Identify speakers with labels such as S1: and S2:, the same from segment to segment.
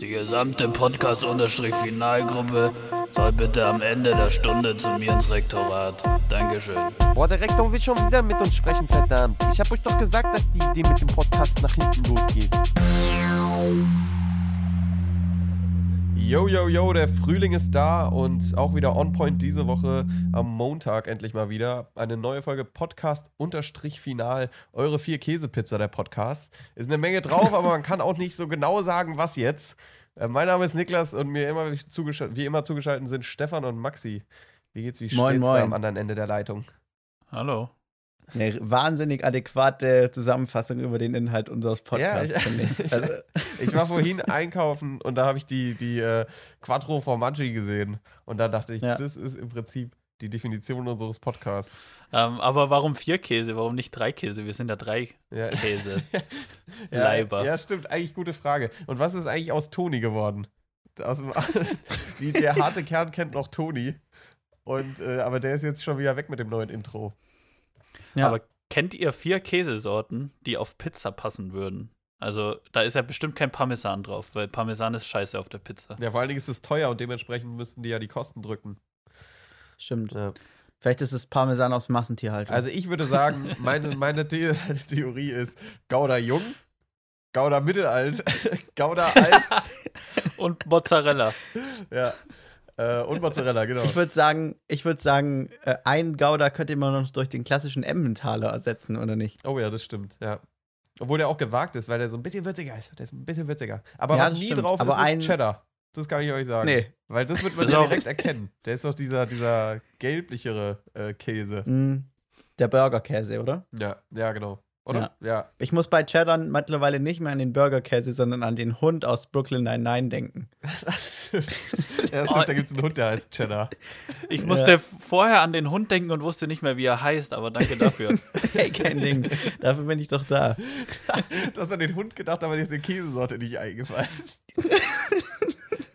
S1: Die gesamte Podcast-Finalgruppe soll bitte am Ende der Stunde zu mir ins Rektorat. Dankeschön.
S2: Boah, der Rektor will schon wieder mit uns sprechen, verdammt. Ich hab euch doch gesagt, dass die Idee mit dem Podcast nach hinten losgeht. Yo, yo, yo, der Frühling ist da und auch wieder on point diese Woche am Montag endlich mal wieder. Eine neue Folge Podcast-Final. Eure vier Käsepizza, der Podcast. Ist eine Menge drauf, aber man kann auch nicht so genau sagen, was jetzt. Äh, mein Name ist Niklas und mir immer wie immer zugeschaltet sind Stefan und Maxi. Wie geht's, wie
S3: Moin,
S2: steht's
S3: moin.
S2: da am anderen Ende der Leitung?
S1: Hallo.
S3: Eine wahnsinnig adäquate Zusammenfassung über den Inhalt unseres Podcasts,
S2: Ja,
S3: finde ich. Also,
S2: Ich war vorhin einkaufen und da habe ich die, die äh, Quattro Formaggi gesehen. Und da dachte ich,
S3: Ja.
S2: das ist im Prinzip die Definition unseres Podcasts.
S4: Ähm, aber warum vier Käse? Warum nicht drei Käse? Wir sind ja drei
S2: Ja.
S4: Käse.
S2: Ja,
S4: Leiber.
S2: ja, stimmt. Eigentlich gute Frage. Und was ist eigentlich aus Toni geworden? Aus dem, die, der harte Kern kennt noch Toni. Und, äh, aber der ist jetzt schon wieder weg mit dem neuen Intro.
S3: Ja.
S4: Aber kennt ihr vier Käsesorten, die auf Pizza passen würden? Also, da ist ja bestimmt kein Parmesan drauf, weil Parmesan ist scheiße auf der Pizza.
S2: Ja, vor allen Dingen ist es teuer und dementsprechend müssten die ja die Kosten drücken.
S3: stimmt.
S2: Ja.
S3: Vielleicht ist es Parmesan aus Massentierhaltung.
S2: Also ich würde sagen, meine, meine The Theorie ist Gouda jung, Gouda mittelalt, Gouda alt,
S4: Und Mozzarella.
S2: ja. Äh, und Mozzarella, genau.
S3: ich würde sagen, ich würde sagen, äh, ein Gouda könnte man noch durch den klassischen Emmentaler ersetzen, oder nicht?
S2: Oh ja, das stimmt, ja. Obwohl der auch gewagt ist, weil der so ein bisschen würziger ist. Der ist ein bisschen würziger. Aber
S3: Ja,
S2: was nie
S3: stimmt.
S2: drauf
S3: Aber
S2: ist,
S3: ein-
S2: ist Cheddar. Das kann ich euch sagen.
S3: Nee.
S2: Weil das wird man
S4: Das
S2: ja direkt erkennen. Der ist doch dieser, dieser gelblichere äh, Käse.
S3: Mm, der Burgerkäse, oder?
S2: Ja, ja, genau. Oder? Ja.
S3: Ich muss bei Cheddar mittlerweile nicht mehr an den Burgerkäse, sondern an den Hund aus Brooklyn Nine-Nine denken.
S2: Stimmt. Ja, stimmt, da gibt es einen Hund, der heißt Cheddar.
S4: Ich musste vorher an den Hund denken und wusste nicht mehr, wie er heißt, aber danke dafür.
S3: Hey, kein Ding. Dafür bin ich doch da.
S2: Du hast an den Hund gedacht, aber dir ist eine Käsesorte nicht eingefallen.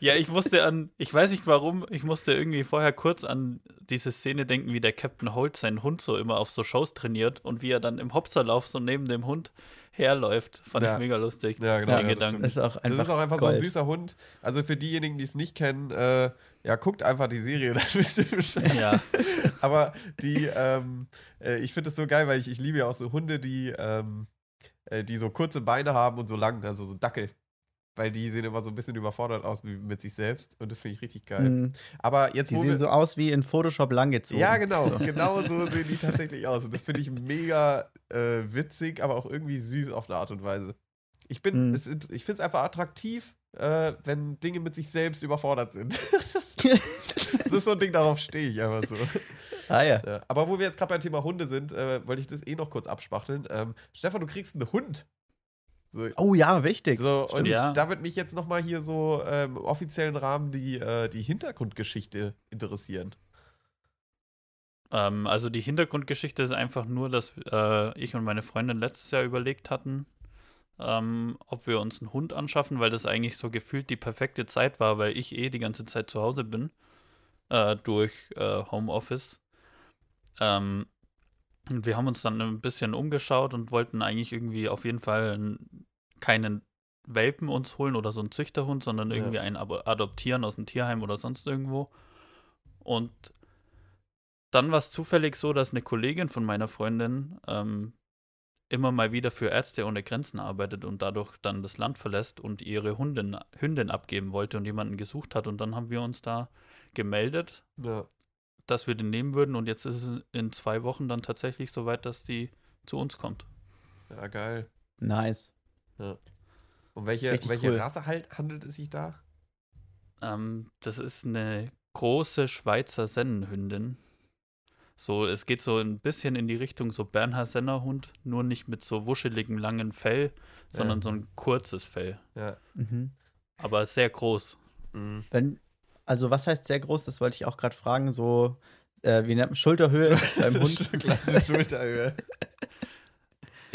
S4: Ja, ich musste an, ich weiß nicht warum, ich musste irgendwie vorher kurz an diese Szene denken, wie der Captain Holt seinen Hund so immer auf so Shows trainiert und wie er dann im Hopserlauf so neben dem Hund herläuft. Fand
S2: Ja.
S4: ich mega lustig.
S2: Ja, genau. Ja, das.
S3: Das ist auch einfach,
S2: Das ist auch einfach so ein
S3: Gold.
S2: süßer Hund. Also für diejenigen, die es nicht kennen, äh, ja, guckt einfach die Serie, dann wisst ihr Bescheid.
S4: Ja.
S2: Aber die, ähm, äh, ich finde das so geil, weil ich, ich liebe ja auch so Hunde, die, ähm, äh, die so kurze Beine haben und so lang, also so Dackel. Weil die sehen immer so ein bisschen überfordert aus mit mit sich selbst und das finde ich richtig geil.
S3: Mm,
S2: Aber jetzt,
S3: Die sehen so aus wie in Photoshop langgezogen.
S2: Ja, genau.
S3: So.
S2: Genau so sehen die tatsächlich aus. Und das finde ich mega äh, witzig, aber auch irgendwie süß auf eine Art und Weise. Ich bin,
S3: Mhm.
S2: es, ich finde es einfach attraktiv, äh, wenn Dinge mit sich selbst überfordert sind. das ist so ein Ding, darauf stehe ich einfach so.
S3: Ah ja.
S2: Ja. Aber wo wir jetzt gerade beim Thema Hunde sind, äh, wollte ich das eh noch kurz abspachteln. Ähm, Stefan, du kriegst einen Hund. So,
S3: Oh ja, wichtig.
S2: so, und
S4: ja.
S2: da wird mich jetzt nochmal hier so ähm, im offiziellen Rahmen die, äh, die Hintergrundgeschichte interessieren.
S4: Ähm, also die Hintergrundgeschichte ist einfach nur, dass äh, ich und meine Freundin letztes Jahr überlegt hatten, ähm, ob wir uns einen Hund anschaffen, weil das eigentlich so gefühlt die perfekte Zeit war, weil ich eh die ganze Zeit zu Hause bin äh, durch äh, Homeoffice. Ähm, und wir haben uns dann ein bisschen umgeschaut und wollten eigentlich irgendwie auf jeden Fall einen, keinen Welpen uns holen oder so einen Züchterhund, sondern
S2: Ja.
S4: irgendwie einen abo- adoptieren aus dem Tierheim oder sonst irgendwo. Und dann war es zufällig so, dass eine Kollegin von meiner Freundin ähm, immer mal wieder für Ärzte ohne Grenzen arbeitet und dadurch dann das Land verlässt und ihre Hundin, Hündin abgeben wollte und jemanden gesucht hat. Und dann haben wir uns da gemeldet,
S2: Ja.
S4: Dass wir den nehmen würden. Und jetzt ist es in zwei Wochen dann tatsächlich soweit, dass die zu uns kommt.
S2: Ja, geil.
S3: Nice.
S2: Um welche,
S3: Richtig
S2: welche
S3: cool.
S2: Rasse halt handelt es sich da?
S4: Ähm, das ist eine große Schweizer Sennenhündin. So, es geht so ein bisschen in die Richtung so Bernhard Sennerhund, nur nicht mit so wuscheligem langen Fell, sondern
S2: Ja.
S4: so ein kurzes Fell.
S2: Ja.
S3: Mhm.
S4: Aber sehr groß.
S2: Mhm.
S3: Wenn, also was heißt sehr groß? Das wollte ich auch gerade fragen. So, äh, wie nennt man Schulterhöhe beim Hund?
S2: Klassische Schulterhöhe.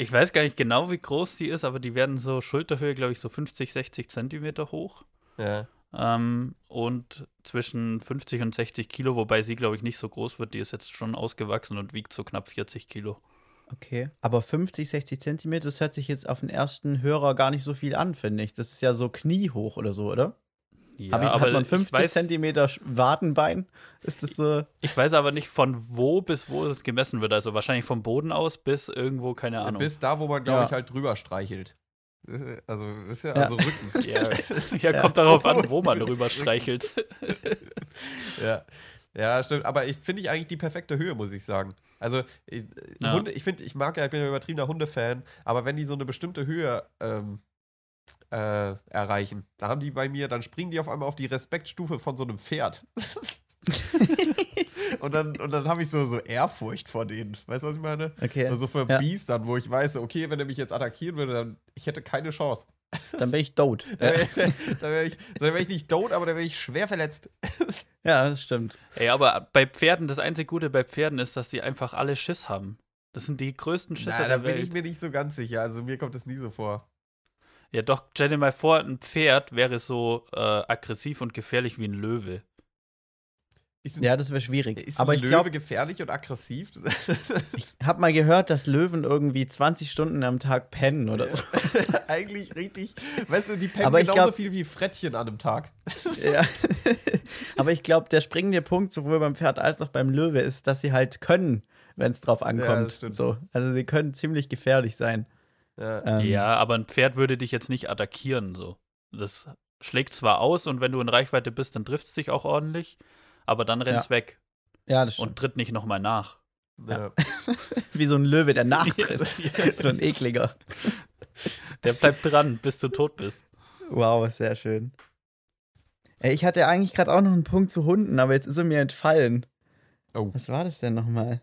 S4: Ich weiß gar nicht genau, wie groß die ist, aber die werden so Schulterhöhe, glaube ich, so 50, 60 Zentimeter hoch.
S2: Ja.
S4: Ähm, und zwischen 50 und 60 Kilo, wobei sie, glaube ich, nicht so groß wird. Die ist jetzt schon ausgewachsen und wiegt so knapp 40 Kilo.
S3: Okay, aber 50, 60 Zentimeter, das hört sich jetzt auf den ersten Hörer gar nicht so viel an, finde ich. Das ist ja so kniehoch oder so, oder?
S4: Ja,
S3: Hab ich,
S4: aber
S3: hat man
S4: ich
S3: 50
S4: weiß,
S3: Zentimeter Wadenbein? Ist das so?
S4: ich weiß aber nicht, von wo bis wo es gemessen wird. Also wahrscheinlich vom Boden aus bis irgendwo, keine Ahnung.
S2: Bis da, wo man, glaube
S3: Ja.
S2: ich, halt drüber streichelt. Äh, Also, ist ja,
S3: Ja.
S2: also Rücken.
S4: ja, ja, kommt darauf an, wo man drüber streichelt.
S2: ja. Ja, stimmt. Aber ich finde ich eigentlich die perfekte Höhe, muss ich sagen. Also, ich,
S4: Ja.
S2: Hunde, ich finde, ich mag ja, ich bin ja übertriebener Hundefan, aber wenn die so eine bestimmte Höhe ähm, äh, erreichen, da haben die bei mir, dann springen die auf einmal auf die Respektstufe von so einem Pferd. und dann, und dann habe ich so, so Ehrfurcht vor denen. Weißt du, was ich meine?
S3: Okay,
S2: Also für
S3: Ja.
S2: Biestern, wo ich weiß, okay, wenn er mich jetzt attackieren würde, dann ich hätte keine Chance.
S3: dann bin ich tot.
S2: Dann
S3: Ja,
S2: wäre ich, dann wär ich, dann wär ich nicht tot, aber dann wäre ich schwer verletzt.
S3: ja, das stimmt.
S4: Ey, aber bei Pferden, das einzige Gute bei Pferden ist, dass die einfach alle Schiss haben. Das sind die größten Schisser
S2: Na, da
S4: der
S2: bin
S4: Welt.
S2: ich mir nicht so ganz sicher. Also mir kommt das nie so vor.
S4: Ja, doch, stell dir mal vor, ein Pferd wäre so äh, aggressiv und gefährlich wie ein Löwe.
S2: Ist ein,
S3: Ja, das wäre schwierig.
S2: ist
S3: Aber
S2: ein
S3: ich
S2: Löwe
S3: glaube,
S2: gefährlich und aggressiv?
S3: ich habe mal gehört, dass Löwen irgendwie 20 Stunden am Tag pennen oder so.
S2: Eigentlich richtig. Weißt du, die pennen
S3: Aber ich
S2: genauso
S3: glaub-
S2: viel wie Frettchen an einem Tag.
S3: ja. Aber ich glaube, der springende Punkt sowohl beim Pferd als auch beim Löwe ist, dass sie halt können, wenn es drauf ankommt.
S2: das stimmt.
S3: so. Also sie können ziemlich gefährlich sein.
S2: Ja.
S3: Ähm,
S4: Ja, aber ein Pferd würde dich jetzt nicht attackieren, so. Das schlägt zwar aus und wenn du in Reichweite bist, dann trifft es dich auch ordentlich, aber dann rennt es weg
S3: ja, das stimmt.
S4: und tritt nicht nochmal nach.
S2: Ja.
S3: Wie so ein Löwe, der nachtritt. so ein ekliger.
S4: Der bleibt dran, bis du tot bist.
S3: Wow, sehr schön. Ey, ich hatte eigentlich gerade auch noch einen Punkt zu Hunden, aber jetzt ist er mir entfallen.
S2: Oh.
S3: Was war das denn nochmal?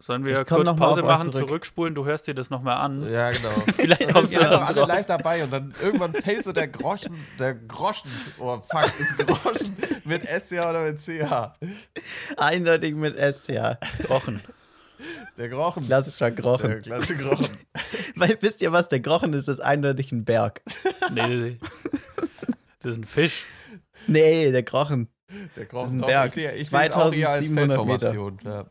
S4: Sollen wir kurz Pause machen,
S3: zurück.
S4: zurückspulen? Du hörst dir das nochmal an.
S2: ja, genau.
S4: Vielleicht kommst du dann
S2: alle
S4: drauf.
S2: live dabei und dann irgendwann fällt so der Groschen, der Groschen, oh fuck, ist Groschen mit SCH oder mit CH?
S3: Eindeutig mit S, ja.
S4: Rochen.
S2: Der Grochen.
S3: Klassischer
S2: Der
S3: Grochen.
S2: klassische Grochen.
S3: Weil wisst ihr was, der Grochen ist, ist eindeutig ein Berg.
S4: Nee, das ist ein Fisch.
S3: Nee, der Grochen.
S2: Der
S3: Das
S2: Grochen.
S3: ist ein Berg.
S2: Ich sehe ich sehe es auch eher als
S3: 2700 Meter.
S2: Ja.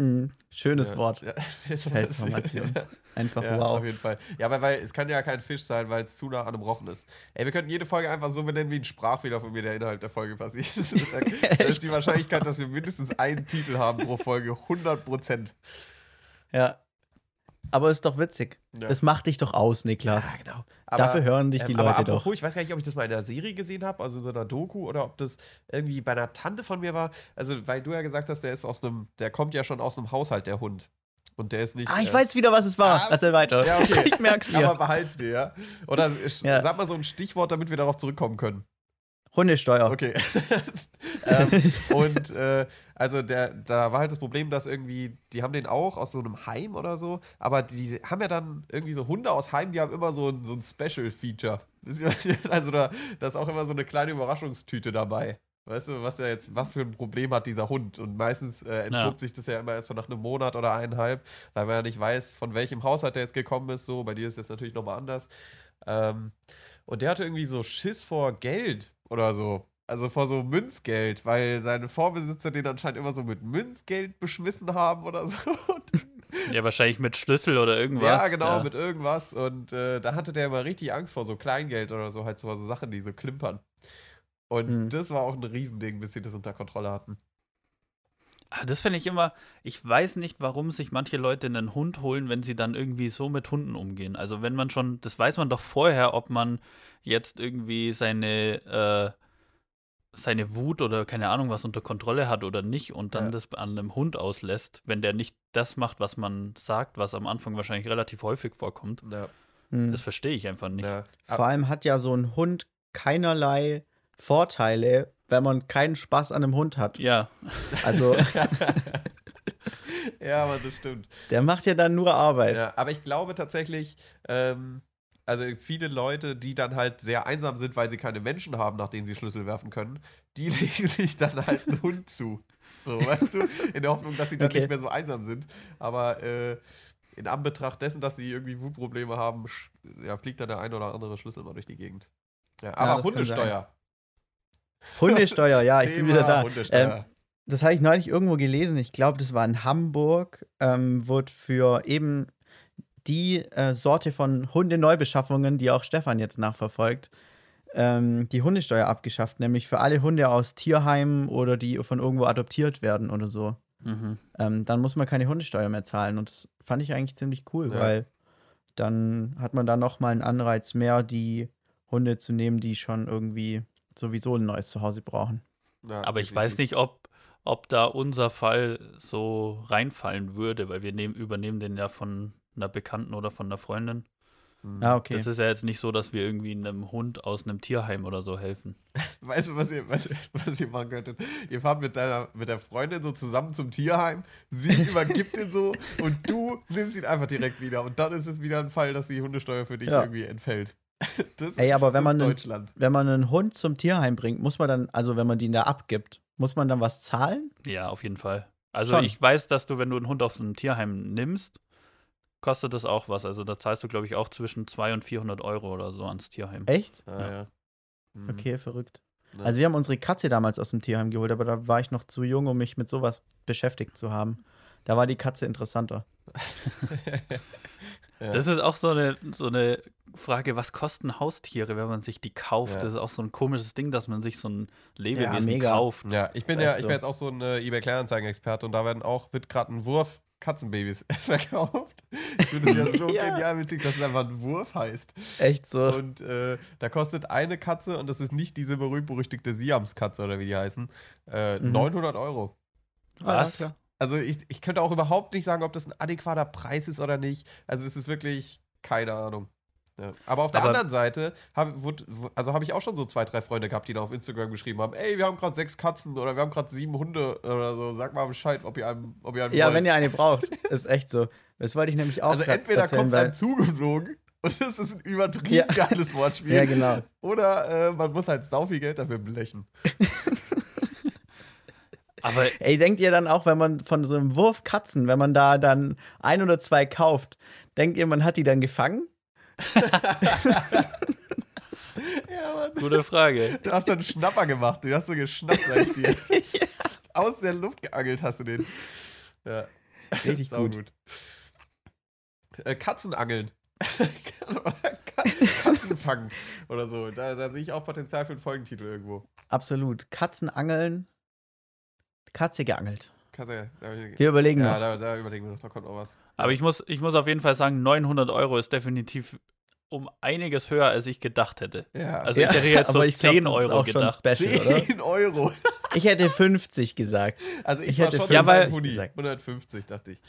S3: Mhm. Schönes
S2: Ja.
S3: Wort.
S2: Ja,
S3: Felsformation. Einfach
S2: Ja,
S3: wow.
S2: auf jeden Fall. Ja, aber weil es kann ja kein Fisch sein, weil es zu nah an einem Rochen ist. Ey, wir könnten jede Folge einfach so benennen, wie ein Sprachfehler von mir der Inhalt der Folge passiert. Das ist, da ist die Wahrscheinlichkeit, dass wir mindestens einen Titel haben pro Folge 100 Prozent.
S3: Ja. Aber ist doch witzig.
S2: Ja.
S3: Das macht dich doch aus, Niklas.
S2: genau.
S3: Dafür hören dich die
S2: ähm,
S3: Leute
S2: aber apropos,
S3: doch.
S2: ich weiß gar nicht, ob ich das mal in einer Serie gesehen habe, also in so einer Doku, oder ob das irgendwie bei einer Tante von mir war. Also, weil du ja gesagt hast, der ist aus einem, der kommt ja schon aus einem Haushalt, der Hund. Und der ist nicht.
S3: Ah, ich
S2: äh,
S3: weiß wieder, was es war.
S2: Ah,
S3: Erzähl weiter.
S2: Ja, okay.
S3: ich merk's mir.
S2: Aber behalt's dir, ja? Oder
S3: Ja.
S2: sag mal so ein Stichwort, damit wir darauf zurückkommen können.
S3: Hundesteuer.
S2: Okay. ähm, und äh, also der, da war halt das Problem, dass irgendwie, die haben den auch aus so einem Heim oder so, aber die haben ja dann irgendwie so Hunde aus Heim, die haben immer so ein, so ein Special-Feature. Also da, da ist auch immer so eine kleine Überraschungstüte dabei. Weißt du, was der jetzt, was für ein Problem hat dieser Hund? Und meistens äh, entpuppt sich das ja immer erst so nach einem Monat oder eineinhalb, weil man ja nicht weiß, von welchem Haushalt der jetzt gekommen ist. So, bei dir ist das natürlich nochmal anders. Ähm, und der hatte irgendwie so Schiss vor Geld oder so. Also vor so Münzgeld, weil seine Vorbesitzer den anscheinend immer so mit Münzgeld beschmissen haben oder so.
S4: Ja, wahrscheinlich mit Schlüssel oder irgendwas.
S2: ja, genau, mit irgendwas. Und äh, da hatte der immer richtig Angst vor so Kleingeld oder so, halt so, so Sachen, die so klimpern. Und
S3: Mhm.
S2: das war auch ein Riesending, bis sie das unter Kontrolle hatten.
S4: Ah, Das finde ich immer, ich weiß nicht, warum sich manche Leute einen Hund holen, wenn sie dann irgendwie so mit Hunden umgehen. Also wenn man schon, das weiß man doch vorher, ob man jetzt irgendwie seine, äh, seine Wut oder keine Ahnung was unter Kontrolle hat oder nicht und dann
S2: Ja.
S4: das an einem Hund auslässt, wenn der nicht das macht, was man sagt, was am Anfang wahrscheinlich relativ häufig vorkommt.
S2: Ja,
S3: Hm.
S4: Das verstehe ich einfach nicht.
S2: ja.
S3: Vor allem hat ja so ein Hund keinerlei Vorteile, wenn man keinen Spaß an einem Hund hat.
S4: Ja,
S3: Also,
S2: ja, aber das stimmt.
S3: der macht ja dann nur Arbeit.
S2: Ja, aber ich glaube tatsächlich, ähm, also viele Leute, die dann halt sehr einsam sind, weil sie keine Menschen haben, nach denen sie Schlüssel werfen können, die legen sich dann halt einen Hund zu. So, weißt du? In der Hoffnung, dass sie dann
S3: Okay.
S2: nicht mehr so einsam sind. Aber äh, in Anbetracht dessen, dass sie irgendwie Wutprobleme haben, ja, fliegt dann der ein oder andere Schlüssel mal durch die Gegend. Ja, aber
S3: kann
S2: Hundesteuer.
S3: Hundesteuer, ja, ich bin wieder da.
S2: Hundesteuer.
S3: Ähm, das habe ich neulich irgendwo gelesen. Ich glaube, das war in Hamburg. Ähm, wurde für eben die äh, Sorte von Hundeneubeschaffungen, die auch Stefan jetzt nachverfolgt, ähm, die Hundesteuer abgeschafft. Nämlich für alle Hunde aus Tierheimen oder die von irgendwo adoptiert werden oder so.
S4: Mhm.
S3: Ähm, dann muss man keine Hundesteuer mehr zahlen. Und das fand ich eigentlich ziemlich cool,
S2: Ja.
S3: weil dann hat man da nochmal einen Anreiz mehr, die Hunde zu nehmen, die schon irgendwie sowieso ein neues Zuhause brauchen.
S2: Ja,
S4: Aber ich weiß nicht, ob, ob da unser Fall so reinfallen würde, weil wir nehmen, übernehmen den ja von einer Bekannten oder von einer Freundin.
S2: Hm.
S3: Ah, okay.
S4: Das ist ja jetzt nicht so, dass wir irgendwie einem Hund aus einem Tierheim oder so helfen.
S2: Weißt du, was ihr, was, was ihr machen könntet? Ihr fahrt mit deiner mit der Freundin so zusammen zum Tierheim, sie übergibt ihn so und du nimmst ihn einfach direkt wieder. Und dann ist es wieder ein Fall, dass die Hundesteuer für dich
S3: Ja.
S2: irgendwie entfällt. Das,
S3: Ey, aber wenn
S2: das
S3: man
S2: ist
S3: einen-
S2: Deutschland.
S3: Wenn man einen Hund zum Tierheim bringt, muss man dann, also wenn man den da abgibt, muss man dann was zahlen?
S4: Ja, auf jeden Fall. Also
S3: Schon.
S4: ich weiß, dass du, wenn du einen Hund aus einem Tierheim nimmst, kostet das auch was. Also da zahlst du, glaube ich, auch zwischen 200 und 400 Euro oder so ans Tierheim.
S3: Echt?
S2: Ah,
S4: Ja.
S2: ja. Hm.
S3: Okay, verrückt.
S2: Ja.
S3: Also wir haben unsere Katze damals aus dem Tierheim geholt, aber da war ich noch zu jung, um mich mit sowas beschäftigt zu haben. Da war die Katze interessanter.
S2: Ja.
S4: Das ist auch so eine, so eine Frage, was kosten Haustiere, wenn man sich die kauft?
S2: Ja.
S4: Das ist auch so ein komisches Ding, dass man sich so ein Lebewesen
S3: mega.
S4: kauft.
S2: Ja, ich bin ja, ich bin jetzt auch so ein eBay Kleinanzeigen-Experte und da werden auch, wird gerade ein Wurf Katzenbabys verkauft. Ich finde es ja so
S3: Ja.
S2: genial witzig, dass es einfach ein Wurf heißt.
S3: Echt so.
S2: Und äh, da kostet eine Katze, und das ist nicht diese berühmt-berüchtigte Siams-Katze oder wie die heißen, äh,
S3: Mhm.
S2: 900 Euro.
S4: Was?
S3: klar.
S2: Also ich, ich könnte auch überhaupt nicht sagen, ob das ein adäquater Preis ist oder nicht. Also das ist wirklich keine Ahnung. Ja. Aber auf der
S4: Aber-
S2: anderen Seite habe also hab ich auch schon so zwei, drei Freunde gehabt, die da auf Instagram geschrieben haben, ey, wir haben gerade sechs Katzen oder wir haben gerade sieben Hunde oder so. Sag mal Bescheid, ob ihr einen, ob ihr einen
S3: Ja,
S2: wollt.
S3: wenn ihr eine braucht. Ist echt so. Das wollte ich nämlich auch
S2: also entweder kommt es einem zugeflogen und das ist ein übertrieben
S3: Ja.
S2: geiles Wortspiel.
S3: Ja, genau.
S2: Oder äh, man muss halt sau viel Geld dafür blechen.
S4: Aber
S3: Ey, denkt ihr dann auch, wenn man von so einem Wurf Katzen, wenn man da dann ein oder zwei kauft, denkt ihr, man hat die dann gefangen?
S2: Ja, Mann.
S4: gute Frage.
S2: Du hast so einen Schnapper gemacht, du hast so geschnappt, sag ich dir. Aus der Luft geangelt hast du den. Ja.
S3: Richtig
S2: Sau
S3: gut.
S2: Äh, Katzenangeln. Katzen fangen oder so. Da, da sehe ich auch Potenzial für einen Folgentitel irgendwo.
S3: Absolut. Katzenangeln. Katze geangelt.
S2: Katze, da,
S3: Wir überlegen
S2: ja,
S3: noch.
S2: da, da überlegen wir noch, da kommt auch was.
S4: Aber ich muss, ich muss auf jeden Fall sagen, 900 Euro ist definitiv um einiges höher, als ich gedacht hätte.
S2: Ja,
S4: Also
S3: Ja,
S4: ich hätte jetzt so
S3: aber ich glaub,
S4: 10
S3: das ist
S4: Euro gedacht.
S3: special, oder?
S2: 10 Euro.
S3: Ich hätte 50 gesagt.
S2: Also ich,
S3: Ich
S2: war
S3: hätte
S2: schon
S3: 50
S2: ja, weil Huni.
S3: gesagt.
S2: 150, dachte ich.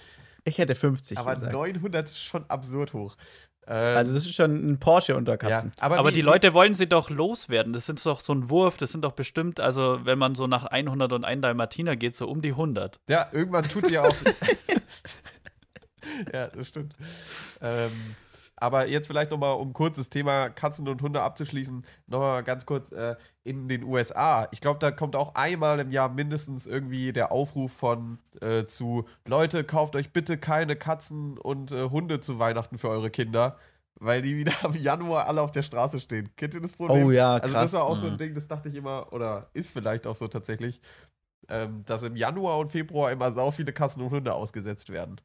S3: Ich hätte 50
S2: Aber
S3: gesagt.
S2: 900 ist schon absurd hoch. Ähm,
S3: Also das ist schon ein Porsche unter
S2: ja,
S3: Katzen.
S4: Aber
S2: wie-
S4: die Leute wollen sie doch loswerden. Das sind doch so ein Wurf, das sind doch bestimmt, also wenn man so nach 100 und 1 Dalmatiner geht, so um die 100.
S2: Ja, irgendwann tut die auch. ja, das stimmt. Ähm, aber jetzt vielleicht nochmal, um kurz das Thema Katzen und Hunde abzuschließen, nochmal ganz kurz äh, in den USA. Ich glaube, da kommt auch einmal im Jahr mindestens irgendwie der Aufruf von äh, zu Leute, kauft euch bitte keine Katzen und äh, Hunde zu Weihnachten für eure Kinder. Weil die wieder im Januar alle auf der Straße stehen. Kennt ihr das Problem?
S3: Oh ja,
S2: Also
S3: krass.
S2: das war auch so ein
S4: Mhm.
S2: Ding, das dachte ich immer, oder ist vielleicht auch so tatsächlich, ähm, dass im Januar und Februar immer sau viele Katzen und Hunde ausgesetzt werden.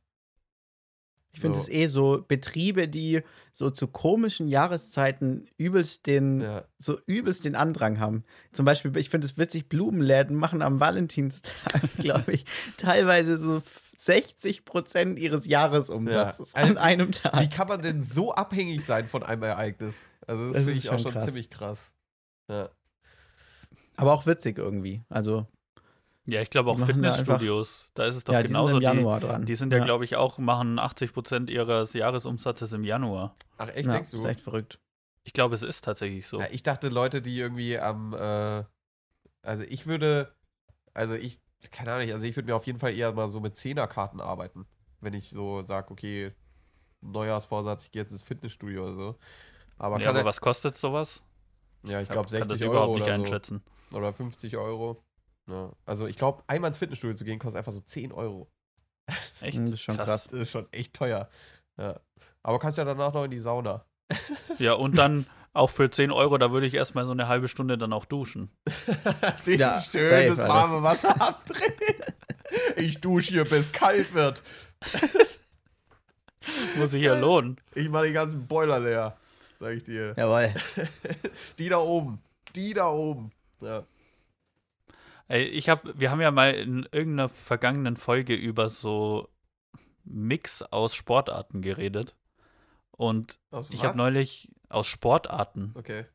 S3: Ich finde
S2: So.
S3: es eh so Betriebe, die so zu komischen Jahreszeiten übelst den,
S2: Ja.
S3: so übelst den Andrang haben. Zum Beispiel, ich finde es witzig, Blumenläden machen am Valentinstag, glaube ich, teilweise so 60 Prozent ihres Jahresumsatzes
S2: Ja.
S3: An einem Tag.
S2: Wie kann man denn so abhängig sein von einem Ereignis? Also das,
S3: Das
S2: finde ich auch
S3: schon
S2: schon
S3: krass.
S2: ziemlich krass. Ja.
S3: Aber auch witzig irgendwie. Also,
S4: Ja, ich glaube auch
S3: Die machen da
S4: Fitnessstudios, da ist es doch
S3: ja, die
S4: genauso.
S3: sind im Januar dran.
S4: Die, die sind ja, glaube ich, auch, machen 80 Prozent ihres Jahresumsatzes im Januar.
S2: Ach echt,
S3: ja,
S2: denkst du?
S3: ist echt verrückt.
S4: Ich glaube, es ist tatsächlich so.
S2: Ja, ich dachte, Leute, die irgendwie am, äh, also ich würde, also ich, keine Ahnung, also ich würde mir auf jeden Fall eher mal so mit Zehnerkarten arbeiten, wenn ich so sage, okay, Neujahrsvorsatz, ich gehe jetzt ins Fitnessstudio oder so. Aber
S4: ja,
S2: kann
S4: aber
S2: er,
S4: was kostet sowas?
S2: ja, ich glaube
S4: kann
S2: 60
S4: das
S2: Euro
S4: überhaupt nicht
S2: oder, so.
S4: einschätzen.
S2: oder 50 Euro. Ja. Also ich glaube, einmal ins Fitnessstudio zu gehen, kostet einfach so 10 Euro.
S4: Echt?
S3: Mhm, Das ist schon krass.
S2: Das ist schon echt teuer. Ja. Aber kannst ja danach noch in die Sauna.
S4: Ja, und dann auch für 10 Euro, da würde ich erstmal so eine halbe Stunde dann auch duschen.
S2: Den
S3: Ja,
S2: schön
S3: safe,
S2: das
S3: Alter.
S2: warme Wasser abdrehen. Ich dusche hier, bis kalt wird.
S4: Muss sich ja lohnen.
S2: Ich mache die ganzen Boiler leer, sag ich dir.
S3: Jawohl.
S2: Die da oben. Die da oben. Ja.
S4: Ich hab, wir haben ja mal in irgendeiner vergangenen Folge über so Mix aus Sportarten geredet. Und
S2: Aus
S4: ich habe neulich aus Sportarten,
S2: Okay.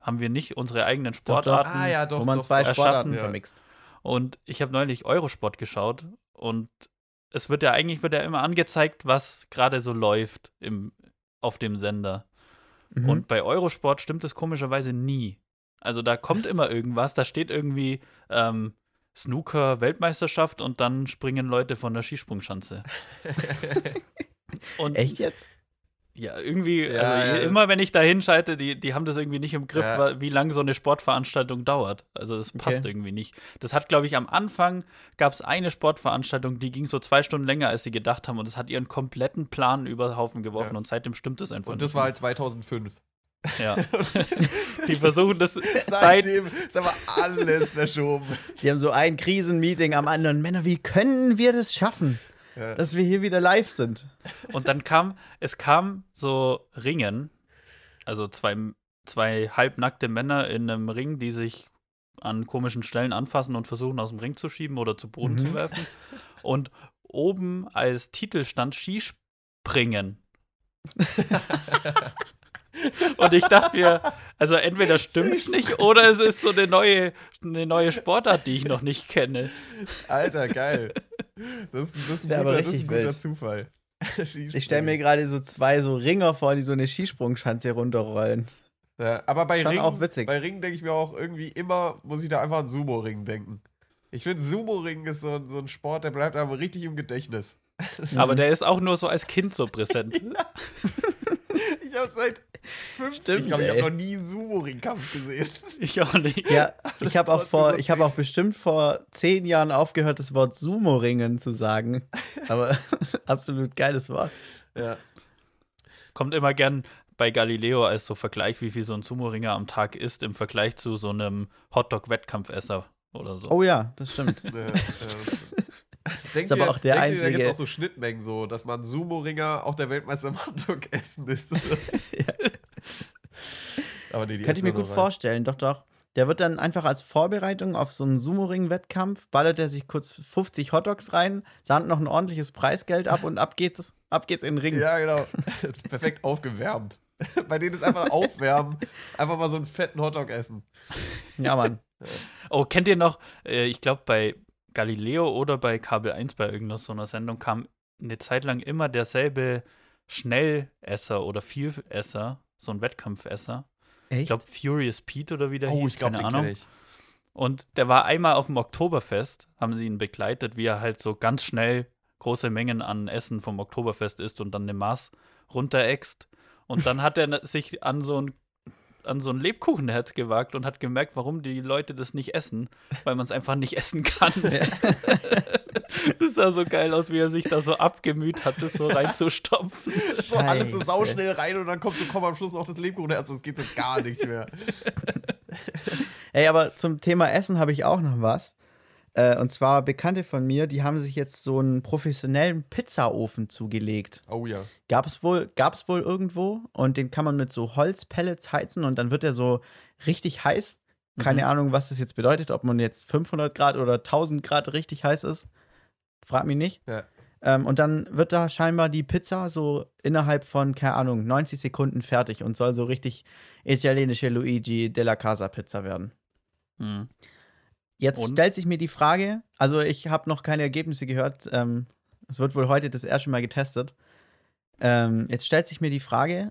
S4: haben wir nicht unsere eigenen
S3: Doch, doch.
S4: Sportarten.
S2: Ah ja, doch.
S3: Wo man
S2: doch,
S3: zwei
S2: doch.
S3: Sportarten
S2: ja.
S3: vermixt.
S4: Und ich habe neulich Eurosport geschaut und es wird ja eigentlich wird ja immer angezeigt, was gerade so läuft im, auf dem Sender.
S3: Mhm.
S4: Und bei Eurosport stimmt es komischerweise nie. Also da kommt immer irgendwas, da steht irgendwie ähm, Snooker-Weltmeisterschaft und dann springen Leute von der Skisprungschanze. und
S3: Echt jetzt?
S4: ja, irgendwie,
S2: Ja,
S4: also
S2: ja.
S4: immer wenn ich da hinschalte, die, die haben das irgendwie nicht im Griff,
S2: Ja.
S4: wie lange so eine Sportveranstaltung dauert. Also das passt
S3: Okay.
S4: irgendwie nicht. Das hat, glaube ich, am Anfang gab es eine Sportveranstaltung, die ging so zwei Stunden länger, als sie gedacht haben und das hat ihren kompletten Plan über den Haufen geworfen
S2: Ja.
S4: und seitdem stimmt es einfach
S2: Und
S4: nicht
S2: das war halt 2005.
S4: Ja. die versuchen das seit.
S2: Seitdem ist aber alles verschoben.
S3: Die haben so ein Krisenmeeting am anderen. Männer, wie können wir das schaffen,
S2: Ja.
S3: dass wir hier wieder live sind?
S4: Und dann kam, es kam so Ringen, also zwei, zwei halbnackte Männer in einem Ring, die sich an komischen Stellen anfassen und versuchen aus dem Ring zu schieben oder zu Boden
S3: Mhm.
S4: zu werfen. Und oben als Titel stand Skispringen. Und ich dachte mir, also entweder stimmt's nicht oder es ist so eine neue, eine neue Sportart, die ich noch nicht kenne.
S2: Alter, geil. Das, das, ist, ein
S3: wär aber
S2: guter, das ist
S3: richtig
S2: ein guter
S3: wild.
S2: Zufall.
S3: Ich stelle mir gerade so zwei so Ringer vor, die so eine Skisprungschanze runterrollen.
S2: Ja, aber bei
S3: Schon
S2: Ringen,
S3: auch witzig.
S2: bei Ringen denke ich mir auch irgendwie immer, muss ich da einfach an Sumo-Ring denken. Ich finde, Sumo-Ring ist so, ein- so ein Sport, der bleibt einfach richtig im Gedächtnis.
S4: Aber der ist auch nur so als Kind so präsent.
S2: Ich habe seit fünf
S3: Stimmt,
S2: Ich glaube, ich habe noch nie einen Sumo-Ring-Kampf gesehen.
S4: Ich auch nicht.
S3: Ja, ich habe auch vor, ich habe auch bestimmt vor zehn Jahren aufgehört, das Wort Sumo-Ringen zu sagen. Aber absolut geiles Wort.
S2: Ja.
S4: Kommt immer gern bei Galileo als so Vergleich, wie viel so ein Sumo-Ringer am Tag isst im Vergleich zu so einem Hotdog-Wettkampfesser oder so.
S3: Oh ja, das stimmt.
S2: ja, ja. Denkt
S3: Ist aber
S2: ihr,
S3: auch der
S2: denkt ihr, da gibt es
S3: einzige-
S2: auch so Schnittmengen, so, dass man Sumo-Ringer auch der Weltmeister im Hotdog essen ist. Aber nee, die
S3: Könnte ich mir gut
S2: Reis.
S3: vorstellen, doch, doch. Der wird dann einfach als Vorbereitung auf so einen Sumo-Ring-Wettkampf, ballert er sich kurz 50 Hotdogs rein, sahnt noch ein ordentliches Preisgeld ab und ab geht's, ab geht's in den Ring.
S2: Ja, genau. Perfekt aufgewärmt. Bei denen ist einfach aufwärmen, einfach mal so einen fetten Hotdog essen.
S3: Ja, Mann.
S4: Oh, kennt ihr noch, äh, ich glaube bei Galileo oder bei Kabel 1 bei irgendeiner so einer Sendung kam eine Zeit lang immer derselbe Schnellesser oder Vielesser, so ein Wettkampfesser.
S3: Echt?
S4: Ich glaube Furious Pete oder wie der
S2: Oh,
S4: hieß,
S2: ich glaube,
S4: keine Ahnung.
S2: ich.
S4: Und der war einmal auf dem Oktoberfest, haben sie ihn begleitet, wie er halt so ganz schnell große Mengen an Essen vom Oktoberfest isst und dann eine Maß runteräxt. Und dann hat er sich an so ein an so ein Lebkuchenherz gewagt und hat gemerkt, warum die Leute das nicht essen, weil man es einfach nicht essen kann. das sah so geil aus, wie er sich da so abgemüht hat, das so reinzustopfen.
S2: So alles so sauschnell rein und dann kommt so, komm am Schluss noch das Lebkuchenherz. Das geht so gar nicht mehr.
S3: Ey, aber zum Thema Essen habe ich auch noch was. Äh, und zwar Bekannte von mir, die haben sich jetzt so einen professionellen Pizzaofen zugelegt.
S2: Oh ja.
S3: Gab es wohl, gab's wohl irgendwo und den kann man mit so Holzpellets heizen und dann wird er so richtig heiß. Keine
S4: Mhm.
S3: Ahnung, was das jetzt bedeutet, ob man jetzt 500 Grad oder 1000 Grad richtig heiß ist. Frag mich nicht.
S2: Ja.
S3: Ähm, und dann wird da scheinbar die Pizza so innerhalb von, keine Ahnung, 90 Sekunden fertig und soll so richtig italienische Luigi della Casa Pizza werden.
S4: Mhm.
S3: Jetzt
S4: Und?
S3: stellt sich mir die Frage, also ich habe noch keine Ergebnisse gehört, ähm, es wird wohl heute das erste Mal getestet. Ähm, jetzt stellt sich mir die Frage,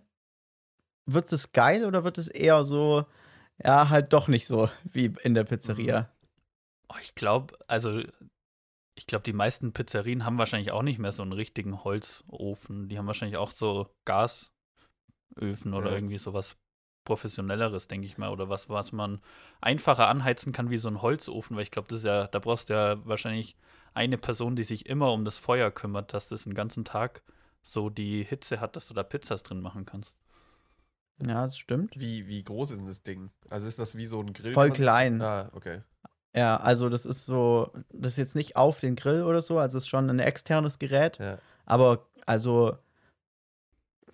S3: wird es geil oder wird es eher so, ja, halt doch nicht so wie in der Pizzeria?
S4: Oh, ich glaube, also ich glaube, die meisten Pizzerien haben wahrscheinlich auch nicht mehr so einen richtigen Holzofen. Die haben wahrscheinlich auch so Gasöfen oder
S2: Ja.
S4: irgendwie sowas professionelleres, denke ich mal, oder was, was man einfacher anheizen kann wie so ein Holzofen, weil ich glaube, das ist ja, da brauchst du ja wahrscheinlich eine Person, die sich immer um das Feuer kümmert, dass das den ganzen Tag so die Hitze hat, dass du da Pizzas drin machen kannst.
S3: Ja, das stimmt.
S2: Wie, wie groß ist denn das Ding? Also ist das wie so ein Grill?
S3: Voll klein.
S2: Ah, okay.
S3: Ja, also das ist so, das ist jetzt nicht auf den Grill oder so, also es ist schon ein externes Gerät,
S2: Ja.
S3: aber also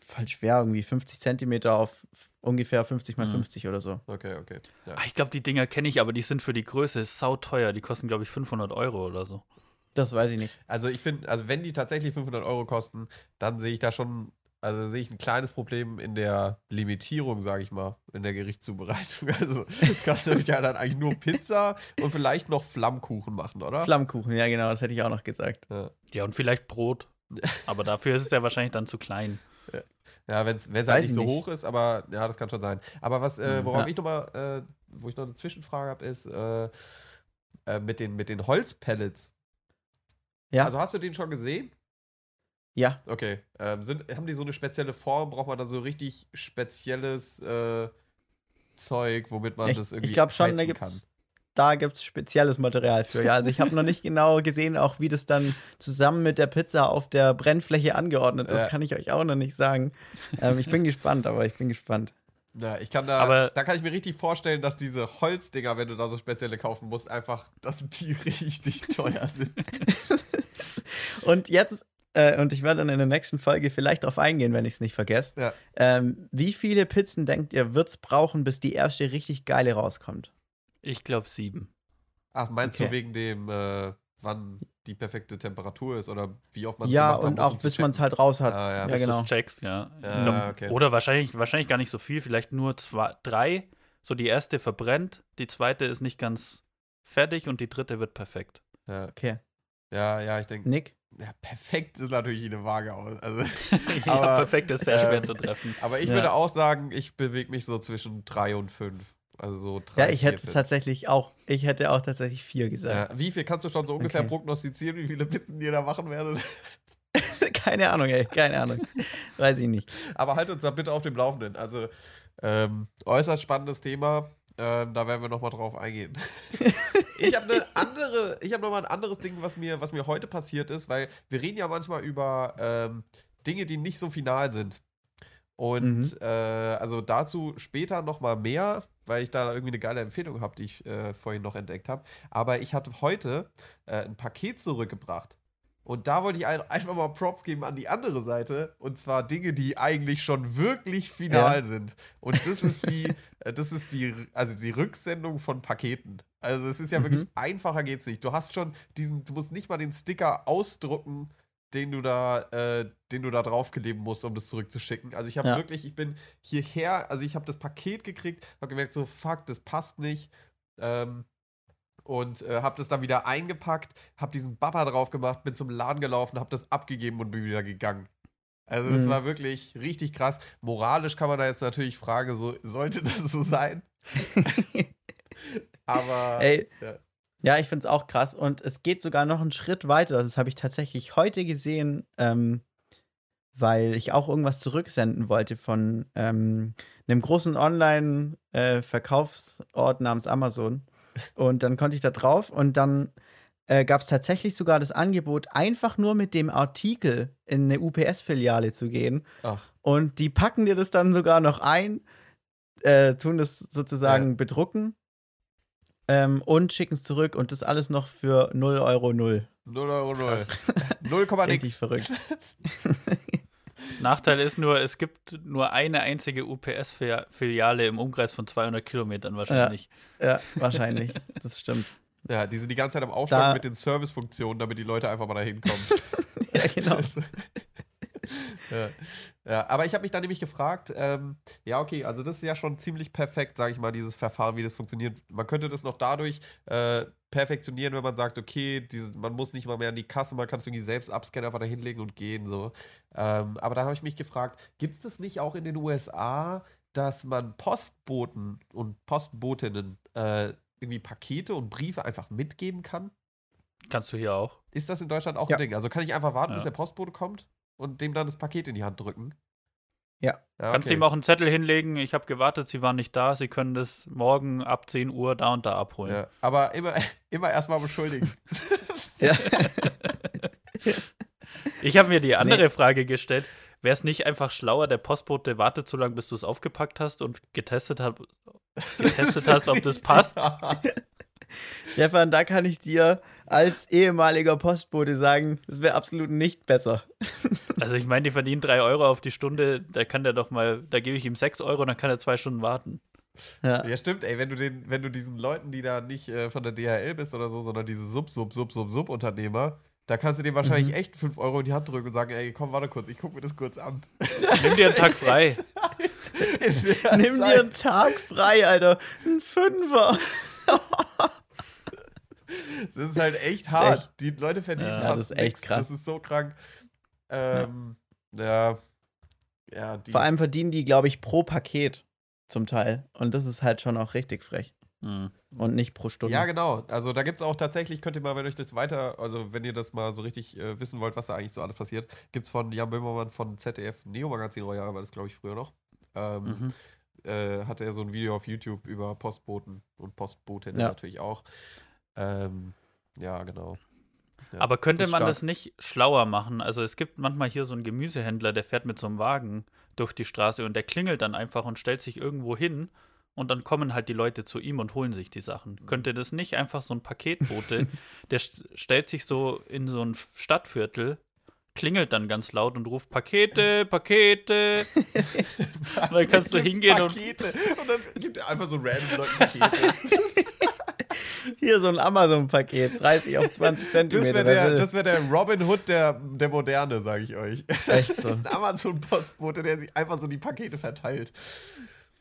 S3: voll schwer, irgendwie 50 Zentimeter auf ungefähr 50 mal
S4: Mhm.
S3: 50 oder so.
S2: Okay, okay. Ja.
S4: Ah, Ich glaube, die Dinger kenne ich, aber die sind für die Größe sauteuer. Die kosten, glaube ich, 500 Euro oder so.
S3: Das weiß ich nicht.
S2: Also ich finde, also wenn die tatsächlich 500 Euro kosten, dann sehe ich da schon, also sehe ich ein kleines Problem in der Limitierung, sage ich mal, in der Gerichtszubereitung. Also kannst du ja dann eigentlich nur Pizza und vielleicht noch Flammkuchen machen, oder?
S3: Flammkuchen, ja genau, das hätte ich auch noch gesagt.
S2: ja.
S4: Ja, und vielleicht Brot. Aber dafür ist es ja wahrscheinlich dann zu klein.
S2: Ja, wenn es
S3: Weiß
S2: halt nicht
S3: ich
S2: so
S3: nicht.
S2: hoch ist, aber ja, das kann schon sein. Aber was, äh, worauf
S3: Ja.
S2: ich nochmal, äh, wo ich noch eine Zwischenfrage habe, ist äh, äh, mit, den, mit den Holzpellets.
S3: Ja.
S2: Also hast du den schon gesehen?
S3: Ja,
S2: Okay. Ähm, sind, haben die so eine spezielle Form? Braucht man da so richtig spezielles äh, Zeug, womit man
S3: ich,
S2: das irgendwie
S3: ich glaube schon, da
S2: heizen
S3: gibt's, da gibt es spezielles Material für. Ja, also ich habe noch nicht genau gesehen, auch wie das dann zusammen mit der Pizza auf der Brennfläche angeordnet ist.
S2: Ja.
S3: Kann ich euch auch noch nicht sagen. Ähm, ich bin gespannt, aber ich bin gespannt.
S2: Ja, ich kann da,
S4: Aber-
S2: da kann ich mir richtig vorstellen, dass diese Holzdinger, wenn du da so spezielle kaufen musst, einfach, dass die richtig teuer sind.
S3: Und jetzt, äh, und ich werde dann in der nächsten Folge vielleicht darauf eingehen, wenn ich es nicht vergesse.
S2: Ja.
S3: Ähm, wie viele Pizzen denkt ihr, wird es brauchen, bis die erste richtig geile rauskommt?
S4: Ich glaube sieben.
S2: Ach, meinst
S3: Okay.
S2: du wegen dem, äh, wann die perfekte Temperatur ist oder wie oft man
S3: Ja,
S2: gemacht haben
S3: und auch
S2: um
S3: bis man es halt raus hat.
S2: Ah, ja,
S3: ja,
S2: bis
S3: genau.
S4: du checkst, ja.
S2: Ja,
S4: glaub,
S2: okay.
S4: Oder wahrscheinlich, wahrscheinlich gar nicht so viel, vielleicht nur zwei, drei. So die erste verbrennt, die zweite ist nicht ganz fertig und die dritte wird perfekt.
S2: Ja,
S3: Okay.
S2: ja, ja, ich denke,
S3: Nick?
S2: ja, perfekt ist natürlich eine Waage aus. Also,
S4: ja,
S2: Aber,
S4: perfekt ist sehr
S2: äh,
S4: schwer zu treffen.
S2: aber ich
S3: Ja.
S2: würde auch sagen, ich bewege mich so zwischen drei und fünf. Also so drei.
S3: Ja, ich hätte tatsächlich auch, ich hätte auch tatsächlich vier gesagt.
S2: Ja, wie viel kannst du schon so ungefähr
S3: Okay.
S2: prognostizieren, wie viele Pizzen ihr da machen werdet?
S3: keine Ahnung, ey, keine Ahnung. Weiß ich nicht.
S2: Aber halt uns da bitte auf dem Laufenden. Also ähm, äußerst spannendes Thema. Ähm, da werden wir nochmal drauf eingehen. ich habe eine andere, ich habe nochmal ein anderes Ding, was mir, was mir heute passiert ist, weil wir reden ja manchmal über ähm, Dinge, die nicht so final sind. Und
S3: Mhm.
S2: äh, also dazu später nochmal mehr, weil ich da irgendwie eine geile Empfehlung habe, die ich äh, vorhin noch entdeckt habe. Aber ich hatte heute äh, ein Paket zurückgebracht. Und da wollte ich ein, einfach mal Props geben an die andere Seite. Und zwar Dinge, die eigentlich schon wirklich final
S3: Ja.
S2: sind. Und das ist die, äh, das ist die, also die Rücksendung von Paketen. Also es ist ja
S3: Mhm.
S2: wirklich einfacher geht's nicht. Du hast schon diesen, du musst nicht mal den Sticker ausdrucken, den du da, äh, den du da draufkleben musst, um das zurückzuschicken. Also ich habe
S3: Ja.
S2: wirklich, ich bin hierher, also ich habe das Paket gekriegt, habe gemerkt, so fuck, das passt nicht. Ähm, und äh, habe das dann wieder eingepackt, habe diesen Bapper drauf gemacht, bin zum Laden gelaufen, habe das abgegeben und bin wieder gegangen. Also das
S3: Mhm.
S2: war wirklich richtig krass. Moralisch kann man da jetzt natürlich fragen, so sollte das so sein? Aber
S3: Ey,
S2: ja.
S3: Ja, ich finde es auch krass. Und es geht sogar noch einen Schritt weiter. Das habe ich tatsächlich heute gesehen, ähm, weil ich auch irgendwas zurücksenden wollte von ähm, einem großen Online-Verkaufsort namens Amazon. Und dann konnte ich da drauf und dann äh, gab es tatsächlich sogar das Angebot, einfach nur mit dem Artikel in eine UPS-Filiale zu gehen.
S2: ach,
S3: Und die packen dir das dann sogar noch ein, äh, tun das sozusagen bedrucken ähm, und schicken es zurück und das alles noch für 0 Euro 0.
S2: 0 Euro 0.
S4: Krass.
S2: 0,
S3: Richtig
S2: nix.
S3: verrückt.
S4: Nachteil ist nur, es gibt nur eine einzige UPS-Filiale im Umkreis von 200 Kilometern wahrscheinlich.
S3: Ja, wahrscheinlich. Das stimmt.
S2: Ja, die sind die ganze Zeit am Aufstocken
S3: Da-
S2: mit den Servicefunktionen, damit die Leute einfach mal da hinkommen.
S3: Ja, genau.
S2: ja. Ja, aber ich habe mich dann nämlich gefragt, ähm, ja, okay, also das ist ja schon ziemlich perfekt, sage ich mal, dieses Verfahren, wie das funktioniert. Man könnte das noch dadurch äh, perfektionieren, wenn man sagt, okay, dieses, man muss nicht mal mehr an die Kasse, man kann es irgendwie selbst abscannen, einfach da hinlegen und gehen, so. Ähm, aber da habe ich mich gefragt, gibt es das nicht auch in den USA, dass man Postboten und Postbotinnen äh, irgendwie Pakete und Briefe einfach mitgeben kann?
S4: Kannst du hier auch.
S2: Ist das in Deutschland auch
S3: Ja.
S2: ein Ding? Also kann ich einfach warten,
S4: Ja.
S2: bis der Postbote kommt und dem dann das Paket in die Hand drücken?
S3: Ja.
S4: Kannst
S2: okay.
S4: ihm auch einen Zettel hinlegen, ich habe gewartet, sie waren nicht da, sie können das morgen ab 10 Uhr da und da abholen.
S2: Ja, aber immer, immer erstmal beschuldigen.
S3: Ja.
S4: Ich habe mir die andere Frage gestellt. Wäre es nicht einfach schlauer, der Postbote wartet so lange, bis du es aufgepackt hast und getestet, hab, getestet hast, ob das passt?
S3: Stefan, da kann ich dir als ehemaliger Postbote sagen, es wäre absolut nicht besser.
S4: Also ich meine, die verdienen drei Euro auf die Stunde, da kann der doch mal, da gebe ich ihm sechs Euro, dann kann er zwei Stunden warten.
S3: Ja.
S2: Ja, stimmt, ey, wenn du den, wenn du diesen Leuten, die da nicht äh, von der DHL bist oder so, sondern diese Sub, Sub, Sub, Sub, Sub-Unternehmer, da kannst du dem wahrscheinlich
S3: Mhm.
S2: echt 5 Euro in die Hand drücken und sagen, ey, komm, warte kurz, ich guck mir das kurz an.
S4: Nimm dir einen Tag frei.
S3: Nimm
S2: Zeit.
S3: dir einen Tag frei, Alter. Ein Fünfer.
S2: Das ist halt echt hart.
S3: Echt.
S2: Die Leute verdienen
S4: Ja,
S2: fast
S3: das ist echt
S2: nix.
S3: krass.
S2: Das ist so krank. Ähm, ja. Ja, die,
S3: Vor allem verdienen die, glaube ich, pro Paket zum Teil. Und das ist halt schon auch richtig frech.
S4: Hm.
S3: Und nicht pro Stunde.
S2: Ja, genau. Also da gibt es auch tatsächlich, könnt ihr mal, wenn euch das weiter, also wenn ihr das mal so richtig äh, wissen wollt, was da eigentlich so alles passiert, gibt es von Jan Böhmermann von ZDF Neo Magazin Royal, war das glaube ich früher noch. Ähm,
S4: Mhm.
S2: äh, hatte er so ein Video auf YouTube über Postboten und Postbotinnen
S3: Ja.
S2: natürlich auch. Ähm, ja, genau. Ja,
S4: Aber könnte man
S2: stark.
S4: das nicht schlauer machen? Also es gibt manchmal hier so einen Gemüsehändler, der fährt mit so einem Wagen durch die Straße und der klingelt dann einfach und stellt sich irgendwo hin und dann kommen halt die Leute zu ihm und holen sich die Sachen. Könnte das nicht einfach so ein Paketbote, der st stellt sich so in so ein Stadtviertel, klingelt dann ganz laut und ruft Pakete, Pakete. und dann kannst du hingehen und
S2: Pakete. und dann gibt er einfach so random Leuten Pakete.
S3: Hier so ein Amazon-Paket, 30 auf 20
S2: Das
S3: Zentimeter.
S2: wäre
S3: wer
S2: der, das wär der Robin Hood der, der Moderne, sage ich euch.
S3: Echt so.
S2: ein Amazon-Postbote, der sich einfach so die Pakete verteilt.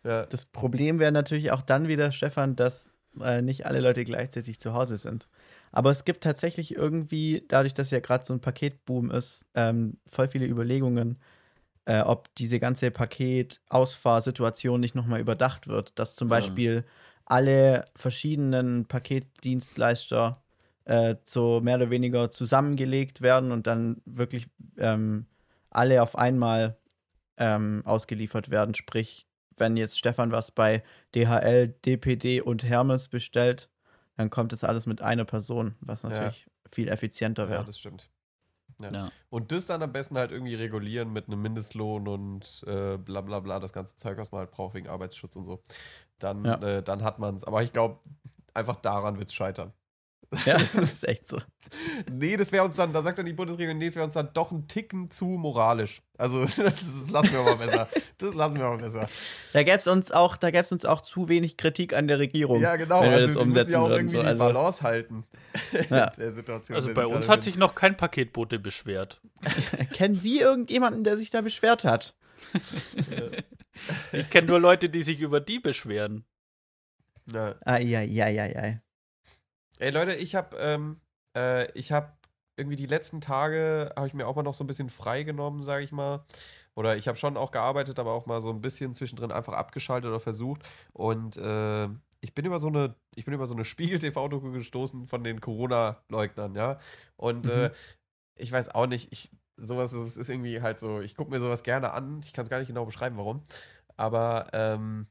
S2: Ja.
S3: Das Problem wäre natürlich auch dann wieder, Stefan, dass äh, nicht alle Leute gleichzeitig zu Hause sind. Aber es gibt tatsächlich irgendwie, dadurch, dass ja gerade so ein Paketboom ist, ähm, voll viele Überlegungen, äh, ob diese ganze Paketausfahrsituation nicht nochmal überdacht wird. Dass zum
S4: Ja.
S3: Alle verschiedenen Paketdienstleister äh, so mehr oder weniger zusammengelegt werden und dann wirklich ähm, alle auf einmal ähm, ausgeliefert werden. Sprich, wenn jetzt Stefan was bei DHL, DPD und Hermes bestellt, dann kommt das alles mit einer Person, was
S2: Ja.
S3: natürlich viel effizienter
S2: ja,
S3: wäre.
S2: das stimmt.
S4: Ja.
S2: Und das dann am besten halt irgendwie regulieren mit einem Mindestlohn und äh, bla bla bla, das ganze Zeug, was man halt braucht wegen Arbeitsschutz und so. Dann,
S3: Ja.
S2: äh, dann hat man es. Aber ich glaube, einfach daran wird es scheitern.
S3: Ja, das ist echt so.
S2: Nee, das wäre uns dann, da sagt dann die Bundesregierung, nee, das wäre uns dann doch ein Ticken zu moralisch. Also, das, das lassen wir mal besser. Das lassen wir mal besser.
S3: Da gäbe es uns auch, da gäb's uns auch zu wenig Kritik an der Regierung.
S2: Ja, genau.
S3: wenn wir
S2: also,
S3: das
S2: die müssen
S3: umsetzen
S2: ja auch
S3: würden,
S2: irgendwie
S3: so,
S2: die
S3: also-
S2: Balance halten.
S3: Ja.
S2: in der Situation.
S4: Also bei uns hat sich noch kein Paketbote beschwert.
S3: Kennen Sie irgendjemanden, der sich da beschwert hat?
S4: Ich kenne nur Leute, die sich über die beschweren.
S2: Ja.
S3: Ah, ja, ja, ja, ja.
S2: Ey Leute, ich habe ähm, äh, ich habe irgendwie die letzten Tage habe ich mir auch mal noch so ein bisschen frei genommen, sage ich mal. Oder ich habe schon auch gearbeitet, aber auch mal so ein bisschen zwischendrin einfach abgeschaltet oder versucht. Und äh, ich bin über so eine, ich bin über so eine Spiegel-TV-Doku gestoßen von den Corona-Leugnern, ja. Und äh, ich weiß auch nicht, ich, sowas ist, ist irgendwie halt so, ich gucke mir sowas gerne an. Ich kann es gar nicht genau beschreiben, warum. Aber, ähm,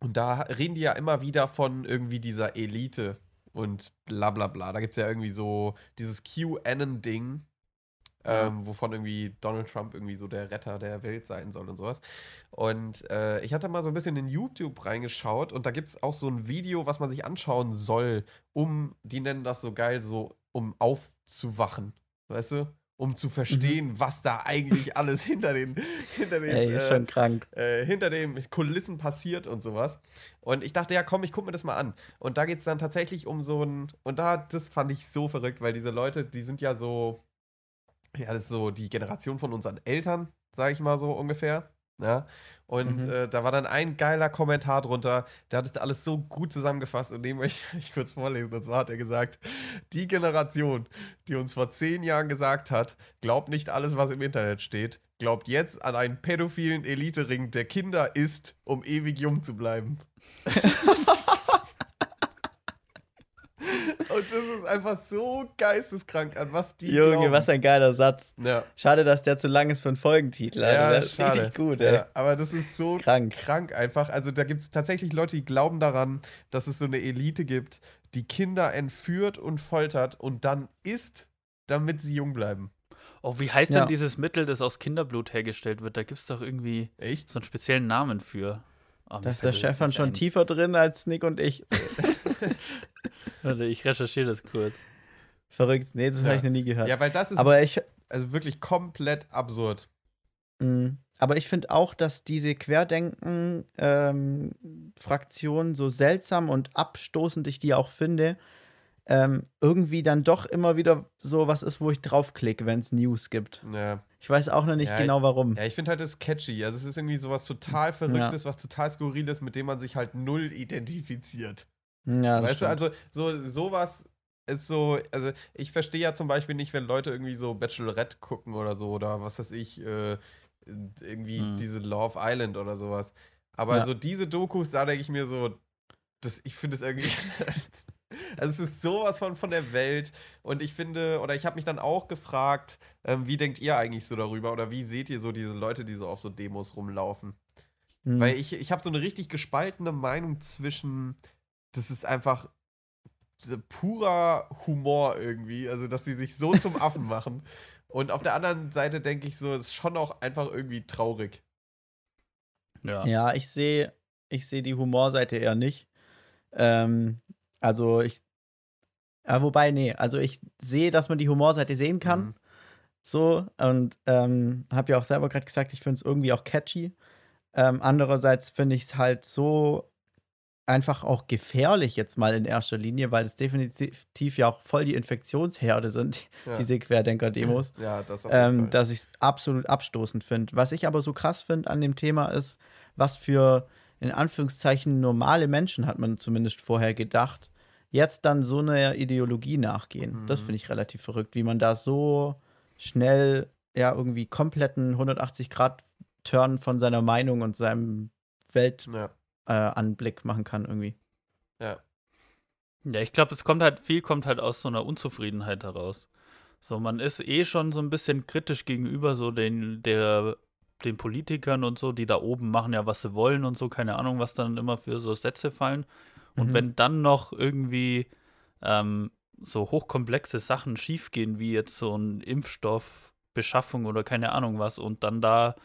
S2: und da reden die ja immer wieder von irgendwie dieser Elite und bla bla bla. Da gibt es ja irgendwie so dieses QAnon-Ding, ähm, wovon irgendwie Donald Trump irgendwie so der Retter der Welt sein soll und sowas. Und äh, ich hatte mal so ein bisschen in YouTube reingeschaut und da gibt es auch so ein Video, was man sich anschauen soll, um, die nennen das so geil, so um aufzuwachen, weißt du? Um zu verstehen, was da eigentlich alles hinter den, hinter den
S3: Ey,
S2: äh, äh, hinter den Kulissen passiert und sowas. Und ich dachte, ja, komm, ich guck mir das mal an. Und da geht es dann tatsächlich um so ein. Und da, das fand ich so verrückt, weil diese Leute, die sind ja so. Ja, das ist so die Generation von unseren Eltern, sage ich mal so ungefähr. Ja. Und
S3: Mhm.
S2: äh, da war dann ein geiler Kommentar drunter, der hat es alles so gut zusammengefasst und den möchte ich euch kurz vorlesen. Und zwar hat er gesagt: Die Generation, die uns vor zehn Jahren gesagt hat, glaubt nicht alles, was im Internet steht, glaubt jetzt an einen pädophilen Elitering, der Kinder isst, um ewig jung zu bleiben. Und das ist einfach so geisteskrank, an was die
S3: Junge,
S2: glauben.
S3: was ein geiler Satz.
S2: Ja,
S3: Schade, dass der zu lang ist für einen Folgentitel. Alter.
S2: ja
S3: das ist
S2: schade.
S3: richtig gut, ey.
S2: Ja, aber das ist so
S3: Krank.
S2: krank einfach. Also da gibt es tatsächlich Leute, die glauben daran, dass es so eine Elite gibt, die Kinder entführt und foltert und dann isst, damit sie jung bleiben.
S4: Oh, wie heißt
S3: Ja.
S4: denn dieses Mittel, das aus Kinderblut hergestellt wird? Da gibt es doch irgendwie
S2: Echt?
S4: so einen speziellen Namen für. Oh,
S3: Da ist der Stefan schon
S4: ein.
S3: tiefer drin als Nick und ich.
S4: Warte, ich recherchiere das kurz.
S3: Verrückt. Nee, das
S2: Ja.
S3: habe ich noch nie gehört.
S2: Ja, weil das ist
S3: aber ich,
S2: also wirklich komplett absurd.
S3: mh, aber ich finde auch, dass diese Querdenken-Fraktion, so seltsam und abstoßend ich die auch finde, ähm, irgendwie dann doch immer wieder so was ist, wo ich draufklicke, wenn es News gibt.
S2: Ja.
S3: Ich weiß auch noch nicht
S2: Ja,
S3: genau warum.
S2: Ja, ich finde halt das catchy. Also es ist irgendwie sowas total Verrücktes, was total Skurriles, mit dem man sich halt null identifiziert.
S3: Ja, das
S2: weißt du,
S3: stimmt.
S2: also so sowas ist so, also ich verstehe ja zum Beispiel nicht, wenn Leute irgendwie so Bachelorette gucken oder so oder was weiß ich, äh, irgendwie
S4: Hm.
S2: diese Love Island oder sowas. Aber
S3: Ja.
S2: so diese Dokus, da denke ich mir so, das, ich finde es irgendwie. also es ist sowas von, von der Welt. Und ich finde, oder ich habe mich dann auch gefragt, ähm, wie denkt ihr eigentlich so darüber? Oder wie seht ihr so diese Leute, die so auf so Demos rumlaufen?
S3: Hm.
S2: Weil ich, ich habe so eine richtig gespaltene Meinung zwischen, das ist einfach purer Humor irgendwie, also dass sie sich so zum Affen machen. Und auf der anderen Seite denke ich so, es ist schon auch einfach irgendwie traurig.
S4: Ja.
S3: Ja, ich sehe ich sehe die Humorseite eher nicht. Ähm, also ich ja, wobei, nee, also ich sehe, dass man die Humorseite sehen kann.
S2: Mhm.
S3: So, und ähm, habe ja auch selber gerade gesagt, ich finde es irgendwie auch catchy. Ähm, andererseits finde ich es halt so einfach auch gefährlich jetzt mal in erster Linie, weil es definitiv ja auch voll die Infektionsherde sind,
S2: Ja.
S3: diese Querdenker-Demos
S2: Ja, das
S3: ähm, dass ich es absolut abstoßend finde. Was ich aber so krass finde an dem Thema ist, was für in Anführungszeichen normale Menschen hat man zumindest vorher gedacht, jetzt dann so einer Ideologie nachgehen. Das
S2: Mhm.
S3: finde ich relativ verrückt, wie man da so schnell ja irgendwie kompletten 180 Grad Turn von seiner Meinung und seinem Weltanblick
S2: ja,
S3: äh, machen kann irgendwie.
S2: ja.
S4: Ja, ich glaube, es kommt halt, viel kommt halt aus so einer Unzufriedenheit heraus. So, man ist eh schon so ein bisschen kritisch gegenüber so den, der, den Politikern und so, die da oben machen ja, was sie wollen und so, keine Ahnung, was dann immer für so Sätze fallen. Und
S3: Mhm.
S4: wenn dann noch irgendwie ähm, so hochkomplexe Sachen schiefgehen, wie jetzt so ein Impfstoffbeschaffung oder keine Ahnung was, und dann da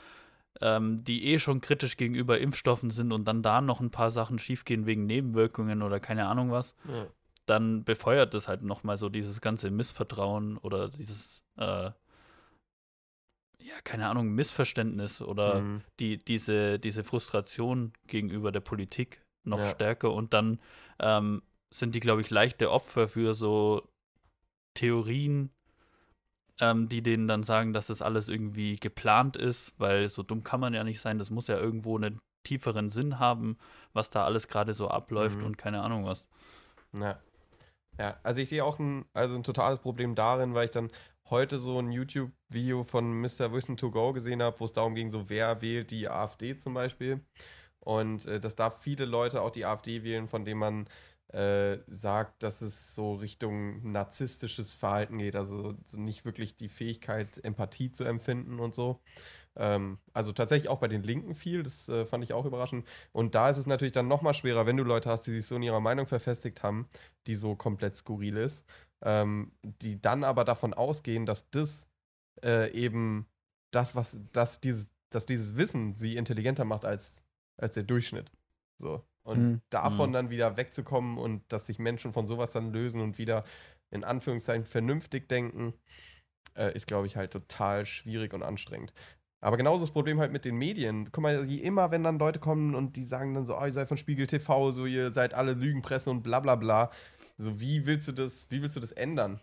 S4: ähm, die eh schon kritisch gegenüber Impfstoffen sind und dann da noch ein paar Sachen schiefgehen wegen Nebenwirkungen oder keine Ahnung was,
S2: ja.
S4: dann befeuert es halt nochmal so dieses ganze Missvertrauen oder dieses, äh, ja, keine Ahnung, Missverständnis oder
S2: Mhm.
S4: die, diese, diese Frustration gegenüber der Politik noch
S2: Ja.
S4: stärker und dann ähm, sind die, glaube ich, leichte Opfer für so Theorien, ähm, die denen dann sagen, dass das alles irgendwie geplant ist, weil so dumm kann man ja nicht sein, das muss ja irgendwo einen tieferen Sinn haben, was da alles gerade so abläuft
S2: Mhm.
S4: und keine Ahnung was.
S2: Ja. Ja, also ich sehe auch ein, also ein totales Problem darin, weil ich dann heute so ein YouTube-Video von Mr. Wissen to Go gesehen habe, wo es darum ging, so wer wählt die AfD zum Beispiel. Und äh, dass da viele Leute auch die AfD wählen, von denen man äh, sagt, dass es so Richtung narzisstisches Verhalten geht, also so nicht wirklich die Fähigkeit, Empathie zu empfinden und so. Ähm, also tatsächlich auch bei den Linken viel, das äh, fand ich auch überraschend. Und da ist es natürlich dann nochmal schwerer, wenn du Leute hast, die sich so in ihrer Meinung verfestigt haben, die so komplett skurril ist, ähm, die dann aber davon ausgehen, dass das äh, eben das, was, dass dieses, dass dieses Wissen sie intelligenter macht als, als der Durchschnitt. So. Und
S3: Mhm.
S2: davon
S4: Mhm.
S2: dann wieder wegzukommen und dass sich Menschen von sowas dann lösen und wieder in Anführungszeichen vernünftig denken, äh, ist, glaube ich, halt total schwierig und anstrengend. Aber genauso das Problem halt mit den Medien. Guck mal, je immer, wenn dann Leute kommen und die sagen dann so, oh, ihr seid von Spiegel TV, so ihr seid alle Lügenpresse und bla bla bla. So, wie willst du das, wie willst du das ändern?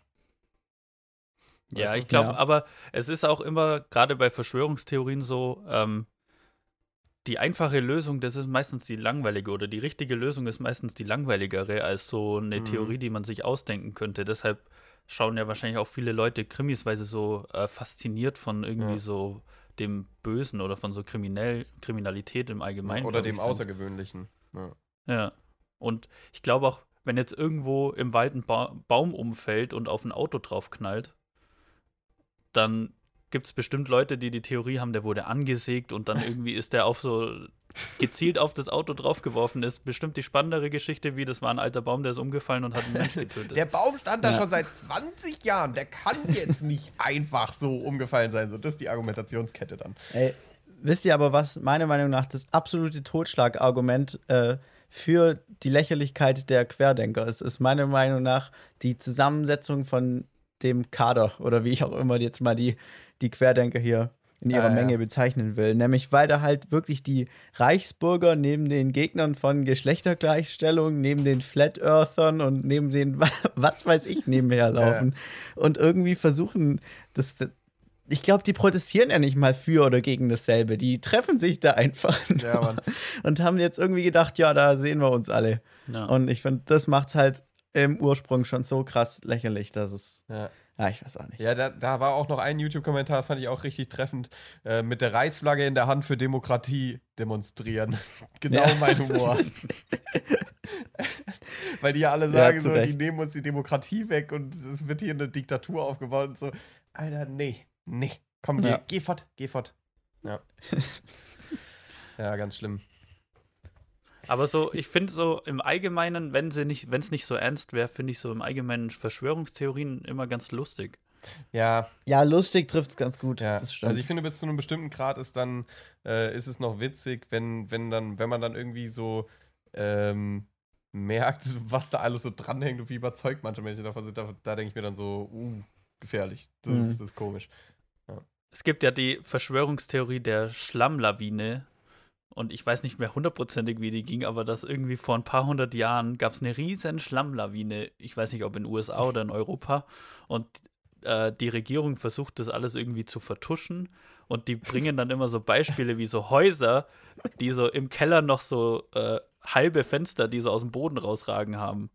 S4: Ja,
S2: Weißt du?
S4: ich glaube,
S3: Ja.
S4: aber es ist auch immer, gerade bei Verschwörungstheorien so, ähm, die einfache Lösung, das ist meistens die langweilige oder die richtige Lösung ist meistens die langweiligere als so eine
S2: Mhm.
S4: Theorie, die man sich ausdenken könnte. Deshalb schauen ja wahrscheinlich auch viele Leute Krimis, weil sie so äh, fasziniert von irgendwie
S2: Ja.
S4: so dem Bösen oder von so kriminell, Kriminalität im Allgemeinen.
S2: Oder dem
S4: sind.
S2: Außergewöhnlichen. Ja.
S4: Ja. Und ich glaube auch, wenn jetzt irgendwo im Wald ein ba Baum umfällt und auf ein Auto draufknallt, dann gibt es bestimmt Leute, die die Theorie haben, der wurde angesägt und dann irgendwie ist der auf so gezielt auf das Auto draufgeworfen ist. Bestimmt die spannendere Geschichte, wie das war ein alter Baum, der ist umgefallen und hat einen Mensch getötet.
S2: Der Baum stand da
S3: Ja.
S2: schon seit 20 Jahren. Der kann jetzt nicht einfach so umgefallen sein. So, das ist die Argumentationskette dann.
S3: Ey, wisst ihr aber, was meiner Meinung nach das absolute Totschlagargument äh, für die Lächerlichkeit der Querdenker. Es ist meiner Meinung nach die Zusammensetzung von dem Kader oder wie ich auch immer jetzt mal die, die Querdenker hier in ihrer
S2: Ah, ja.
S3: Menge bezeichnen will. Nämlich, weil da halt wirklich die Reichsbürger neben den Gegnern von Geschlechtergleichstellung, neben den Flat Earthern und neben den, was weiß ich, nebenher laufen und irgendwie versuchen, das. Ich glaube, die protestieren ja nicht mal für oder gegen dasselbe. Die treffen sich da einfach
S2: Ja,
S3: und haben jetzt irgendwie gedacht, ja, da sehen wir uns alle.
S4: Ja.
S3: Und ich finde, das macht halt im Ursprung schon so krass lächerlich, dass es.
S2: Ja.
S3: Ja, ich weiß auch nicht.
S2: Ja, da, da war auch noch ein YouTube-Kommentar, fand ich auch richtig treffend, äh, mit der Reichsflagge in der Hand für Demokratie demonstrieren. genau
S3: Ja.
S2: mein Humor. Weil die ja alle
S3: Ja,
S2: sagen,
S3: zu
S2: so, die nehmen uns die Demokratie weg und es wird hier eine Diktatur aufgebaut und so. Alter, nee, nee. Komm, geh,
S3: Ja.
S2: geh fort, geh fort. Ja. ja, ganz schlimm.
S4: Aber so, ich finde so im Allgemeinen, wenn sie nicht, wenn es nicht so ernst wäre, finde ich so im Allgemeinen Verschwörungstheorien immer ganz lustig.
S2: Ja,
S3: Ja, lustig trifft es ganz gut.
S2: Ja,
S3: Das stimmt.
S2: also ich finde, bis zu einem bestimmten Grad ist dann, äh, ist es noch witzig, wenn, wenn dann, wenn man dann irgendwie so ähm, merkt, was da alles so dranhängt und wie überzeugt manche Menschen davon sind, da, da denke ich mir dann so, uh, gefährlich. Das,
S3: Mhm.
S2: ist, das ist komisch.
S4: Es gibt ja die Verschwörungstheorie der Schlammlawine. Und ich weiß nicht mehr hundertprozentig, wie die ging, aber dass irgendwie vor ein paar hundert Jahren gab es eine riesen Schlammlawine. Ich weiß nicht, ob in den USA oder in Europa. Und äh, die Regierung versucht das alles irgendwie zu vertuschen. Und die bringen dann immer so Beispiele wie so Häuser, die so im Keller noch so äh, halbe Fenster, die so aus dem Boden rausragen haben.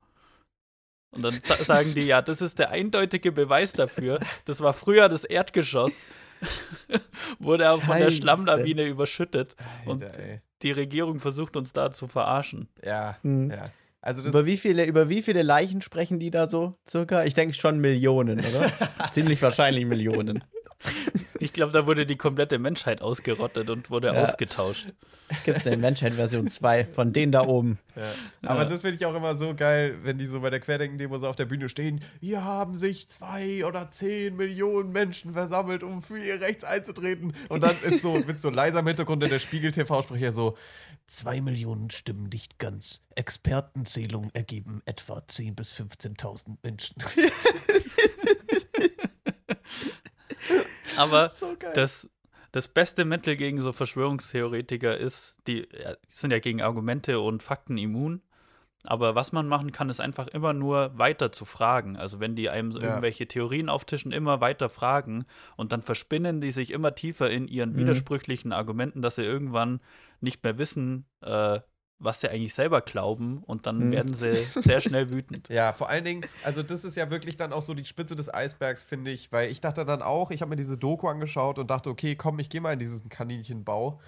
S4: Und dann sa- sagen die, ja, das ist der eindeutige Beweis dafür. Das war früher das Erdgeschoss. Wurde aber von der. Schlammlawine überschüttet. Und
S2: Alter, ey.
S4: die Regierung versucht uns da zu verarschen.
S2: Ja,
S3: Mhm.
S2: ja. Also das
S3: Über wie, viele, über wie viele Leichen sprechen die da so circa? Ich denke schon Millionen, oder? Ziemlich wahrscheinlich Millionen.
S4: Ich glaube, da wurde die komplette Menschheit ausgerottet und wurde
S3: Ja.
S4: ausgetauscht.
S3: Es gibt eine Menschheit-Version 2 von denen da oben.
S2: Ja. Aber
S4: Ja.
S2: das finde ich auch immer so geil, wenn die so bei der Querdenken-Demo so auf der Bühne stehen. Hier haben sich zwei oder zehn Millionen Menschen versammelt, um für ihr Rechts einzutreten. Und dann ist so, wird so leiser im Hintergrund in der Spiegel-TV-Sprecher so: Zwei Millionen stimmen nicht ganz. Expertenzählungen ergeben etwa 10.000 bis 15.000 Menschen.
S4: Aber
S2: so
S4: das, das beste Mittel gegen so Verschwörungstheoretiker ist, die sind ja gegen Argumente und Fakten immun. Aber was man machen kann, ist einfach immer nur weiter zu fragen. Also wenn die einem
S2: Ja.
S4: irgendwelche Theorien auftischen, immer weiter fragen und dann verspinnen die sich immer tiefer in ihren
S3: Mhm.
S4: widersprüchlichen Argumenten, dass sie irgendwann nicht mehr wissen, äh, was sie eigentlich selber glauben und dann
S3: Mhm.
S4: werden sie sehr schnell wütend.
S2: Ja, vor allen Dingen, also das ist ja wirklich dann auch so die Spitze des Eisbergs, finde ich, weil ich dachte dann auch, ich habe mir diese Doku angeschaut und dachte, okay, komm, ich gehe mal in diesen Kaninchenbau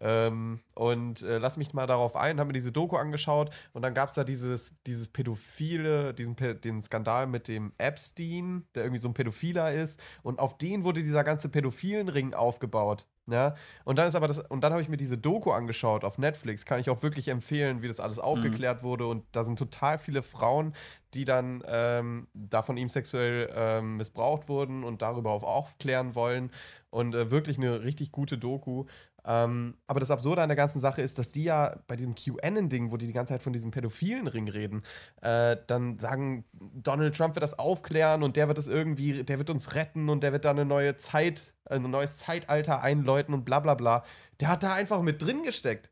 S2: ähm, und äh, lass mich mal darauf ein, habe mir diese Doku angeschaut und dann gab es da dieses, dieses Pädophile, diesen den Skandal mit dem Epstein, der irgendwie so ein Pädophiler ist und auf den wurde dieser ganze pädophilen Ring aufgebaut. Ja, und dann ist aber das, und dann habe ich mir diese Doku angeschaut auf Netflix, kann ich auch wirklich empfehlen, wie das alles aufgeklärt wurde. Und da sind total viele Frauen, die dann ähm, da von ihm sexuell ähm, missbraucht wurden und darüber auch aufklären wollen. Und äh, wirklich eine richtig gute Doku. Ähm, aber das Absurde an der ganzen Sache ist, dass die ja bei diesem QAnon-Ding, wo die die ganze Zeit von diesem pädophilen Ring reden, äh, dann sagen, Donald Trump wird das aufklären und der wird das irgendwie, der wird uns retten und der wird da eine neue Zeit, ein neues Zeitalter einläuten und bla bla bla. Der hat da einfach mit drin gesteckt.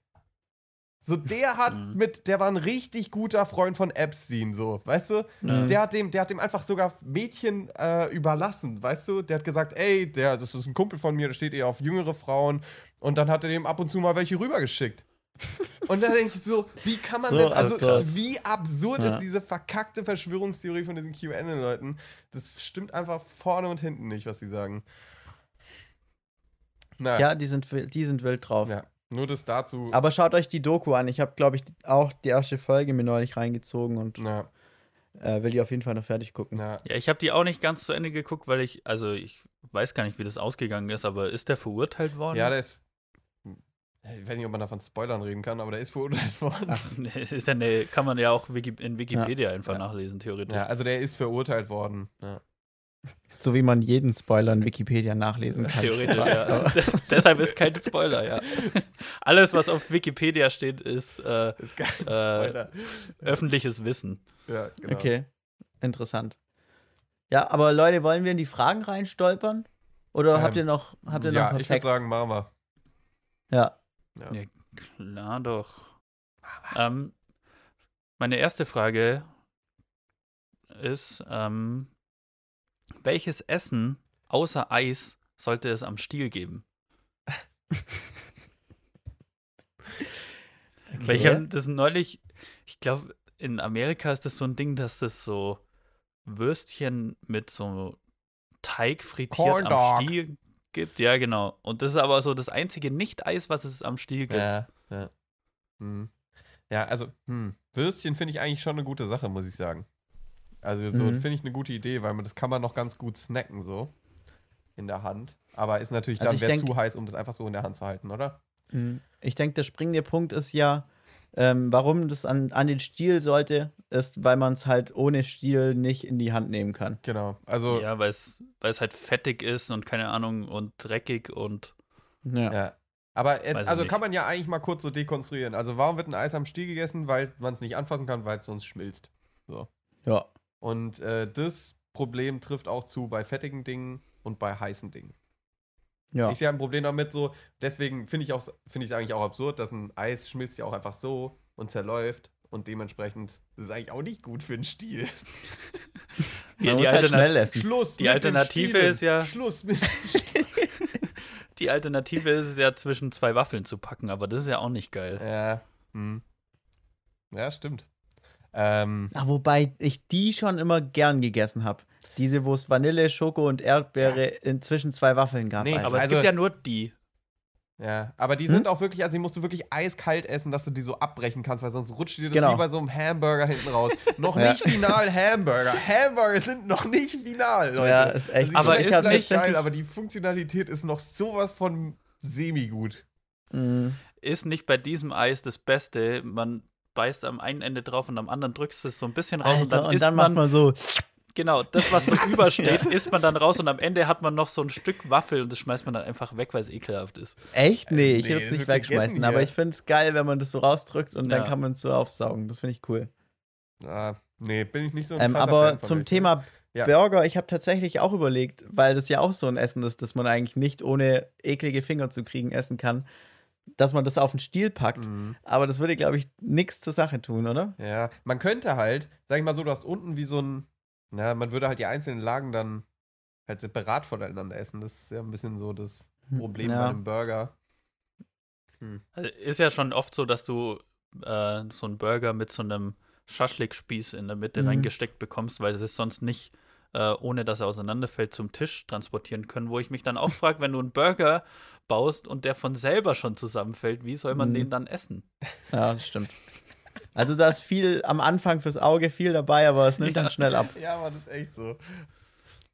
S2: So, der hat
S4: Mhm.
S2: mit, der war ein richtig guter Freund von Epstein, so, weißt du?
S4: Ja.
S2: Der hat dem, der hat dem einfach sogar Mädchen äh, überlassen, weißt du? Der hat gesagt, ey, der, das ist ein Kumpel von mir, der steht eher auf jüngere Frauen. Und dann hat er dem ab und zu mal welche rübergeschickt. Und da denke ich so, wie kann man
S3: So
S2: das, also
S3: absurd.
S2: wie absurd
S3: Ja.
S2: ist diese verkackte Verschwörungstheorie von diesen QAnon-Leuten? Das stimmt einfach vorne und hinten nicht, was sie sagen. Na,
S3: Ja, die sind, die sind wild drauf.
S2: ja. Nur das dazu.
S3: Aber schaut euch die Doku an. Ich habe, glaube ich, auch die erste Folge mir neulich reingezogen und
S2: na,
S3: äh, will die auf jeden Fall noch fertig gucken.
S2: na.
S4: Ja, ich habe die auch nicht ganz zu Ende geguckt, weil ich, also ich weiß gar nicht, wie das ausgegangen ist, aber ist der verurteilt worden?
S2: Ja, der ist. Ich weiß nicht, ob man davon Spoilern reden kann, aber der ist verurteilt worden.
S4: ist ja eine, kann man ja auch Wiki, in Wikipedia einfach
S2: Ja.
S4: nachlesen, theoretisch.
S2: Ja, also der ist verurteilt worden. Ja.
S3: So wie man jeden Spoiler in Wikipedia nachlesen kann.
S4: Theoretisch, ja. Deshalb ist kein Spoiler, ja. Alles, was auf Wikipedia steht, ist äh,
S2: Ist kein
S4: Äh,
S2: Spoiler.
S4: öffentliches Wissen.
S2: ja, genau.
S3: Okay, interessant. Ja, aber Leute, wollen wir in die Fragen reinstolpern? Oder
S2: Ähm,
S3: habt ihr noch, habt ihr noch
S2: Ja,
S3: ein paar
S2: ich würde sagen, machen wir.
S3: Ja.
S2: Ja.
S4: Ja. Klar doch. Ähm, meine erste Frage ist, ähm, welches Essen außer Eis sollte es am Stiel geben? Weil ich habe das neulich, ich glaube, in Amerika ist das so ein Ding, dass das so Würstchen mit so Teig frittiert
S2: Corn
S4: am
S2: Dog.
S4: Stiel gibt. Ja, genau. Und das ist aber so das einzige Nicht-Eis, was es am Stiel gibt.
S2: Ja, ja. Hm. Ja, also, hm. Würstchen finde ich eigentlich schon eine gute Sache, muss ich sagen. Also, so
S3: Mhm.
S2: finde ich eine gute Idee, weil man das kann man noch ganz gut snacken, so in der Hand. Aber ist natürlich
S3: Also
S2: dann wäre zu heiß, um das einfach so in der Hand zu halten, oder?
S3: Mhm. Ich denke, der springende Punkt ist ja, ähm, warum das an, an den Stiel sollte, ist, weil man es halt ohne Stiel nicht in die Hand nehmen kann.
S2: Genau. Also,
S4: Ja, weil es weil es halt fettig ist und keine Ahnung und dreckig und
S3: Ja.
S2: Ja. Aber jetzt, also
S4: nicht.
S2: kann man ja eigentlich mal kurz so dekonstruieren. Also warum wird ein Eis am Stiel gegessen? Weil man es nicht anfassen kann, weil es sonst schmilzt.
S3: ja.
S2: Und äh, das Problem trifft auch zu bei fettigen Dingen und bei heißen Dingen.
S3: Ja.
S2: Ich sehe ein Problem damit so, deswegen finde ich auch finde ich es eigentlich auch absurd, dass ein Eis schmilzt ja auch einfach so und zerläuft und dementsprechend ist es eigentlich auch nicht gut für den Stiel.
S4: Ja,
S3: Man
S4: die
S3: muss halt
S4: Altern-
S3: schnell essen.
S2: Schluss
S4: Die Alternative ist ja-
S2: Schluss mit
S4: die Alternative ist es ja zwischen zwei Waffeln zu packen, aber das ist ja auch nicht geil.
S2: Ja. Hm. Ja, stimmt. Ähm,
S3: Ah, wobei ich die schon immer gern gegessen habe. Diese, wo es Vanille, Schoko und Erdbeere inzwischen zwei Waffeln gab.
S2: Nee,
S3: Alter.
S4: Aber es
S2: Also-
S4: gibt ja nur die.
S2: Ja, aber die
S3: Hm?
S2: sind auch wirklich, also die musst du wirklich eiskalt essen, dass du die so abbrechen kannst, weil sonst rutscht dir das
S3: Genau.
S2: wie bei so einem Hamburger hinten raus. noch
S3: Ja.
S2: nicht final Hamburger. Hamburger sind noch nicht final, Leute.
S3: Ja, ist echt-
S2: Das
S4: Aber ist
S2: gleich
S4: nicht-
S2: geil, aber die Funktionalität ist noch sowas von semi-gut.
S3: Mhm.
S4: Ist nicht bei diesem Eis das Beste. Man beißt am einen Ende drauf und am anderen drückst du es so ein bisschen raus und
S3: Alter,
S4: dann
S3: und dann
S4: man,
S3: macht man so.
S4: Genau, das, was so übersteht, isst man dann raus und am Ende hat man noch so ein Stück Waffel und das schmeißt man dann einfach weg, weil es ekelhaft ist.
S3: Echt? Nee, ich
S2: nee,
S3: würde es nicht wegschmeißen. Aber ich finde es geil, wenn man das so rausdrückt und dann
S4: Ja.
S3: kann man es so aufsaugen. Das finde ich cool.
S2: Ah, nee, bin ich nicht so ein
S3: Ähm, aber
S2: Fan von
S3: zum
S2: wirklich.
S3: Thema
S2: Ja.
S3: Burger, ich habe tatsächlich auch überlegt, weil das ja auch so ein Essen ist, das man eigentlich nicht ohne eklige Finger zu kriegen essen kann, dass man das auf den Stiel packt.
S2: Mhm.
S3: Aber das würde, glaube ich, nichts zur Sache tun, oder?
S2: Ja, man könnte halt, sag ich mal so, du hast unten wie so ein, na, man würde halt die einzelnen Lagen dann halt separat voneinander essen. Das ist ja ein bisschen so das Problem
S3: Ja.
S2: bei einem Burger.
S4: Also ist ja schon oft so, dass du äh, so einen Burger mit so einem Schaschlikspieß in der Mitte
S3: Mhm.
S4: reingesteckt bekommst, weil es ist sonst nicht, äh, ohne dass er auseinanderfällt, zum Tisch transportieren können. Wo ich mich dann auch frage, wenn du einen Burger baust und der von selber schon zusammenfällt, wie soll man
S3: Mhm.
S4: den dann essen?
S3: Ja, stimmt. Also da ist viel am Anfang fürs Auge viel dabei, aber es nimmt
S4: Ja.
S3: dann schnell ab.
S2: Ja, aber das ist echt so.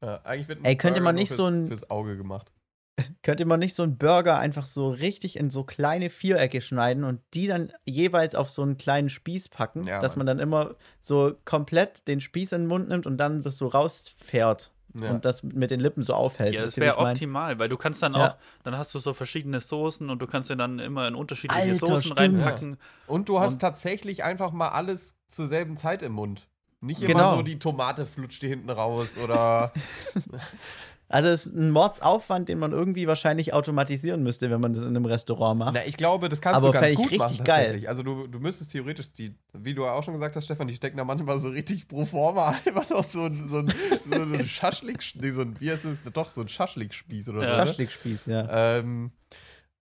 S2: Ja, eigentlich wird ein
S3: Ey, könnte
S2: Burger
S3: man nicht
S2: fürs,
S3: so ein-
S2: fürs Auge gemacht.
S3: Könnte man nicht so einen Burger einfach so richtig in so kleine Vierecke schneiden und die dann jeweils auf so einen kleinen Spieß packen,
S2: Ja,
S3: dass man dann immer so komplett den Spieß in den Mund nimmt und dann das so rausfährt
S2: Ja.
S3: und das mit den Lippen so aufhält.
S4: Ja, das wäre optimal, weil du kannst dann
S3: Ja.
S4: auch, dann hast du so verschiedene Soßen und du kannst dir dann immer in unterschiedliche
S3: Alter,
S4: Soßen
S3: stimmt.
S4: reinpacken.
S2: Und du hast
S4: Und-
S2: tatsächlich einfach mal alles zur selben Zeit im Mund. Nicht immer
S3: Genau.
S2: so die Tomate flutscht dir hinten raus oder.
S3: Also es ist ein Mordsaufwand, den man irgendwie wahrscheinlich automatisieren müsste, wenn man das in einem Restaurant macht.
S2: Na, ich glaube, das kannst
S3: Aber
S2: du ganz gut
S3: richtig
S2: machen
S3: geil.
S2: tatsächlich. Also du, du müsstest theoretisch die, wie du auch schon gesagt hast, Stefan, die stecken da manchmal so richtig pro forma einfach noch so ein, so ein, so ein Schaschlik, nee, so ein, wie heißt es, doch, so ein Schaschlikspieß oder
S4: Ja.
S2: so. Ne?
S3: Schaschlikspieß, ja.
S2: Ähm,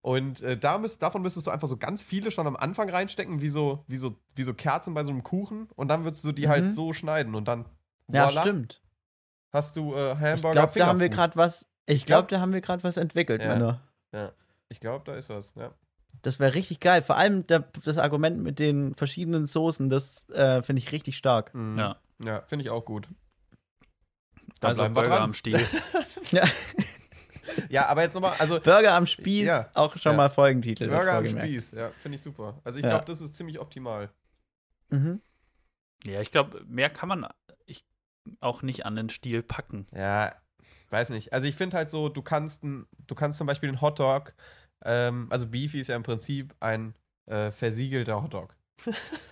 S2: und äh, da müsst, davon müsstest du einfach so ganz viele schon am Anfang reinstecken, wie so, wie so, wie so Kerzen bei so einem Kuchen. Und dann würdest du die
S3: Mhm.
S2: halt so schneiden und dann
S3: Ja,
S2: voilà,
S3: stimmt.
S2: Hast du äh,
S3: Ich
S2: Hamburger
S3: glaube, da haben wir gerade was. Ich
S2: Ich glaub-
S3: glaube, da haben wir gerade was entwickelt,
S2: Ja.
S3: Männer.
S2: Ich glaube, da ist was, ja.
S3: Das wäre richtig geil. Vor allem der, das Argument mit den verschiedenen Soßen, das äh, finde ich richtig stark.
S2: Mhm.
S4: Ja.
S2: Ja, finde ich auch gut. Da
S4: Also
S2: bleiben wir
S4: Burger
S2: dran.
S4: am Stiel.
S3: Ja.
S2: Ja, aber jetzt nochmal, also
S3: Burger am Spieß,
S2: Ja.
S3: auch schon
S2: Ja.
S3: mal Folgentitel.
S2: Burger am. Spieß, ja, finde ich super. Also ich
S3: Ja.
S2: glaube, das ist ziemlich optimal.
S3: Mhm.
S4: Ja, ich glaube, mehr kann man. Auch nicht an den Stiel packen.
S2: Ja, weiß nicht. Also ich finde halt so, du kannst, du kannst zum Beispiel einen Hotdog, ähm, also Beefy ist ja im Prinzip ein äh, versiegelter Hotdog.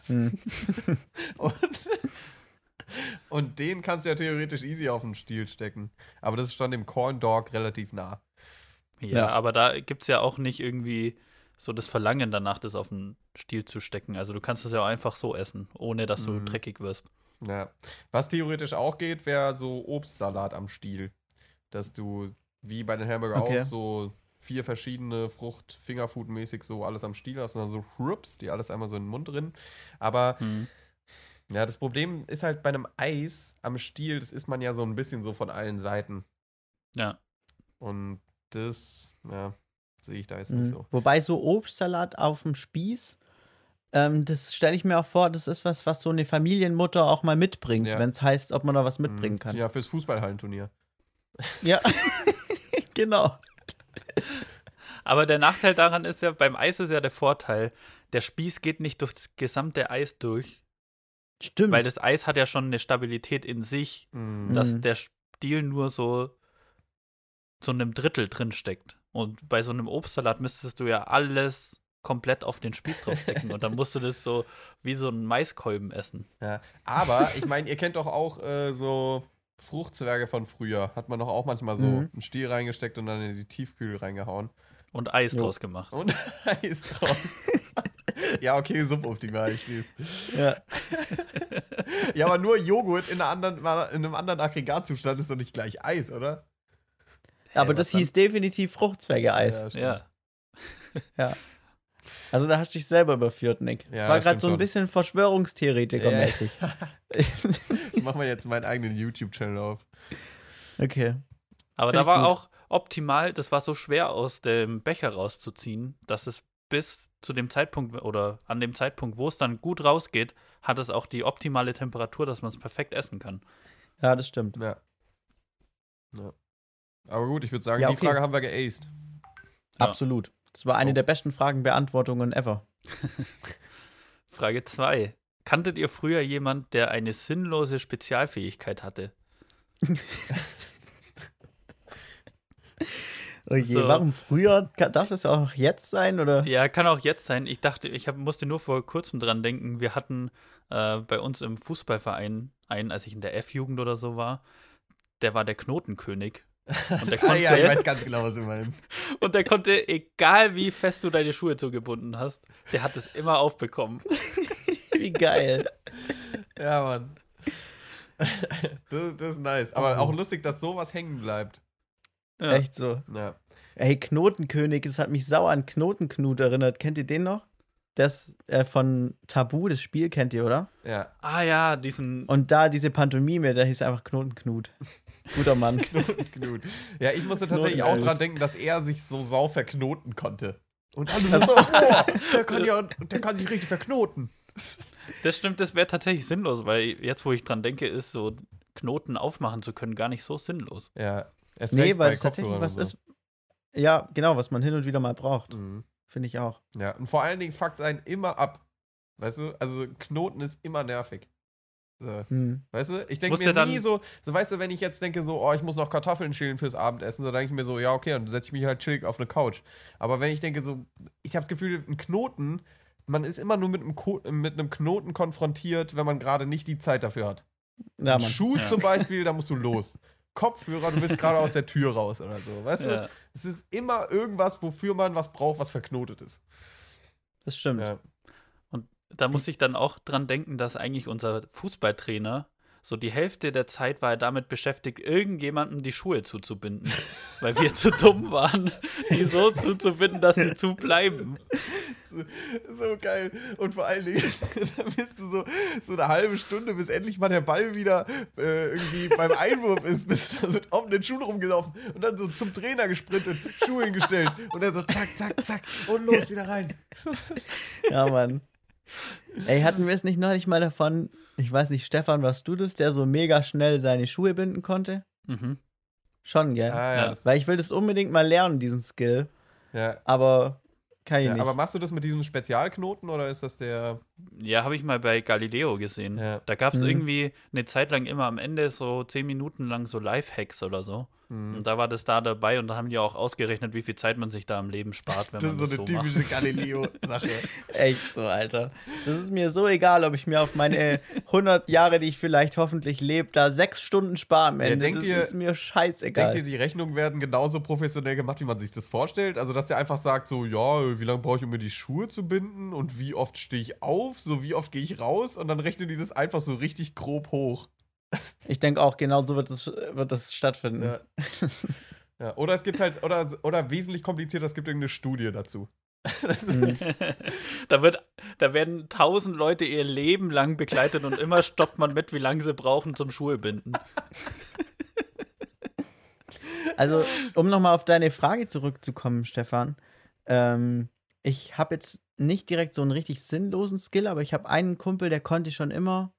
S3: Hm.
S2: Und, und den kannst du ja theoretisch easy auf den Stiel stecken. Aber das ist schon dem Corn Dog relativ nah.
S4: Ja,
S3: Ja.
S4: aber da gibt es ja auch nicht irgendwie so das Verlangen danach, das auf den Stiel zu stecken. Also du kannst es ja auch einfach so essen, ohne dass du
S2: Mhm.
S4: dreckig wirst.
S2: Ja. Was theoretisch auch geht, wäre so Obstsalat am Stiel. Dass du, wie bei den Hamburger
S3: Okay.
S2: auch, so vier verschiedene Frucht, Fingerfood-mäßig so alles am Stiel hast und dann so Schrups, die alles einmal so in den Mund drin. Aber
S4: Mhm.
S2: ja, das Problem ist halt bei einem Eis am Stiel, das isst man ja so ein bisschen so von allen Seiten.
S4: Ja.
S2: Und das, ja, sehe ich da jetzt nicht
S3: Mhm.
S2: so.
S3: Wobei so Obstsalat auf dem Spieß, ähm, das stelle ich mir auch vor, das ist was, was so eine Familienmutter auch mal mitbringt,
S2: Ja.
S3: wenn es heißt, ob man da was mitbringen
S2: Mhm.
S3: kann.
S2: Ja, fürs Fußballhallenturnier.
S3: Ja, genau.
S4: Aber der Nachteil daran ist ja, beim Eis ist ja der Vorteil, der Spieß geht nicht durch das gesamte Eis durch,
S3: Stimmt.
S4: weil das Eis hat ja schon eine Stabilität in sich,
S2: Mhm.
S4: dass
S3: Mhm.
S4: der Stiel nur so so einem Drittel drin steckt. Und bei so einem Obstsalat müsstest du ja alles komplett auf den Spieß draufstecken und dann musst du das so wie so ein Maiskolben essen.
S2: Ja. Aber ich meine, ihr kennt doch auch äh, so Fruchtzwerge von früher. Hat man doch auch manchmal so
S3: Mhm.
S2: einen Stiel reingesteckt und dann in die Tiefkühl reingehauen.
S4: Und Eis
S3: Jo.
S4: draus gemacht.
S2: Und Eis drauf. ja, okay, suboptimal, ich sehe
S3: ja.
S2: Ja, aber nur Joghurt in, einer anderen, in einem anderen Aggregatzustand ist doch nicht gleich Eis, oder?
S3: Aber
S2: Hä,
S3: das
S2: dann?
S3: hieß definitiv Fruchtzwerge-Eis.
S2: Ja.
S4: Ja.
S3: Ja. Also da hast du dich selber überführt, Nick. Das
S2: Ja,
S3: war gerade so ein bisschen Verschwörungstheoretiker-mäßig.
S2: Ich mache mal jetzt meinen eigenen YouTube-Channel auf.
S3: Okay.
S4: Aber
S3: Find
S4: da war
S3: gut.
S4: auch optimal, das war so schwer aus dem Becher rauszuziehen, dass es bis zu dem Zeitpunkt oder an dem Zeitpunkt, wo es dann gut rausgeht, hat es auch die optimale Temperatur, dass man es perfekt essen kann.
S3: Ja, das stimmt.
S2: Ja. ja. Aber gut, ich würde sagen,
S3: Ja,
S2: die
S3: okay.
S2: Frage haben wir geaced.
S4: Ja.
S3: Absolut. Das war eine
S2: Oh.
S3: der besten Fragenbeantwortungen ever.
S4: Frage 2. Kanntet ihr früher jemand, der eine sinnlose Spezialfähigkeit hatte?
S3: Je,
S4: So.
S3: warum früher? Darf das auch noch jetzt sein? Oder?
S4: Ja, kann auch jetzt sein. Ich dachte, ich hab, musste nur vor kurzem dran denken. Wir hatten äh, bei uns im Fußballverein einen, als ich in der F-Jugend oder so war, der war der Knotenkönig. Und der, konnte,
S2: ja, ich weiß ganz genau, was du meinst.
S4: und der konnte, egal wie fest du deine Schuhe zugebunden hast, der hat es immer aufbekommen.
S3: Wie geil.
S2: Ja, Mann. das, das ist nice. Aber auch lustig, dass sowas hängen bleibt.
S4: Ja.
S3: Echt so.
S2: Ja.
S3: Ey, Knotenkönig, das hat mich sauer an Knotenknut erinnert. Kennt ihr den noch? Das äh, von Tabu, das Spiel kennt ihr, oder?
S2: Ja.
S4: Ah ja, diesen.
S3: Und da diese Pantomime, da hieß einfach Knotenknut. Guter Mann.
S2: Knut. Ja, ich musste tatsächlich auch dran denken, dass er sich so sau verknoten konnte. Und alle so, boah, der kann ja, der kann sich richtig verknoten.
S4: Das stimmt, das wäre tatsächlich sinnlos, weil jetzt, wo ich dran denke, ist so Knoten aufmachen zu können gar nicht so sinnlos.
S2: Ja. Erst
S3: nee, weil es tatsächlich was
S2: so.
S3: ist. Ja, genau, was man hin und wieder mal braucht.
S2: Mhm.
S3: Finde ich auch.
S2: Ja, und vor allen Dingen fuckt einen immer ab. Weißt du? Also Knoten ist immer nervig. So.
S3: Hm.
S2: Weißt du? Ich denke mir nie so, so weißt du, wenn ich jetzt denke so, oh, ich muss noch Kartoffeln schälen fürs Abendessen, so denke ich mir so, ja, okay, dann setze ich mich halt chillig auf eine Couch. Aber wenn ich denke so, ich habe das Gefühl, ein Knoten, man ist immer nur mit einem, Ko mit einem Knoten konfrontiert, wenn man gerade nicht die Zeit dafür hat.
S3: Ja.
S2: Schuh
S4: Ja.
S2: zum Beispiel, da musst du los. Kopfhörer, du willst gerade aus der Tür raus oder so. Weißt du?
S4: Ja.
S2: Es ist immer irgendwas, wofür man was braucht, was verknotet ist.
S3: Das stimmt.
S2: Ja.
S4: Da muss ich dann auch dran denken, dass eigentlich unser Fußballtrainer so die Hälfte der Zeit war er damit beschäftigt, irgendjemandem die Schuhe zuzubinden. weil wir zu dumm waren, die so zuzubinden, dass sie zubleiben.
S2: So geil. Und vor allen Dingen, da bist du so, so eine halbe Stunde, bis endlich mal der Ball wieder äh, irgendwie beim Einwurf ist, bist du da mit offenen Schuhen rumgelaufen und dann so zum Trainer gesprintet, Schuhe hingestellt und dann so zack, zack, zack und los, wieder rein.
S3: Ja, Mann. Ey, hatten wir es nicht neulich mal davon? Ich weiß nicht, Stefan, warst du das, der so mega schnell seine Schuhe binden konnte?
S4: Mhm.
S3: Schon, gell?
S2: Ah,
S4: Ja.
S2: ja,
S3: Weil ich will das unbedingt mal lernen, diesen Skill.
S2: ja.
S3: Aber kann ich
S2: ja
S3: nicht.
S2: aber machst du das mit diesem Spezialknoten oder ist das der
S4: Ja, habe ich mal bei Galileo gesehen.
S2: Ja.
S4: Da gab es
S3: Mhm.
S4: irgendwie eine Zeit lang immer am Ende so zehn Minuten lang so Live-Hacks oder so.
S2: Mhm.
S4: Und da war das da dabei und da haben die auch ausgerechnet, wie viel Zeit man sich da am Leben spart, wenn
S2: Das ist
S4: man
S2: so
S4: das
S2: eine
S4: so macht.
S2: typische Galileo-Sache.
S3: Echt so, Alter. Das ist mir so egal, ob ich mir auf meine 100 Jahre, die ich vielleicht hoffentlich lebe, da sechs Stunden spare am
S2: Ja,
S3: Ende.
S2: denkt
S3: das
S2: ihr-
S3: ist mir scheißegal.
S2: Denkt ihr, die Rechnungen werden genauso professionell gemacht, wie man sich das vorstellt? Also, dass der einfach sagt, so, ja, wie lange brauche ich, um mir die Schuhe zu binden? Und wie oft stehe ich auf? So, wie oft gehe ich raus? Und dann rechnen die das einfach so richtig grob hoch.
S3: Ich denke auch, genau so wird das, wird das stattfinden.
S2: Ja. ja. Oder es gibt halt, oder, oder wesentlich komplizierter, es gibt irgendeine Studie dazu.
S3: Mhm.
S4: da, wird, da werden tausend Leute ihr Leben lang begleitet und immer stoppt man mit, wie lange sie brauchen zum Schuhe binden.
S3: Also, um nochmal auf deine Frage zurückzukommen, Stefan. Ähm, ich habe jetzt nicht direkt so einen richtig sinnlosen Skill, aber ich habe einen Kumpel, der konnte schon immer,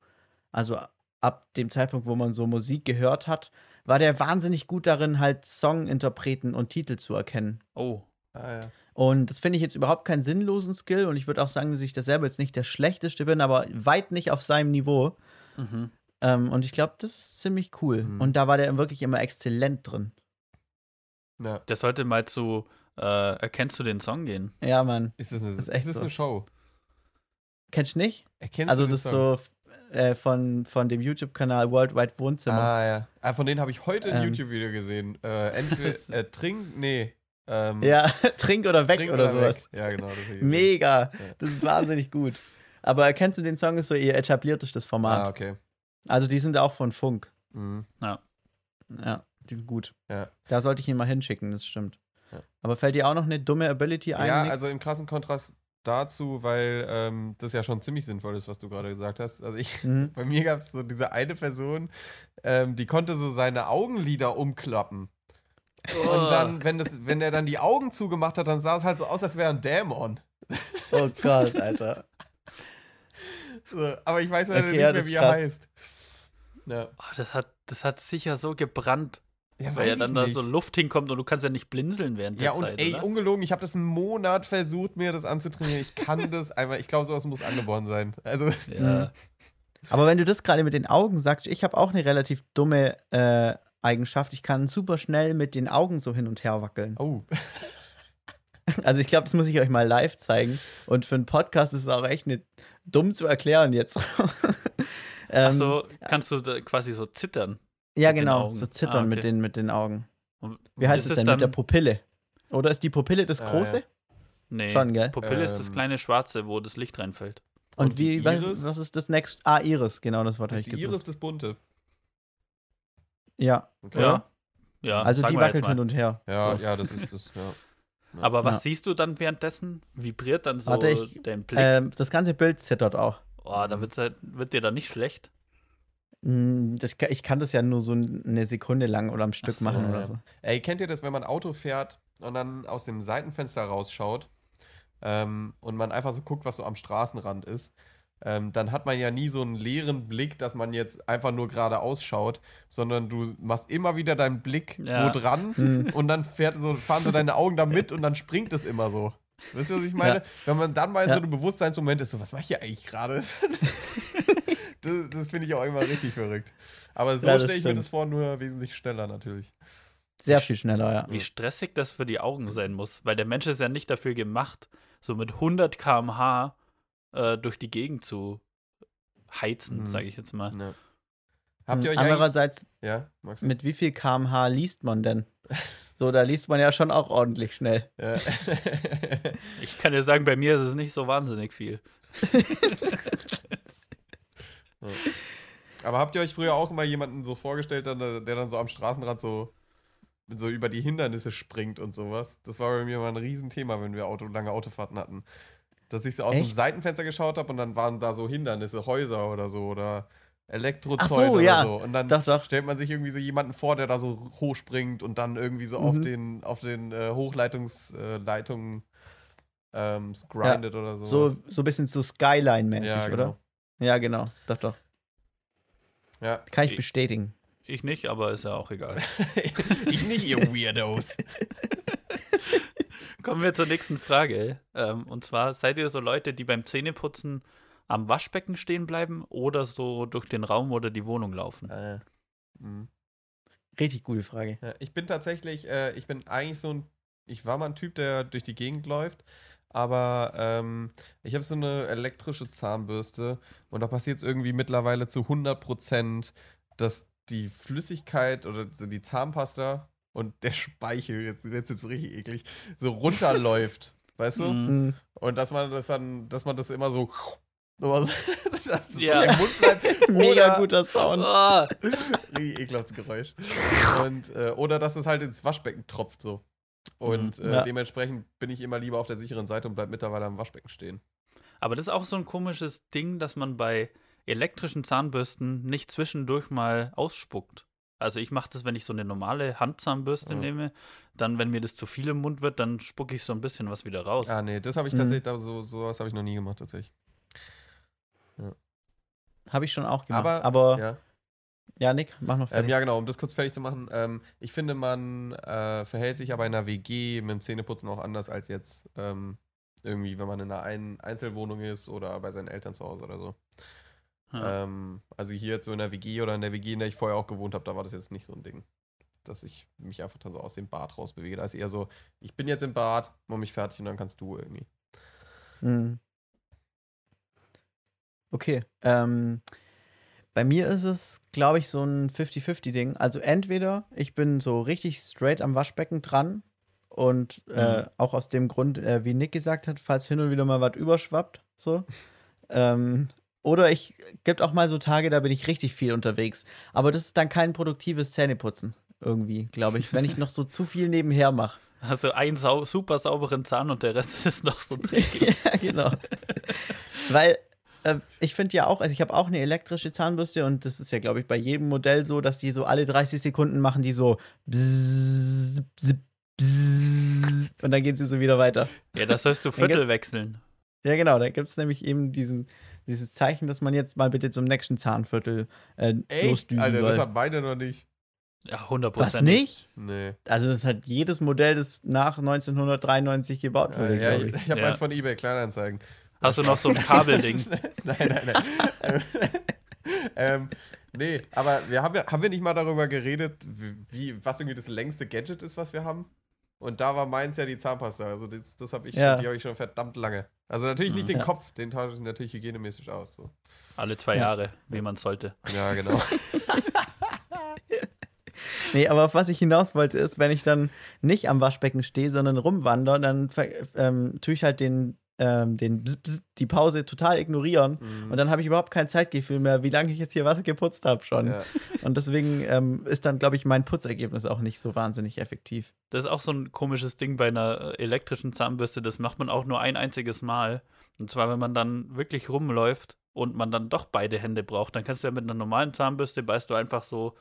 S3: also ab dem Zeitpunkt, wo man so Musik gehört hat, war der wahnsinnig gut darin, halt Songinterpreten und Titel zu erkennen.
S4: Oh.
S2: Ah, ja.
S3: Und das finde ich jetzt überhaupt keinen sinnlosen Skill und ich würde auch sagen, dass ich da selber jetzt nicht der Schlechteste bin, aber weit nicht auf seinem Niveau.
S4: Mhm.
S3: Ähm, und ich glaube, das ist ziemlich cool.
S2: Mhm.
S3: Und da war der wirklich immer exzellent drin.
S2: ja.
S4: Der sollte mal zu äh, Erkennst du den Song gehen?
S3: Ja, Mann.
S2: Ist das eine,
S3: Das ist
S2: ist
S3: echt
S2: das
S3: so.
S2: eine Show?
S3: Kennst du nicht?
S2: Erkennst
S3: also
S2: du den
S3: das ist
S2: Song?
S3: so äh, von, von dem YouTube-Kanal Worldwide Wohnzimmer.
S2: Ah, ja. Ah, von denen habe ich heute ein
S3: Ähm.
S2: YouTube-Video gesehen. Äh, entweder äh, Trink, nee. Ähm,
S3: Ja, trink oder weg
S2: Trink
S3: oder, sowas.
S2: weg. Ja, genau. Das
S3: Mega.
S2: Ja.
S3: Das ist wahnsinnig gut. Aber erkennst du den Song, ist so ihr etabliertestes Format.
S2: Ah, okay.
S3: Also die sind auch von Funk.
S2: Mhm.
S3: Ja, die sind gut.
S2: Ja.
S3: Da sollte ich ihn mal hinschicken, das stimmt.
S2: Ja.
S3: Aber fällt dir auch noch eine dumme Ability ein?
S2: Ja,
S3: Nick?
S2: also im krassen Kontrast dazu, weil ähm, das ja schon ziemlich sinnvoll ist, was du gerade gesagt hast. Also ich,
S3: Mhm.
S2: bei mir gab es so diese eine Person, ähm, die konnte so seine Augenlider umklappen. Und dann, wenn, das, wenn er dann die Augen zugemacht hat, dann sah es halt so aus, als wäre ein Dämon.
S3: Oh Gott, Alter.
S2: So, aber ich weiß leider
S3: Okay,
S2: nicht mehr, wie er heißt. Ja,
S4: Oh, das, hat, das hat sicher so gebrannt,
S2: ja
S4: weil ja dann da
S2: nicht.
S4: so Luft hinkommt und du kannst ja nicht blinzeln während der
S2: Ja, und
S4: Zeit.
S2: ey,
S4: oder?
S2: ungelogen, ich habe das einen Monat versucht, mir das anzutrainieren. Ich kann das einfach, ich glaube, sowas muss angeboren sein. Also,
S4: ja.
S3: Aber wenn du das gerade mit den Augen sagst, ich habe auch eine relativ dumme äh, Eigenschaft. Ich kann super schnell mit den Augen so hin und her wackeln.
S2: oh.
S3: Also ich glaube, das muss ich euch mal live zeigen. Und für einen Podcast ist es auch echt nicht dumm zu erklären jetzt. ähm,
S4: Ach so, kannst du quasi so zittern.
S3: Ja,
S4: mit
S3: genau. So zittern
S4: Ah,
S3: mit,
S4: okay.
S3: den, mit den Augen.
S4: Und
S3: Wie heißt es denn mit der Pupille? Oder ist die Pupille das
S2: Ah,
S3: Große?
S2: ja.
S4: Nee,
S3: Schon, gell?
S4: Pupille ist das
S2: Ähm.
S4: kleine Schwarze, wo das Licht reinfällt.
S3: Und,
S2: Und die
S3: wie, was,
S2: Iris?
S3: was ist das nächste? Ah, Iris, genau, das Wort
S2: Das
S3: habe
S2: ist
S3: ich
S2: die
S3: gesucht.
S2: Iris das Bunte.
S3: Ja,
S2: Okay.
S4: Ja. Ja,
S3: also die wackelt hin und her.
S2: Ja,
S3: So.
S2: ja, das ist das, ja.
S4: Aber was
S3: Ja.
S4: siehst du dann währenddessen? Vibriert dann so
S3: Warte, ich-
S4: dein Blick?
S3: Ähm, das ganze Bild zittert auch.
S4: oh, da wird's halt, wird dir dann nicht schlecht.
S3: Mm, Das, ich kann das ja nur so eine Sekunde lang oder am Stück
S4: so,
S3: machen
S2: ja.
S3: oder so.
S2: Ey, kennt ihr das, wenn man Auto fährt und dann aus dem Seitenfenster rausschaut ähm, und man einfach so guckt, was so am Straßenrand ist? Ähm, dann hat man ja nie so einen leeren Blick, dass man jetzt einfach nur geradeaus schaut, sondern du machst immer wieder deinen Blick
S4: Ja.
S2: wo dran
S3: Hm.
S2: und dann fährt so, fahren so deine Augen da mit und dann springt es immer so. Wisst ihr, was ich meine?
S3: Ja.
S2: Wenn man dann mal in
S3: Ja.
S2: so einem Bewusstseinsmoment ist, so, was mache ich hier eigentlich gerade? das das finde ich auch immer richtig verrückt. Aber so
S3: Ja,
S2: stelle ich mir
S3: stimmt.
S2: das vor, nur wesentlich schneller natürlich.
S3: Sehr viel schneller, ja.
S4: Wie stressig das für die Augen sein muss. Weil der Mensch ist ja nicht dafür gemacht, so mit 100 km/h äh, durch die Gegend zu heizen,
S2: Mhm.
S4: sage ich jetzt mal.
S2: Ja. Habt ihr euch
S3: Andererseits,
S2: Ja, Max?
S3: mit wie viel kmh liest man denn? So, da liest man ja schon auch ordentlich schnell.
S2: Ja.
S4: Ich kann dir sagen, bei mir ist es nicht so wahnsinnig viel.
S2: Aber habt ihr euch früher auch immer jemanden so vorgestellt, der dann so am Straßenrand so, so über die Hindernisse springt und sowas? Das war bei mir mal ein Riesenthema, wenn wir Auto, lange Autofahrten hatten. Dass ich so aus dem
S3: Echt?
S2: Seitenfenster geschaut habe und dann waren da so Hindernisse, Häuser oder so oder Elektrozäune
S3: so,
S2: oder
S3: ja.
S2: so. Und dann
S3: Doch, doch.
S2: stellt man sich irgendwie so jemanden vor, der da so hochspringt und dann irgendwie so auf
S3: Mhm.
S2: den, auf den äh, Hochleitungsleitungen ähm, grindet oder
S3: So, so ein bisschen so Skyline-mäßig,
S2: Ja,
S3: oder? Ja, genau. Doch, doch.
S2: Ja.
S3: Kann ich
S4: Ich-
S3: bestätigen.
S4: Ich nicht, aber ist ja auch egal.
S2: ich nicht, ihr Weirdos.
S4: Kommen wir zur nächsten Frage. Ähm, und zwar, seid ihr so Leute, die beim Zähneputzen am Waschbecken stehen bleiben oder so durch den Raum oder die Wohnung laufen?
S2: Äh, mh.
S3: Richtig gute Frage.
S2: Ja, ich bin tatsächlich, äh, ich bin eigentlich so ein, ich war mal ein Typ, der durch die Gegend läuft, aber ähm, ich habe so eine elektrische Zahnbürste und da passiert es irgendwie mittlerweile zu 100%, dass die Flüssigkeit oder so die Zahnpasta und der Speichel, jetzt wird es richtig eklig, so runterläuft, weißt du?
S4: Mhm.
S2: Und dass man das dann, dass man das immer so, dass es
S4: Ja.
S2: im Mund bleibt.
S3: Mega guter Sound.
S4: Ah,
S2: Richtig ekelhaftes Geräusch. Und, äh, oder dass es halt ins Waschbecken tropft so. Und
S3: Mhm.
S2: äh,
S3: Ja.
S2: dementsprechend bin ich immer lieber auf der sicheren Seite und bleib mittlerweile am Waschbecken stehen.
S4: aber das ist auch so ein komisches Ding, dass man bei elektrischen Zahnbürsten nicht zwischendurch mal ausspuckt. Also ich mache das, wenn ich so eine normale Handzahnbürste
S2: Ja.
S4: nehme, dann, wenn mir das zu viel im Mund wird, dann spucke ich so ein bisschen was wieder raus.
S2: Ah, nee, das habe ich
S3: Mhm.
S2: tatsächlich, da, so, sowas habe ich noch nie gemacht, tatsächlich.
S3: Habe ich schon auch gemacht.
S2: Aber,
S3: Aber, ja,
S2: ja.
S3: Nick, mach noch
S2: Ähm,
S3: fertig.
S2: ja, genau, um das kurz fertig zu machen. Ähm, ich finde, man äh, verhält sich aber in einer WG mit dem Zähneputzen auch anders als jetzt ähm, irgendwie, wenn man in einer Ein Einzelwohnung ist oder bei seinen Eltern zu Hause oder so.
S4: Ja.
S2: Ähm, also hier jetzt so in der WG oder in der WG, in der ich vorher auch gewohnt habe, da war das jetzt nicht so ein Ding. Dass ich mich einfach dann so aus dem Bad rausbewege. Da ist eher so, ich bin jetzt im Bad, mach mich fertig und dann kannst du irgendwie.
S3: Mhm. Okay. Ähm, bei mir ist es, glaube ich, so ein 50-50-Ding. Also entweder ich bin so richtig straight am Waschbecken dran und äh,
S4: Mhm.
S3: auch aus dem Grund, äh, wie Nick gesagt hat, falls hin und wieder mal was überschwappt, so. ähm, oder ich gibt auch mal so Tage, da bin ich richtig viel unterwegs. Aber das ist dann kein produktives Zähneputzen irgendwie, glaube ich, wenn ich noch so zu viel nebenher mache.
S4: Du einen sau super sauberen Zahn und der Rest ist noch so dreckig.
S3: ja, genau. Weil äh, ich finde ja auch, also ich habe auch eine elektrische Zahnbürste und das ist ja, glaube ich, bei jedem Modell so, dass die so alle 30 Sekunden machen, die so bzzz, bzzz, bzzz, und dann geht sie so wieder weiter.
S4: ja, das sollst du Viertel wechseln.
S3: Ja, genau, da gibt es nämlich eben diesen, dieses Zeichen, dass man jetzt mal bitte zum nächsten Zahnviertel äh, losdüsen
S2: Alter,
S3: soll.
S2: das hat beide noch nicht.
S4: Ja, 100
S3: Was nicht?
S2: Nee.
S3: Also das hat jedes Modell, das nach 1993 gebaut
S2: Ja,
S3: wurde,
S2: ja,
S3: glaube
S2: ich
S3: ich.
S2: ich habe
S4: Ja.
S2: eins von eBay Kleinanzeigen.
S4: Hast du noch so ein Kabelding?
S2: nein, nein, nein. ähm, nee, aber wir haben ja, haben wir nicht mal darüber geredet, wie, was irgendwie das längste Gadget ist, was wir haben? Und da war meins ja die Zahnpasta. Also das, das habe ich,
S3: Ja.
S2: die habe ich schon verdammt lange. Also natürlich nicht
S4: Mhm.
S2: den
S3: Ja.
S2: Kopf, den tausche ich natürlich hygienemäßig aus. So.
S4: Alle zwei
S3: Ja.
S4: Jahre, wie man sollte.
S2: Ja, genau.
S3: Nee, aber auf was ich hinaus wollte, ist, wenn ich dann nicht am Waschbecken stehe, sondern rumwandere, dann ähm, tue ich halt den, ähm, den die Pause total ignorieren.
S2: Mhm.
S3: Und dann habe ich überhaupt kein Zeitgefühl mehr, wie lange ich jetzt hier was geputzt habe schon.
S2: ja.
S3: Und deswegen ähm, ist dann, glaube ich, mein Putzergebnis auch nicht so wahnsinnig effektiv.
S4: Das ist auch so ein komisches Ding bei einer äh, elektrischen Zahnbürste. Das macht man auch nur ein einziges Mal. Und zwar, wenn man dann wirklich rumläuft und man dann doch beide Hände braucht, dann kannst du ja mit einer normalen Zahnbürste beißt du einfach so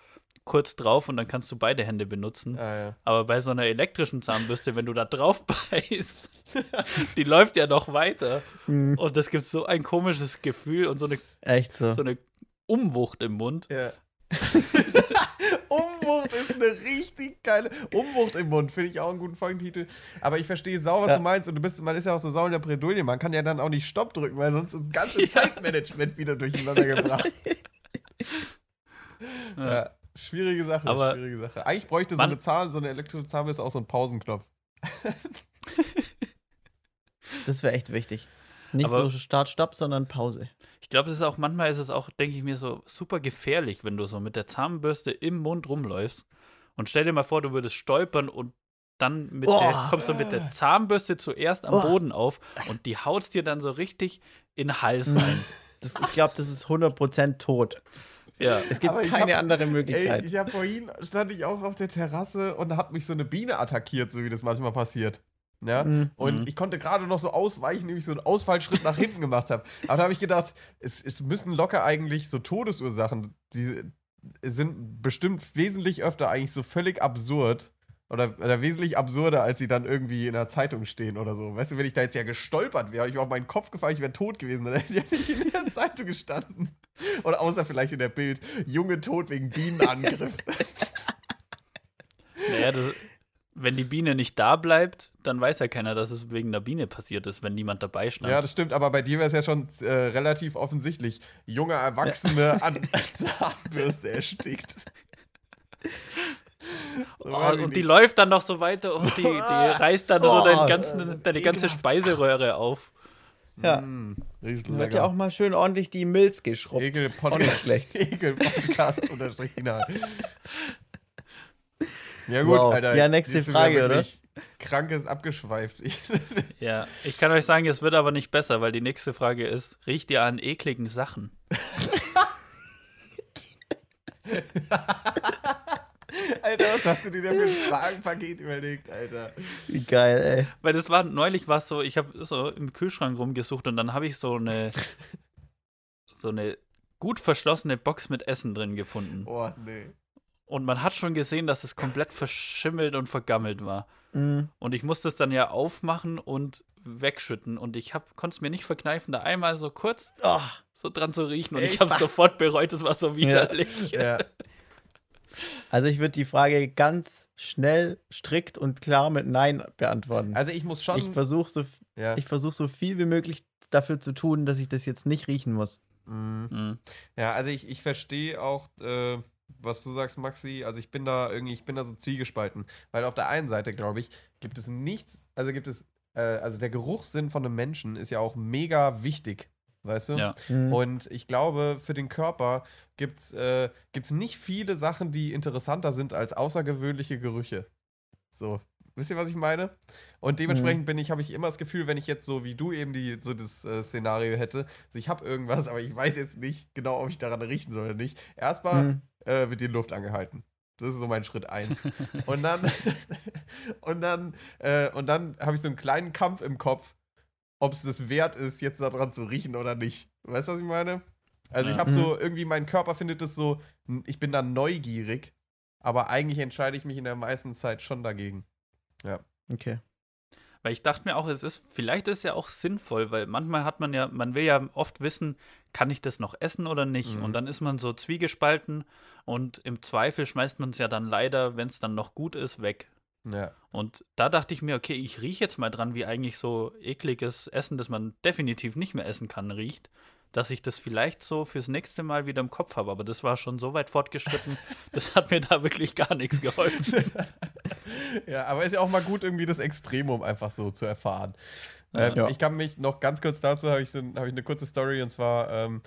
S4: kurz drauf und dann kannst du beide Hände benutzen.
S2: Ah, ja.
S4: Aber bei so einer elektrischen Zahnbürste, wenn du da drauf beißt, die läuft ja noch weiter.
S3: Hm,
S4: Und das gibt so ein komisches Gefühl und so eine,
S3: echt so.
S4: so eine Umwucht im Mund.
S2: Ja. Umwucht ist eine richtig geile. Umwucht im Mund, finde ich auch einen guten Folgentitel. Aber ich verstehe sau, was
S3: Ja.
S2: du meinst. Und du bist, man ist ja auch so sau in der Bredouille. Man kann ja dann auch nicht Stopp drücken, weil sonst ist das ganze Zeitmanagement wieder durcheinander gebracht.
S4: Ja.
S2: Ja, schwierige Sache.
S4: Aber
S2: schwierige Sache. Eigentlich bräuchte so eine Zahl, so eine elektrische Zahnbürste auch so einen Pausenknopf.
S3: Das wäre echt wichtig. Nicht
S4: Aber-
S3: so Start, Stopp, sondern Pause.
S4: Ich glaube, es ist auch, manchmal ist es auch, denke ich mir, so super gefährlich, wenn du so mit der Zahnbürste im Mund rumläufst. Und stell dir mal vor, du würdest stolpern und dann mit
S3: Oh.
S4: der, kommst du mit der Zahnbürste zuerst am
S3: Oh.
S4: Boden auf und die haut dir dann so richtig in den Hals
S3: Mhm.
S4: rein.
S3: Das, ich glaube, das ist 100% tot.
S4: Ja.
S3: Es gibt
S2: Aber
S3: keine
S2: hab-
S3: andere
S2: Ey,
S3: Möglichkeit.
S2: ich habe vorhin, stand ich auch auf der Terrasse und da hat mich so eine Biene attackiert, so wie das manchmal passiert. Ja?
S3: Mhm.
S2: Und
S4: Mhm.
S2: ich konnte gerade noch so ausweichen, indem ich so einen Ausfallschritt nach hinten gemacht habe. Aber da habe ich gedacht, es, es müssen locker eigentlich so Todesursachen, die sind bestimmt wesentlich öfter eigentlich so völlig absurd. Oder, oder wesentlich absurder, als sie dann irgendwie in der Zeitung stehen oder so. Weißt du, wenn ich da jetzt ja gestolpert wäre, ich wäre auf meinen Kopf gefallen, ich wäre tot gewesen, dann hätte ich ja nicht in der Zeitung gestanden. Oder außer vielleicht in der Bild, Junge tot wegen Bienenangriff.
S4: Naja, das, wenn die Biene nicht da bleibt, dann weiß ja keiner, dass es wegen der Biene passiert ist, wenn niemand dabei stand.
S2: Ja, das stimmt, aber bei dir wäre es ja schon äh, relativ offensichtlich. Junge Erwachsene an Zahnbürste erstickt. So,
S4: Oh, und die läuft dann noch so weiter und die, die reißt dann so
S3: Oh,
S4: deinen ganzen, deine ganze. Speiseröhre auf.
S3: Ja.
S2: Mm, riecht
S3: Wird
S2: lecker.
S3: ja auch mal schön ordentlich die Milz geschrubbt.
S2: Ekel Podcast. Ekel Podcast unterstrich. Ja gut,
S3: Wow.
S2: Alter.
S3: Ja, nächste Frage, oder?
S2: wirklich Krankes abgeschweift.
S4: Ja, ich kann euch sagen, es wird aber nicht besser, weil die nächste Frage ist: Riecht ihr an ekligen Sachen?
S2: Alter, was hast du dir da für ein Fragenpaket überlegt, Alter?
S3: Wie geil, ey.
S4: Weil das war neulich was so, ich habe so im Kühlschrank rumgesucht und dann habe ich so eine so eine gut verschlossene Box mit Essen drin gefunden.
S2: Oh, nee.
S4: Und man hat schon gesehen, dass es komplett verschimmelt und vergammelt war.
S3: Mhm.
S4: Und ich musste es dann ja aufmachen und wegschütten. Und ich konnte es mir nicht verkneifen, da einmal so kurz
S3: Oh,
S4: so dran zu riechen. Und
S2: Echt?
S4: ich habe es sofort bereut, es war so widerlich.
S2: Ja.
S3: also ich würde die Frage ganz schnell, strikt und klar mit Nein beantworten.
S2: Also ich muss schon.
S3: ich versuche so,
S2: ja.
S3: ich versuch so viel wie möglich dafür zu tun, dass ich das jetzt nicht riechen muss.
S2: Mhm.
S4: Mhm.
S2: Ja, also ich, ich verstehe auch, äh, was du sagst, Maxi. Also ich bin da irgendwie, ich bin da so zwiegespalten. Weil auf der einen Seite, glaube ich, gibt es nichts, also gibt es, äh, also der Geruchssinn von einem Menschen ist ja auch mega wichtig. Weißt du?
S4: Ja.
S3: Mhm.
S2: Und ich glaube, für den Körper gibt es äh, gibt's nicht viele Sachen, die interessanter sind als außergewöhnliche Gerüche. So, wisst ihr, was ich meine? Und dementsprechend bin ich, habe ich immer das Gefühl, wenn ich jetzt so wie du eben die, so das äh, Szenario hätte, so ich habe irgendwas, aber ich weiß jetzt nicht genau, ob ich daran riechen soll oder nicht. Erstmal
S3: Mhm.
S2: äh, wird die Luft angehalten. Das ist so mein Schritt eins. und dann, und dann, äh, und dann habe ich so einen kleinen Kampf im Kopf, ob es das wert ist, jetzt daran zu riechen oder nicht. Weißt du, was ich meine? Also ich
S4: Ja.
S2: habe so, irgendwie mein Körper findet es so, ich bin da neugierig, aber eigentlich entscheide ich mich in der meisten Zeit schon dagegen.
S3: Okay.
S4: Weil ich dachte mir auch, es ist, vielleicht ist ja auch sinnvoll, weil manchmal hat man ja, man will ja oft wissen, kann ich das noch essen oder nicht?
S2: Mhm.
S4: Und dann ist man so zwiegespalten und im Zweifel schmeißt man es ja dann leider, wenn es dann noch gut ist, weg.
S2: Ja.
S4: Und da dachte ich mir, okay, ich rieche jetzt mal dran, wie eigentlich so ekliges Essen, das man definitiv nicht mehr essen kann, riecht, dass ich das vielleicht so fürs nächste Mal wieder im Kopf habe. Aber das war schon so weit fortgeschritten, das hat mir da wirklich gar nichts geholfen.
S2: ja, aber ist ja auch mal gut, irgendwie das Extremum einfach so zu erfahren.
S4: Ja.
S2: Ähm,
S3: Ja.
S2: Ich kann mich noch ganz kurz dazu, habe ich, so, hab ich eine kurze Story und zwar, ähm,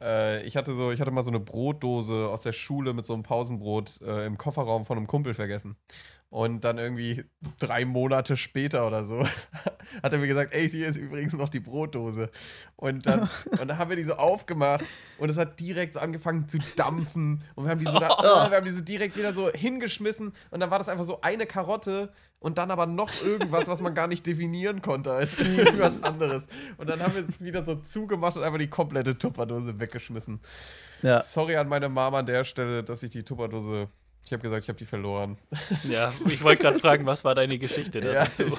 S2: äh, ich hatte so, ich hatte mal so eine Brotdose aus der Schule mit so einem Pausenbrot äh, im Kofferraum von einem Kumpel vergessen. Und dann irgendwie drei Monate später oder so hat er mir gesagt, ey, hier ist übrigens noch die Brotdose. Und dann, und dann haben wir die so aufgemacht und es hat direkt so angefangen zu dampfen. Und wir haben die so, da, oh, wir haben die so direkt wieder so hingeschmissen. Und dann war das einfach so eine Karotte und dann aber noch irgendwas, was man gar nicht definieren konnte als irgendwas anderes. Und dann haben wir es wieder so zugemacht und einfach die komplette Tupperdose weggeschmissen.
S3: Ja.
S2: Sorry an meine Mama an der Stelle, dass ich die Tupperdose. Ich habe gesagt, ich habe die verloren.
S4: Ja, ich wollte gerade fragen, was war deine Geschichte
S2: Ja.
S4: dazu?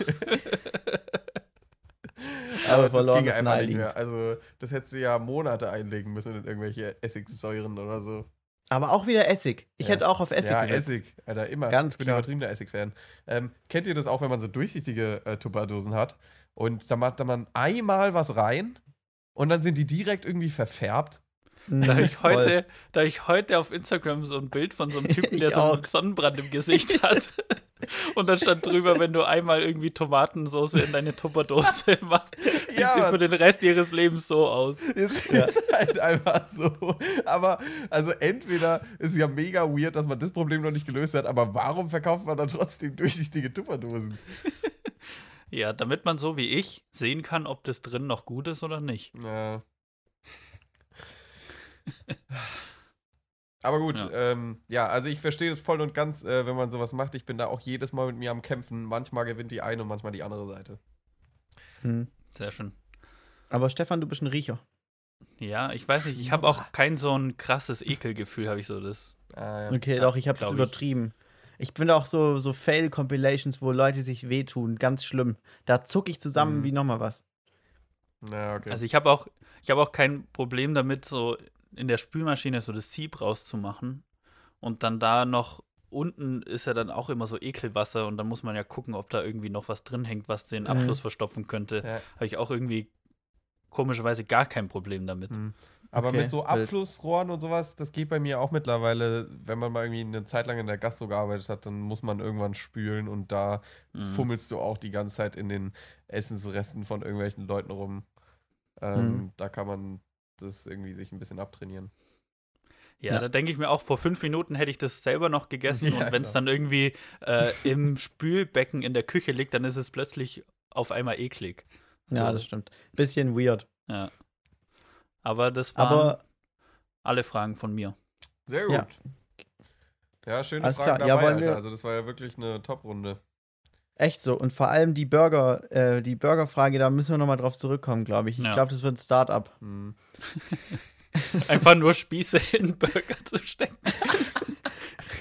S3: Aber
S2: das
S3: verloren
S2: ging
S3: ist
S2: einfach nicht mehr. Also, das hättest du ja Monate einlegen müssen in irgendwelche Essigsäuren oder so.
S3: Aber auch wieder Essig. Ich
S2: Ja.
S3: hätte auch auf Essig
S2: ja,
S3: gesetzt.
S2: Essig, Alter, immer.
S3: Ganz
S2: ich bin
S3: klar.
S2: übertriebener Essig-Fan. Ähm, kennt ihr das auch, wenn man so durchsichtige äh, Tupperdosen hat und da macht da man einmal was rein und dann sind die direkt irgendwie verfärbt?
S4: Da habe ich, heute, da hab ich heute auf Instagram so ein Bild von so einem Typen, der so einen. Sonnenbrand im Gesicht hat. Und dann stand drüber, wenn du einmal irgendwie Tomatensauce in deine Tupperdose machst, sieht
S2: Ja,
S4: sie für den Rest ihres Lebens so aus.
S2: Es ist halt einfach so. Aber, also entweder ist ja mega weird, dass man das Problem noch nicht gelöst hat, aber warum verkauft man dann trotzdem durchsichtige Tupperdosen?
S4: Ja, damit man so wie ich sehen kann, ob das drin noch gut ist oder nicht.
S2: Ja. Aber gut,
S4: Ja.
S2: ähm, ja also ich verstehe das voll und ganz, äh, wenn man sowas macht. Ich bin da auch jedes Mal mit mir am Kämpfen. Manchmal gewinnt die eine und manchmal die andere Seite.
S3: Mhm.
S4: Sehr schön.
S3: Aber Stefan, du bist ein Riecher.
S4: Ja, ich weiß nicht, ich habe auch kein so ein krasses Ekelgefühl, habe ich so das.
S2: Ja.
S3: Okay,
S4: Ja,
S3: doch, ich habe das übertrieben. Ich finde auch so, so Fail-Compilations, wo Leute sich wehtun, ganz schlimm. Da zucke ich zusammen
S2: Mhm.
S3: wie nochmal was.
S2: Ja, okay.
S4: Also ich habe auch, ich habe auch kein Problem damit, so in der Spülmaschine so das Sieb rauszumachen und dann da noch unten ist ja dann auch immer so Ekelwasser und dann muss man ja gucken, ob da irgendwie noch was drin hängt, was den Abfluss verstopfen könnte.
S2: Ja.
S4: Habe ich auch irgendwie komischerweise gar kein Problem damit.
S2: Mhm. Aber
S3: Okay,
S2: mit so. Abflussrohren und sowas, das geht bei mir auch mittlerweile, wenn man mal irgendwie eine Zeit lang in der Gastro gearbeitet hat, dann muss man irgendwann spülen und da
S4: Mhm.
S2: fummelst du auch die ganze Zeit in den Essensresten von irgendwelchen Leuten rum. Ähm,
S3: Mhm.
S2: Da kann man das irgendwie sich ein bisschen abtrainieren.
S4: Ja,
S3: Ja.
S4: da denke ich mir auch, vor fünf Minuten hätte ich das selber noch gegessen
S2: Ja,
S4: und wenn es
S2: klar.
S4: dann irgendwie äh, im Spülbecken in der Küche liegt, dann ist es plötzlich auf einmal eklig.
S3: Ja,
S4: So.
S3: das stimmt. Bisschen weird.
S4: Ja. Aber das waren
S3: Aber
S4: alle Fragen von mir.
S2: Sehr gut.
S3: Ja.
S2: Ja, schöne
S3: Alles
S2: Fragen
S3: klar. Ja,
S2: dabei,
S3: wollen
S2: Alter. Also das war ja wirklich eine Top-Runde.
S3: Echt so. Und vor allem die Burger, äh, die Burgerfrage, da müssen wir nochmal drauf zurückkommen, glaube ich. Ich
S4: Ja.
S3: glaube, das wird ein Start-up.
S2: Hm.
S4: Einfach nur Spieße in Burger zu stecken.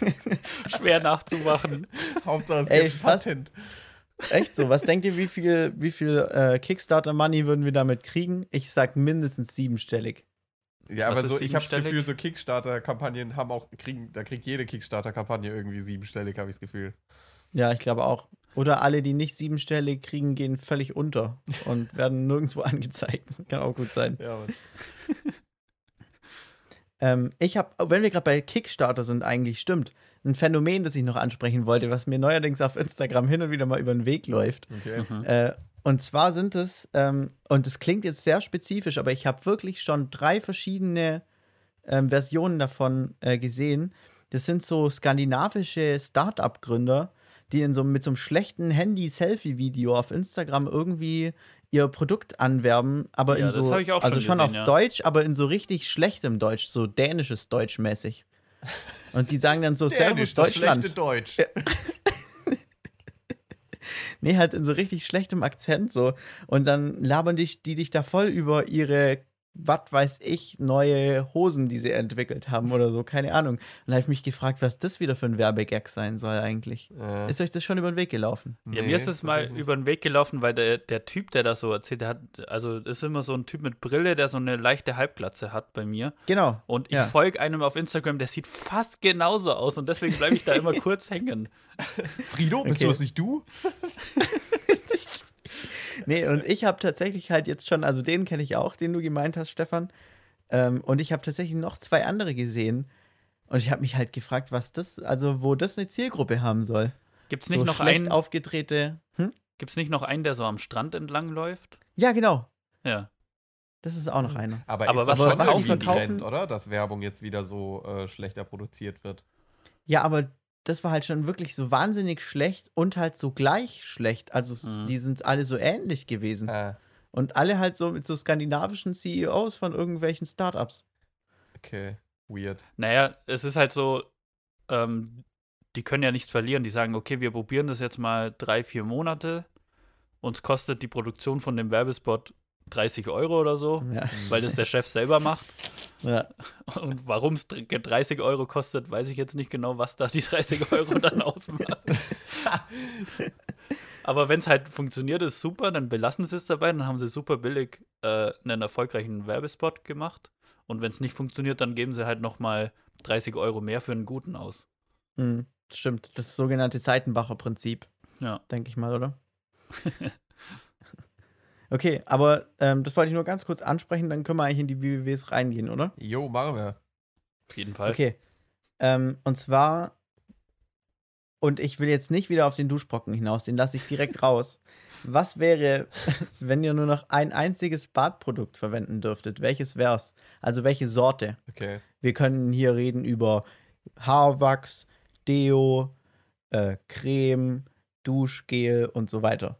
S4: Schwer nachzumachen.
S2: Hauptsache es
S3: Ey,
S2: gibt? Patent.
S3: Echt so. Was denkt ihr, wie viel, wie viel äh, Kickstarter-Money würden wir damit kriegen? Ich sag mindestens siebenstellig.
S2: Ja,
S4: Was
S2: aber so, ich habe das? Gefühl, so Kickstarter-Kampagnen haben auch, kriegen, da kriegt jede Kickstarter-Kampagne irgendwie siebenstellig, habe ich das Gefühl.
S3: Ja, ich glaube auch. Oder alle, die nicht siebenstellig kriegen, gehen völlig unter und werden nirgendwo angezeigt. Das kann auch gut sein.
S2: Ja.
S3: Ähm, ich habe, wenn wir gerade bei Kickstarter sind, eigentlich stimmt. Ein Phänomen, das ich noch ansprechen wollte, was mir neuerdings auf Instagram hin und wieder mal über den Weg läuft.
S2: Okay.
S4: Mhm.
S3: Äh, und zwar sind es, ähm, und das klingt jetzt sehr spezifisch, aber ich habe wirklich schon drei verschiedene ähm, Versionen davon äh, gesehen. Das sind so skandinavische Start-up-Gründer, die in so, mit so einem schlechten Handy-Selfie-Video auf Instagram irgendwie ihr Produkt anwerben, aber
S4: Ja,
S3: in
S4: das
S3: so,
S4: hab ich auch
S3: also
S4: schon
S3: schon auf
S4: ja.
S3: Deutsch, aber in so richtig schlechtem Deutsch, so dänisches Deutsch mäßig. Und die sagen dann so Servus Deutschland.
S2: Deutsch.
S3: Nee, halt in so richtig schlechtem Akzent so. Und dann labern dich, die dich da voll über ihre, was weiß ich, neue Hosen, die sie entwickelt haben oder so, keine Ahnung. Und da habe ich mich gefragt, was das wieder für ein Werbegag sein soll eigentlich.
S2: Äh,
S3: Ist euch das schon über den Weg gelaufen?
S4: Ja,
S2: nee,
S4: mir ist es mal über den Weg gelaufen, weil der, der Typ, der das so erzählt, der hat, also ist immer so ein Typ mit Brille, der so eine leichte Halbglatze hat bei mir.
S3: Genau.
S4: Und ich
S3: Ja.
S4: folge einem auf Instagram, der sieht fast genauso aus und deswegen bleibe ich da immer kurz hängen.
S2: Frido, bist
S3: Okay.
S2: du das nicht du?
S3: Nee, und ich habe tatsächlich halt jetzt schon, also den kenne ich auch, den du gemeint hast, Stefan. Ähm, und ich habe tatsächlich noch zwei andere gesehen. Und ich habe mich halt gefragt, was das, also wo das eine Zielgruppe haben soll.
S4: Gibt es nicht,
S3: so
S4: noch
S3: schlecht
S4: einen,
S3: aufgedrehte. Hm?
S4: gibt's nicht noch einen, der so am Strand entlang läuft?
S3: Ja, genau.
S4: Ja.
S3: Das ist auch noch einer.
S2: Aber,
S4: Aber
S2: ist
S4: was
S2: das schon
S3: verkaufen
S2: ein
S3: die?
S2: Trend, oder? Dass Werbung jetzt wieder so äh, schlechter produziert wird.
S3: Ja, aber das war halt schon wirklich so wahnsinnig schlecht und halt so gleich schlecht. Also
S4: Mhm.
S3: die sind alle so ähnlich gewesen.
S2: Äh,
S3: Und alle halt so mit so skandinavischen CEOs von irgendwelchen Startups.
S2: okay, weird.
S4: Naja, es ist halt so, ähm, die können ja nichts verlieren. Die sagen, okay, wir probieren das jetzt mal drei, vier Monate. Uns kostet die Produktion von dem Werbespot 30 Euro oder so,
S3: Ja.
S4: weil das der Chef selber macht.
S3: ja.
S4: Und warum es 30 Euro kostet, weiß ich jetzt nicht genau, was da die 30 Euro dann ausmacht. Aber wenn es halt funktioniert, ist super, dann belassen sie es dabei, dann haben sie super billig äh, einen erfolgreichen Werbespot gemacht. Und wenn es nicht funktioniert, dann geben sie halt nochmal 30 Euro mehr für einen guten aus.
S3: Hm, stimmt. Das sogenannte Seitenbacher Prinzip,
S4: Ja.
S3: denke ich mal, oder? okay, aber ähm, das wollte ich nur ganz kurz ansprechen, dann können wir eigentlich in die WWWs reingehen, oder?
S2: Jo, machen wir.
S4: Auf jeden Fall.
S3: Okay. Ähm, und zwar, und ich will jetzt nicht wieder auf den Duschbrocken hinaus, den lasse ich direkt raus. Was wäre, wenn ihr nur noch ein einziges Badprodukt verwenden dürftet? Welches wär's? Also welche Sorte?
S2: Okay.
S3: Wir können hier reden über Haarwachs, Deo, äh, Creme, Duschgel und so weiter.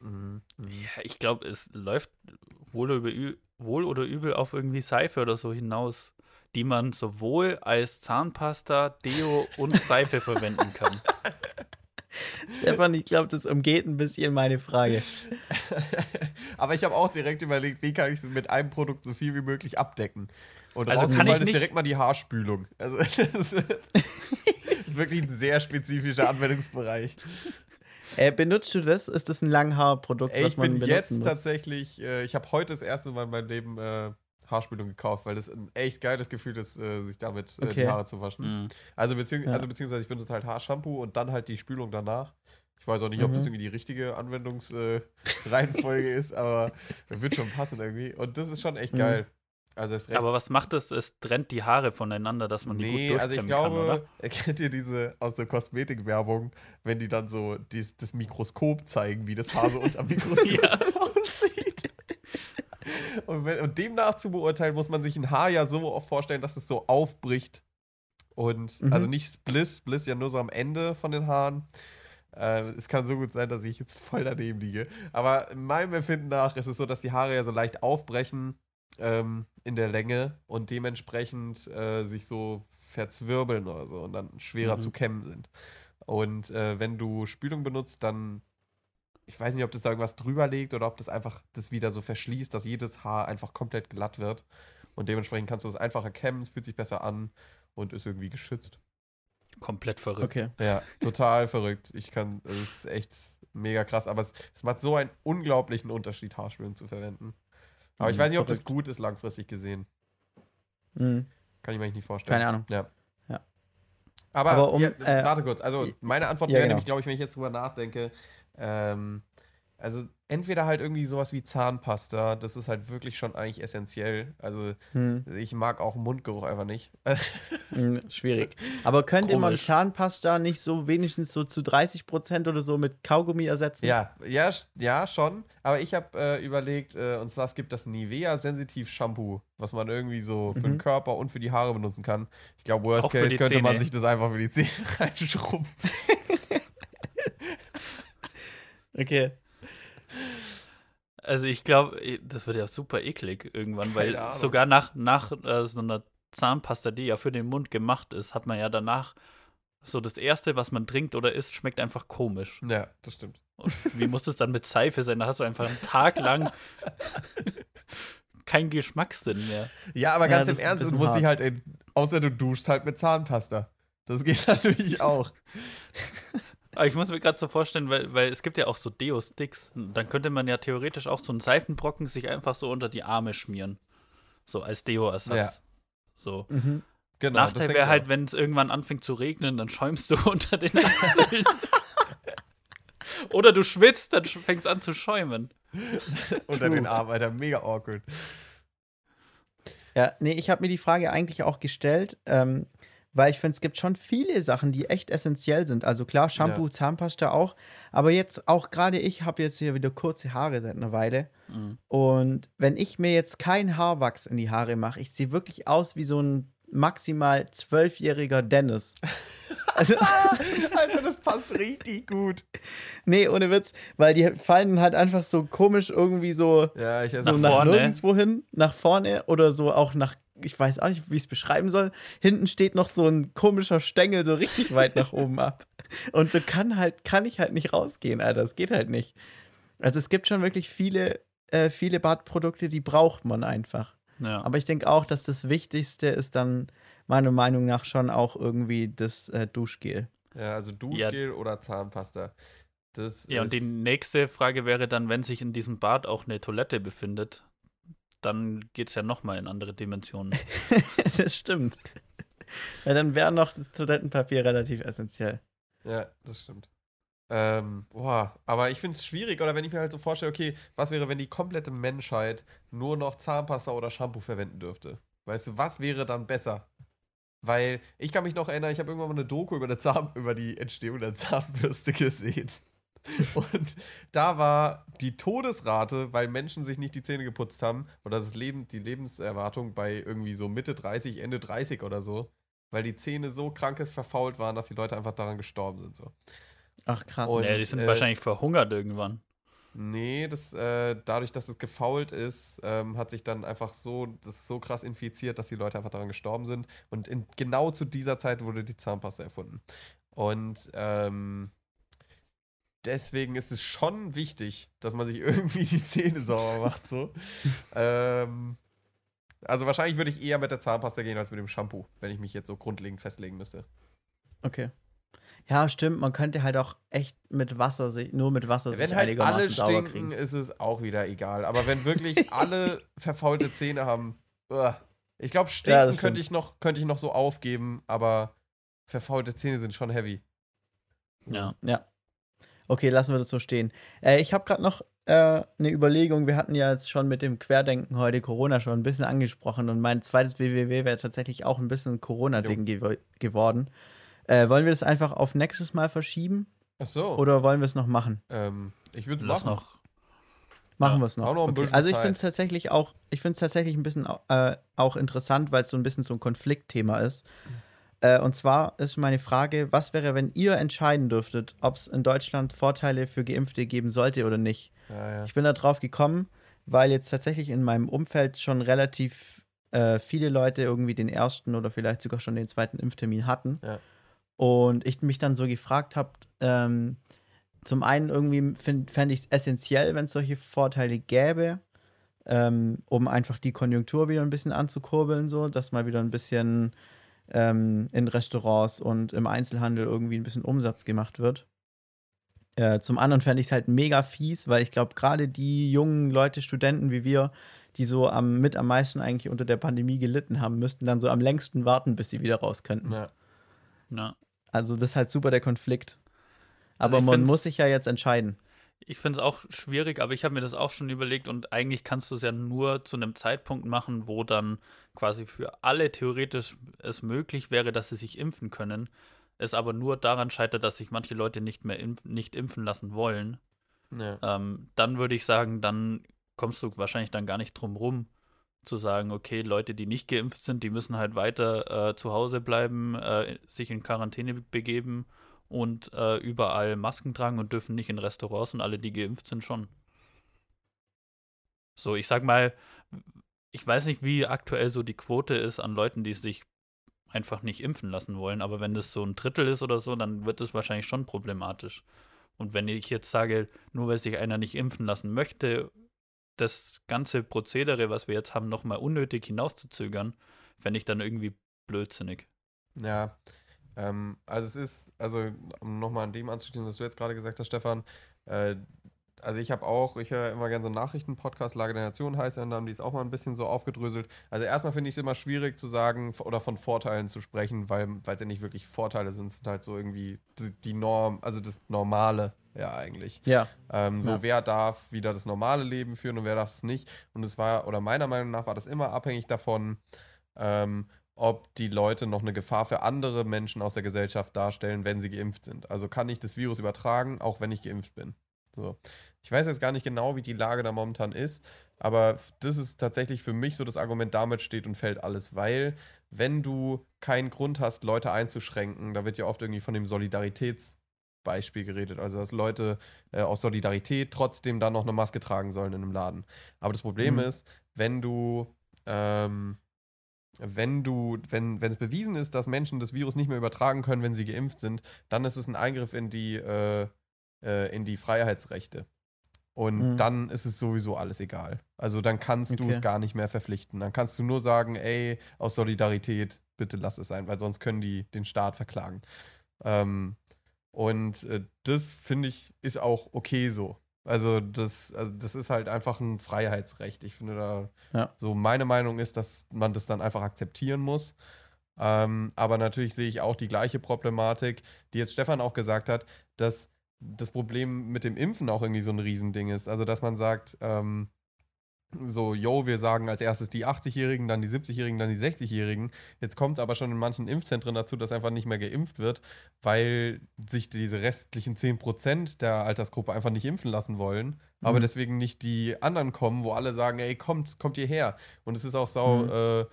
S2: Mhm. Mhm.
S4: Ja, ich glaube, es läuft wohl, oder ü- wohl oder übel auf irgendwie Seife oder so hinaus, die man sowohl als Zahnpasta, Deo und Seife verwenden kann.
S3: Stefan, ich glaube, das umgeht ein bisschen meine Frage.
S2: Aber ich habe auch direkt überlegt, wie kann ich es mit einem Produkt so viel wie möglich abdecken. Und
S4: Also kann ich
S2: ist
S4: nicht-
S2: direkt mal die Haarspülung. Also das ist, das ist wirklich ein sehr spezifischer Anwendungsbereich.
S3: Äh, benutzt du das? Ist das ein Langhaarprodukt, was
S2: ich
S3: man
S2: bin jetzt
S3: muss?
S2: tatsächlich, äh, ich habe heute das erste Mal in meinem Leben äh, Haarspülung gekauft, weil das ein echt geiles Gefühl ist, äh, sich damit äh,
S3: Okay.
S2: die Haare zu waschen.
S4: Mhm.
S2: Also, beziehungs
S3: Ja.
S2: also beziehungsweise ich benutze halt Haarshampoo und dann halt die Spülung danach. Ich weiß auch nicht, ob das
S3: Mhm.
S2: irgendwie die richtige Anwendungsreihenfolge äh, ist, aber wird schon passen irgendwie. Und das ist schon echt
S3: Mhm.
S2: Also
S4: Aber was macht es? Es trennt die Haare voneinander, dass man die
S2: Nee,
S4: gut
S2: also ich
S4: kann,
S2: glaube,
S4: oder?
S2: kennt ihr diese aus der Kosmetikwerbung, wenn die dann so dies, das Mikroskop zeigen, wie das Haar so unter dem Mikroskop aussieht. Und, wenn, und demnach zu beurteilen, muss man sich ein Haar ja so oft vorstellen, dass es so aufbricht. Und
S3: Mhm.
S2: also nicht Spliss, Spliss ja nur so am Ende von den Haaren. Äh, es kann so gut sein, dass ich jetzt voll daneben liege. Aber in meinem Empfinden nach ist es so, dass die Haare ja so leicht aufbrechen ähm, in der Länge und dementsprechend äh, sich so verzwirbeln oder so und dann schwerer
S4: Mhm.
S2: zu kämmen sind. Und äh, wenn du Spülung benutzt, dann, ich weiß nicht, ob das da irgendwas drüber legt oder ob das einfach das wieder so verschließt, dass jedes Haar einfach komplett glatt wird. Und dementsprechend kannst du es einfacher kämmen, es fühlt sich besser an und ist irgendwie geschützt.
S4: Komplett verrückt.
S3: Okay.
S2: Ja, total verrückt. Ich kann, es ist echt mega krass, aber es, es macht so einen unglaublichen Unterschied, Haarspülung zu verwenden. Aber ich
S3: Mhm,
S2: weiß nicht, ob das gut ist, langfristig gesehen.
S3: Mhm.
S2: Kann ich mir eigentlich nicht vorstellen.
S3: Keine Ahnung.
S2: Ja.
S3: Ja.
S2: Aber,
S3: Aber um,
S2: ja,
S3: äh,
S2: warte kurz. Also, meine Antwort
S3: ja,
S2: wäre
S3: genau.
S2: nämlich, glaube ich, wenn ich jetzt drüber nachdenke, ähm, also entweder halt irgendwie sowas wie Zahnpasta, das ist halt wirklich schon eigentlich essentiell. Also,
S3: Hm.
S2: ich mag auch Mundgeruch einfach nicht.
S3: Hm, schwierig. Aber könnte man
S4: Komisch.
S3: Zahnpasta nicht so wenigstens so zu 30 Prozent oder so mit Kaugummi ersetzen?
S2: ja, ja, ja, schon. Aber ich habe äh, überlegt, äh, und zwar es gibt das Nivea Sensitiv Shampoo, was man irgendwie so für den
S3: Mhm.
S2: Körper und für die Haare benutzen kann. Ich glaube, worst
S4: Auch
S2: case könnte man
S4: Zähne.
S2: sich das einfach für die Zähne reinschrubben.
S3: Okay.
S4: Also ich glaube, das wird ja super eklig irgendwann, weil sogar nach, nach äh, so einer Zahnpasta, die ja für den Mund gemacht ist, hat man ja danach so das Erste, was man trinkt oder isst, schmeckt einfach komisch.
S2: Ja, das stimmt.
S4: Und wie muss das dann mit Seife sein? Da hast du einfach einen Tag lang keinen Geschmackssinn mehr.
S2: Ja, aber
S3: Ja,
S2: ganz
S3: das
S2: im Ernst, du musst dich halt, in, außer du duschst halt mit Zahnpasta. Das geht natürlich auch.
S4: Aber ich muss mir gerade so vorstellen, weil, weil es gibt ja auch so Deo-Sticks. Dann könnte man ja theoretisch auch so einen Seifenbrocken sich einfach so unter die Arme schmieren. So als Deo-Ersatz.
S2: Ja.
S4: So.
S3: Mhm.
S2: Genau.
S4: Nachteil wäre halt, wenn es irgendwann anfängt zu regnen, dann schäumst du unter den Achseln. Oder du schwitzt, dann fängt es an zu schäumen.
S2: unter den Arm, Alter, mega awkward.
S3: Ja, nee, ich habe mir die Frage eigentlich auch gestellt, ähm, weil ich finde, es gibt schon viele Sachen, die echt essentiell sind. Also klar, Shampoo, Zahnpasta auch, aber jetzt auch gerade ich habe jetzt hier wieder kurze Haare seit einer Weile.
S4: Mhm.
S3: Und wenn ich mir jetzt kein Haarwachs in die Haare mache, ich sehe wirklich aus wie so ein maximal zwölfjähriger Dennis. Also,
S2: Alter, das passt richtig gut.
S3: nee, ohne Witz, weil die fallen halt einfach so komisch irgendwie so,
S2: Ja, ich
S3: so
S4: Nach
S3: nach
S4: vorne.
S3: nirgendwo hin, nach vorne oder so auch nach, ich weiß auch nicht, wie ich es beschreiben soll. Hinten steht noch so ein komischer Stängel so richtig weit nach oben ab. Und so kann halt, kann ich halt nicht rausgehen, Alter. Das geht halt nicht. Also es gibt schon wirklich viele, äh, viele Badprodukte, die braucht man einfach.
S4: Ja.
S3: Aber ich denke auch, dass das Wichtigste ist dann meiner Meinung nach schon auch irgendwie das äh, Duschgel.
S2: Ja, also Duschgel oder Zahnpasta. Das
S4: ja, und die nächste Frage wäre dann, wenn sich in diesem Bad auch eine Toilette befindet, dann geht es ja nochmal in andere Dimensionen.
S3: das stimmt. Weil dann wäre noch das Toilettenpapier relativ essentiell.
S2: Ja, das stimmt. Ähm, boah, aber ich finde es schwierig, oder wenn ich mir halt so vorstelle, okay, was wäre, wenn die komplette Menschheit nur noch Zahnpasta oder Shampoo verwenden dürfte? Weißt du, was wäre dann besser? Weil ich kann mich noch erinnern, ich habe irgendwann mal eine Doku über, eine Zahn, über die Entstehung der Zahnbürste gesehen. Und da war die Todesrate, weil Menschen sich nicht die Zähne geputzt haben, oder das Leben, die Lebenserwartung bei irgendwie so Mitte 30, Ende 30 oder so, weil die Zähne so krankes verfault waren, dass die Leute einfach daran gestorben sind. So.
S3: Ach krass.
S2: Und-
S4: ja, die sind
S2: äh,
S4: wahrscheinlich verhungert irgendwann.
S2: Nee, das, äh, dadurch, dass es gefault ist, ähm, hat sich dann einfach so, das ist so krass infiziert, dass die Leute einfach daran gestorben sind. Und in, genau zu dieser Zeit wurde die Zahnpasta erfunden. Und ähm, deswegen ist es schon wichtig, dass man sich irgendwie die Zähne sauber macht. So. ähm, also wahrscheinlich würde ich eher mit der Zahnpasta gehen als mit dem Shampoo, wenn ich mich jetzt so grundlegend festlegen müsste.
S3: Okay. Ja, stimmt. Man könnte halt auch echt mit Wasser sich, nur mit Wasser
S2: Wenn
S3: sich
S2: halt
S3: einigermaßen
S2: alle
S3: sauber
S2: stinken,
S3: kriegen.
S2: ist es auch wieder egal. Aber wenn wirklich alle verfaulte Zähne haben, Uah. Ich glaube,
S3: Ja,
S2: Stinken
S3: das
S2: könnte ich, noch, könnte ich noch so aufgeben, aber verfaulte Zähne sind schon heavy.
S4: Ja.
S3: Ja. Okay, lassen wir das so stehen. Äh, ich habe gerade noch äh, eine Überlegung. Wir hatten ja jetzt schon mit dem Querdenken heute Corona schon ein bisschen angesprochen und mein zweites WWW wäre tatsächlich auch ein bisschen Corona-Ding gew geworden. Äh, wollen wir das einfach auf nächstes Mal verschieben
S2: Ach so.
S3: oder wollen wir es noch machen?
S2: ähm, ich würde machen.
S4: noch.
S3: Machen
S4: Ja,
S3: wir es noch.
S2: auch noch
S3: okay. Also ich finde es tatsächlich auch, ich finde es tatsächlich ein bisschen äh, auch interessant, weil es so ein bisschen so ein Konfliktthema ist. Äh, und zwar ist meine Frage, was wäre, wenn ihr entscheiden dürftet, ob es in Deutschland Vorteile für Geimpfte geben sollte oder nicht?
S2: Ja, ja.
S3: Ich bin da drauf gekommen, weil jetzt tatsächlich in meinem Umfeld schon relativ äh, viele Leute irgendwie den ersten oder vielleicht sogar schon den zweiten Impftermin hatten.
S2: Ja.
S3: Und ich mich dann so gefragt habe, ähm, zum einen irgendwie fände ich es essentiell, wenn es solche Vorteile gäbe, ähm, um einfach die Konjunktur wieder ein bisschen anzukurbeln, so, dass mal wieder ein bisschen ähm, in Restaurants und im Einzelhandel irgendwie ein bisschen Umsatz gemacht wird. Äh, zum anderen fände ich es halt mega fies, weil ich glaube, gerade die jungen Leute, Studenten wie wir, die so am, mit am meisten eigentlich unter der Pandemie gelitten haben, müssten dann so am längsten warten, bis sie wieder raus könnten.
S2: Ja.
S4: Ja.
S3: Also das ist halt super der Konflikt.
S4: Also
S3: Aber
S4: ich
S3: man muss sich ja jetzt entscheiden.
S4: Ich finde es auch schwierig, aber ich habe mir das auch schon überlegt und eigentlich kannst du es ja nur zu einem Zeitpunkt machen, wo dann quasi für alle theoretisch es möglich wäre, dass sie sich impfen können. Es aber nur daran scheitert, dass sich manche Leute nicht mehr impf nicht impfen lassen wollen.
S2: Ja.
S4: Ähm, dann würde ich sagen, dann kommst du wahrscheinlich dann gar nicht drum rum, zu sagen, okay, Leute, die nicht geimpft sind, die müssen halt weiter äh, zu Hause bleiben, äh, sich in Quarantäne begeben und äh, überall Masken tragen und dürfen nicht in Restaurants und alle, die geimpft sind, schon. So, ich sag mal, ich weiß nicht, wie aktuell so die Quote ist an Leuten, die sich einfach nicht impfen lassen wollen, aber wenn das so ein Drittel ist oder so, dann wird es wahrscheinlich schon problematisch. Und wenn ich jetzt sage, nur weil sich einer nicht impfen lassen möchte, das ganze Prozedere, was wir jetzt haben, nochmal unnötig hinauszuzögern, fände ich dann irgendwie blödsinnig.
S2: Ja, ähm, also es ist, also um nochmal an dem anzuschließen, was du jetzt gerade gesagt hast, Stefan, äh, also ich habe auch, ich höre immer gerne so einen Nachrichten-Podcast, Lage der Nation heißt er, und da haben die es auch mal ein bisschen so aufgedröselt. Also erstmal finde ich es immer schwierig zu sagen oder von Vorteilen zu sprechen, weil es ja nicht wirklich Vorteile sind, es sind halt so irgendwie die, die Norm, also das Normale, ja eigentlich.
S3: Ja.
S2: Ähm, so,
S3: Ja.
S2: wer darf wieder das normale Leben führen und wer darf es nicht. Und es war, oder meiner Meinung nach war das immer abhängig davon, ähm, ob die Leute noch eine Gefahr für andere Menschen aus der Gesellschaft darstellen, wenn sie geimpft sind. Also kann ich das Virus übertragen, auch wenn ich geimpft bin. So. Ich weiß jetzt gar nicht genau, wie die Lage da momentan ist, aber das ist tatsächlich für mich so das Argument, damit steht und fällt alles, weil wenn du keinen Grund hast, Leute einzuschränken, da wird ja oft irgendwie von dem Solidaritätsbeispiel geredet, also dass Leute äh, aus Solidarität trotzdem dann noch eine Maske tragen sollen in einem Laden. Aber das Problem
S3: Mhm.
S2: ist, wenn du ähm, wenn du, wenn, wenn es bewiesen ist, dass Menschen das Virus nicht mehr übertragen können, wenn sie geimpft sind, dann ist es ein Eingriff in die, äh, äh, in die Freiheitsrechte. Und
S3: Mhm.
S2: dann ist es sowieso alles egal. Also dann kannst du
S3: Okay.
S2: es gar nicht mehr verpflichten. Dann kannst du nur sagen, ey, aus Solidarität, bitte lass es sein, weil sonst können die den Staat verklagen. Ähm, und äh, das finde ich ist auch okay so. Also das, also das ist halt einfach ein Freiheitsrecht. Ich finde da,
S3: Ja.
S2: so meine Meinung ist, dass man das dann einfach akzeptieren muss. Ähm, aber natürlich sehe ich auch die gleiche Problematik, die jetzt Stefan auch gesagt hat, dass das Problem mit dem Impfen auch irgendwie so ein Riesending ist. Also, dass man sagt, ähm, so, yo, wir sagen als erstes die 80-Jährigen, dann die 70-Jährigen, dann die 60-Jährigen. Jetzt kommt es aber schon in manchen Impfzentren dazu, dass einfach nicht mehr geimpft wird, weil sich diese restlichen 10% der Altersgruppe einfach nicht impfen lassen wollen. Aber
S3: Mhm.
S2: deswegen nicht die anderen kommen, wo alle sagen, ey, kommt, kommt hierher. Und es ist auch sau,
S3: Mhm.
S2: äh,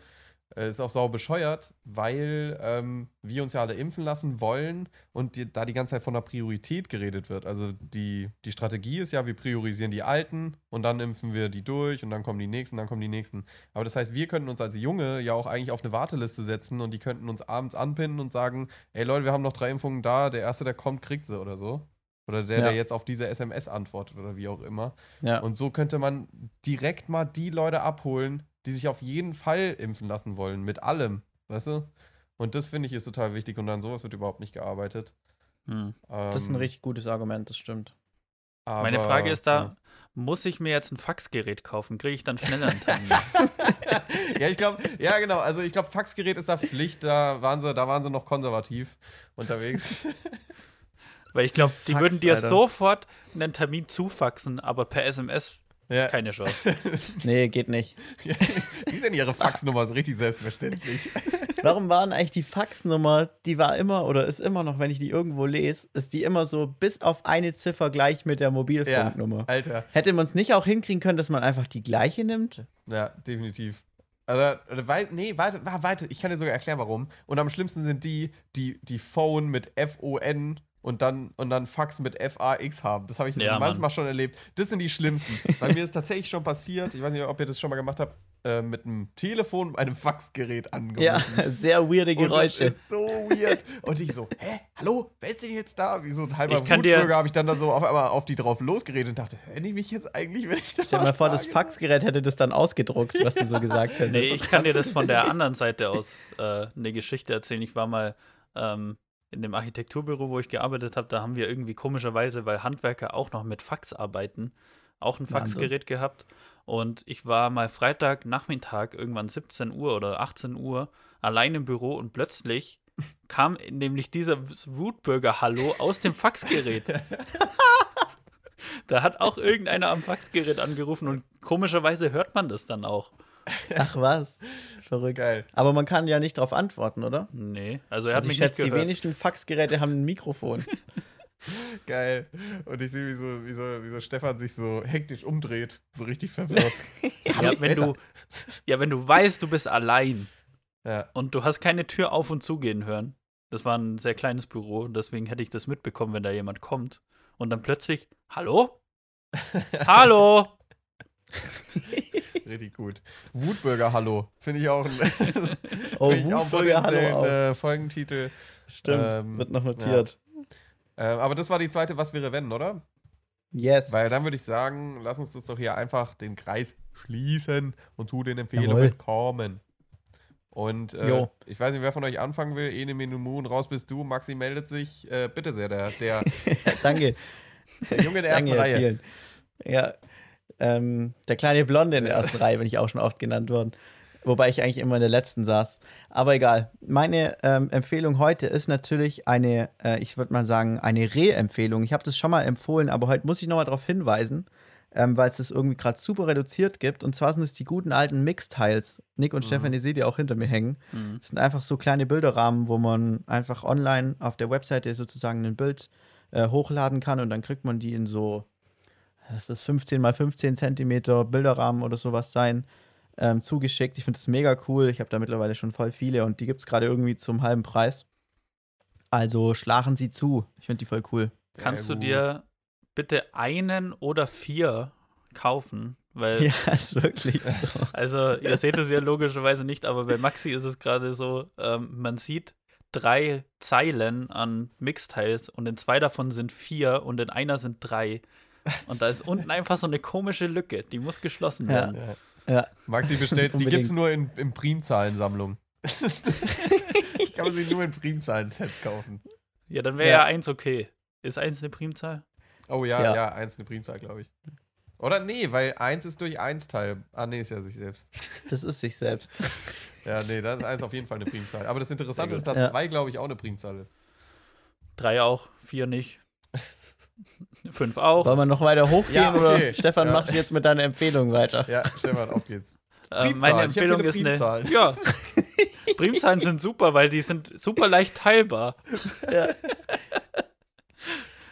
S2: ist auch sau bescheuert, weil ähm, wir uns ja alle impfen lassen wollen und die, da die ganze Zeit von der Priorität geredet wird. Also die, die Strategie ist ja, wir priorisieren die Alten und dann impfen wir die durch und dann kommen die nächsten, dann kommen die nächsten. Aber das heißt, wir könnten uns als Junge ja auch eigentlich auf eine Warteliste setzen und die könnten uns abends anpinnen und sagen, ey Leute, wir haben noch drei Impfungen da, der Erste, der kommt, kriegt sie oder so. Oder der,
S3: Ja.
S2: der jetzt auf diese SMS antwortet oder wie auch immer.
S3: Ja.
S2: Und so könnte man direkt mal die Leute abholen, die sich auf jeden Fall impfen lassen wollen, mit allem, weißt du? Und das finde ich ist total wichtig und an sowas wird überhaupt nicht gearbeitet.
S4: Hm.
S3: das ist ein
S2: Ähm,
S3: richtig gutes Argument, das stimmt.
S4: Meine
S2: aber,
S4: Frage ist da,
S2: ja.
S4: muss ich mir jetzt ein Faxgerät kaufen? Kriege ich dann schneller einen Termin?
S2: ja, ich glaube, ja, genau. Also ich glaube, Faxgerät ist da Pflicht. Da waren sie, da waren sie noch konservativ unterwegs.
S4: Weil ich glaube, die
S2: Fax,
S4: würden dir
S2: Alter.
S4: sofort einen Termin zufaxen, aber per SMS
S2: Ja.
S4: keine Chance.
S3: Nee, geht nicht.
S2: Wie denn ihre Faxnummer? So richtig selbstverständlich.
S3: Warum waren eigentlich die Faxnummer, die war immer oder ist immer noch, wenn ich die irgendwo lese, ist die immer so bis auf eine Ziffer gleich mit der Mobilfunknummer.
S2: Alter.
S3: Hätte man es nicht auch hinkriegen können, dass man einfach die gleiche nimmt?
S2: Ja, definitiv. Also, oder wei- nee, warte, wa- warte, ich kann dir sogar erklären, warum. Und am schlimmsten sind die, die die Phone mit F-O-N und dann, und dann Fax mit F-A-X haben. Das habe ich
S4: Ja,
S2: manchmal
S4: Mann.
S2: schon erlebt. Das sind die schlimmsten. Bei mir ist tatsächlich schon passiert, ich weiß nicht, ob ihr das schon mal gemacht habt, äh, mit einem Telefon, einem Faxgerät angerufen.
S3: Ja, sehr weirde
S2: Und das
S3: Geräusche.
S2: ist so weird. Und ich so, hä, hallo, wer ist denn jetzt da? Wie so ein halber
S4: Ich
S2: Wutbürger habe ich dann da so auf einmal auf die drauf losgeredet und dachte, hören die mich jetzt eigentlich, wenn ich da
S3: Stell dir mal vor, das
S2: sage?
S3: Faxgerät hätte das dann ausgedruckt, was du so gesagt hättest.
S4: Nee, ich kann dir das von der anderen Seite aus äh, eine Geschichte erzählen. Ich war mal ähm, in dem Architekturbüro, wo ich gearbeitet habe, da haben wir irgendwie komischerweise, weil Handwerker auch noch mit Fax arbeiten, auch ein
S3: Wahnsinn.
S4: Faxgerät gehabt. Und ich war mal Freitag Nachmittag, irgendwann 17 Uhr oder 18 Uhr, allein im Büro und plötzlich kam nämlich dieser Wutbürger-Hallo aus dem Faxgerät. da hat auch irgendeiner am Faxgerät angerufen und komischerweise hört man das dann auch.
S3: Ach was, verrückt.
S2: Geil.
S3: Aber man kann ja nicht darauf antworten, oder?
S4: Nee, also er hat
S3: Also ich
S4: mich nicht
S3: schätze, die wenigsten Faxgeräte haben ein Mikrofon.
S2: Geil. Und ich sehe, wie so, wie, so, wie so Stefan sich so hektisch umdreht. So richtig verwirrt.
S4: Ja, wenn du, ja, wenn du weißt, du bist allein
S2: Ja.
S4: und du hast keine Tür auf und zugehen hören. Das war ein sehr kleines Büro, deswegen hätte ich das mitbekommen, wenn da jemand kommt. Und dann plötzlich, hallo? hallo?
S2: Richtig gut. Wutbürger, hallo. Finde ich auch ein,
S3: Oh,
S2: ich
S3: Wutbürger, hallo auch.
S2: äh, Folgentitel.
S3: Stimmt,
S2: ähm,
S3: wird noch notiert.
S2: Äh, aber das war die zweite Was wäre wenn, oder?
S3: Yes.
S2: Weil dann würde ich sagen, lass uns das doch hier einfach den Kreis schließen und zu den Empfehlungen
S3: Jawohl.
S2: kommen. Und äh, ich weiß nicht, wer von euch anfangen will. Ene Moon, raus bist du. Maxi meldet sich. Äh, bitte sehr, der, der,
S3: Danke.
S2: der Junge der ersten
S3: Danke,
S2: Reihe.
S3: Thielen. Ja, ähm, der kleine Blonde in der ersten Reihe bin ich auch schon oft genannt worden. Wobei ich eigentlich immer in der letzten saß. Aber egal. Meine ähm, Empfehlung heute ist natürlich eine, äh, ich würde mal sagen, eine Re-Empfehlung. Ich habe das schon mal empfohlen, aber heute muss ich nochmal darauf hinweisen, ähm, weil es das irgendwie gerade super reduziert gibt. Und zwar sind es die guten alten Mix-Tiles. Nick und
S2: Mhm.
S3: Stefan, ihr seht ja auch hinter mir hängen.
S4: Hm.
S3: Das sind einfach so kleine Bilderrahmen, wo man einfach online auf der Webseite sozusagen ein Bild äh, hochladen kann und dann kriegt man die in so, das ist 15 mal 15 Zentimeter Bilderrahmen oder sowas sein, ähm, zugeschickt. Ich finde das mega cool. Ich habe da mittlerweile schon voll viele und die gibt es gerade irgendwie zum halben Preis. Also schlagen sie zu. Ich finde die voll cool.
S4: Kannst du
S2: gut.
S4: dir bitte einen oder vier kaufen? Weil,
S3: Ja, ist wirklich so.
S4: also, ihr seht es ja logischerweise nicht, aber bei Maxi ist es gerade so, ähm, man sieht drei Zeilen an Mixteils und in zwei davon sind vier und in einer sind drei. Und da ist unten einfach so eine komische Lücke, die muss geschlossen
S3: Ja.
S4: werden.
S2: Ja.
S3: Ja,
S2: Maxi bestellt, die gibt es nur in, in Primzahlensammlung. Kann man sich nur in Primzahlen-Sets kaufen.
S4: Ja, dann wäre
S3: Ja.
S4: ja. eins okay. Ist eins eine Primzahl?
S2: Oh ja, ja,
S3: Ja.
S2: eins eine Primzahl, glaube ich. Oder nee, weil eins ist durch eins Teil. Ah, nee, ist ja sich selbst.
S3: das ist sich selbst.
S2: Ja, nee, dann ist eins auf jeden Fall eine Primzahl. Aber das Interessante ist, dass
S3: Ja.
S2: zwei, glaube ich, auch eine Primzahl ist.
S4: Drei auch, vier nicht. Fünf auch.
S3: Wollen wir noch weiter hochgehen
S2: Ja, okay.
S3: oder Stefan,
S2: Ja.
S3: mach jetzt mit deiner Empfehlung weiter?
S2: Ja, Stefan, auf geht's.
S4: Äh,
S2: Primzahlen.
S4: meine
S2: Ich
S4: Empfehlung ist eine.
S2: Primzahlen.
S4: Ja. Primzahlen sind super, weil die sind super leicht teilbar.
S3: Ja.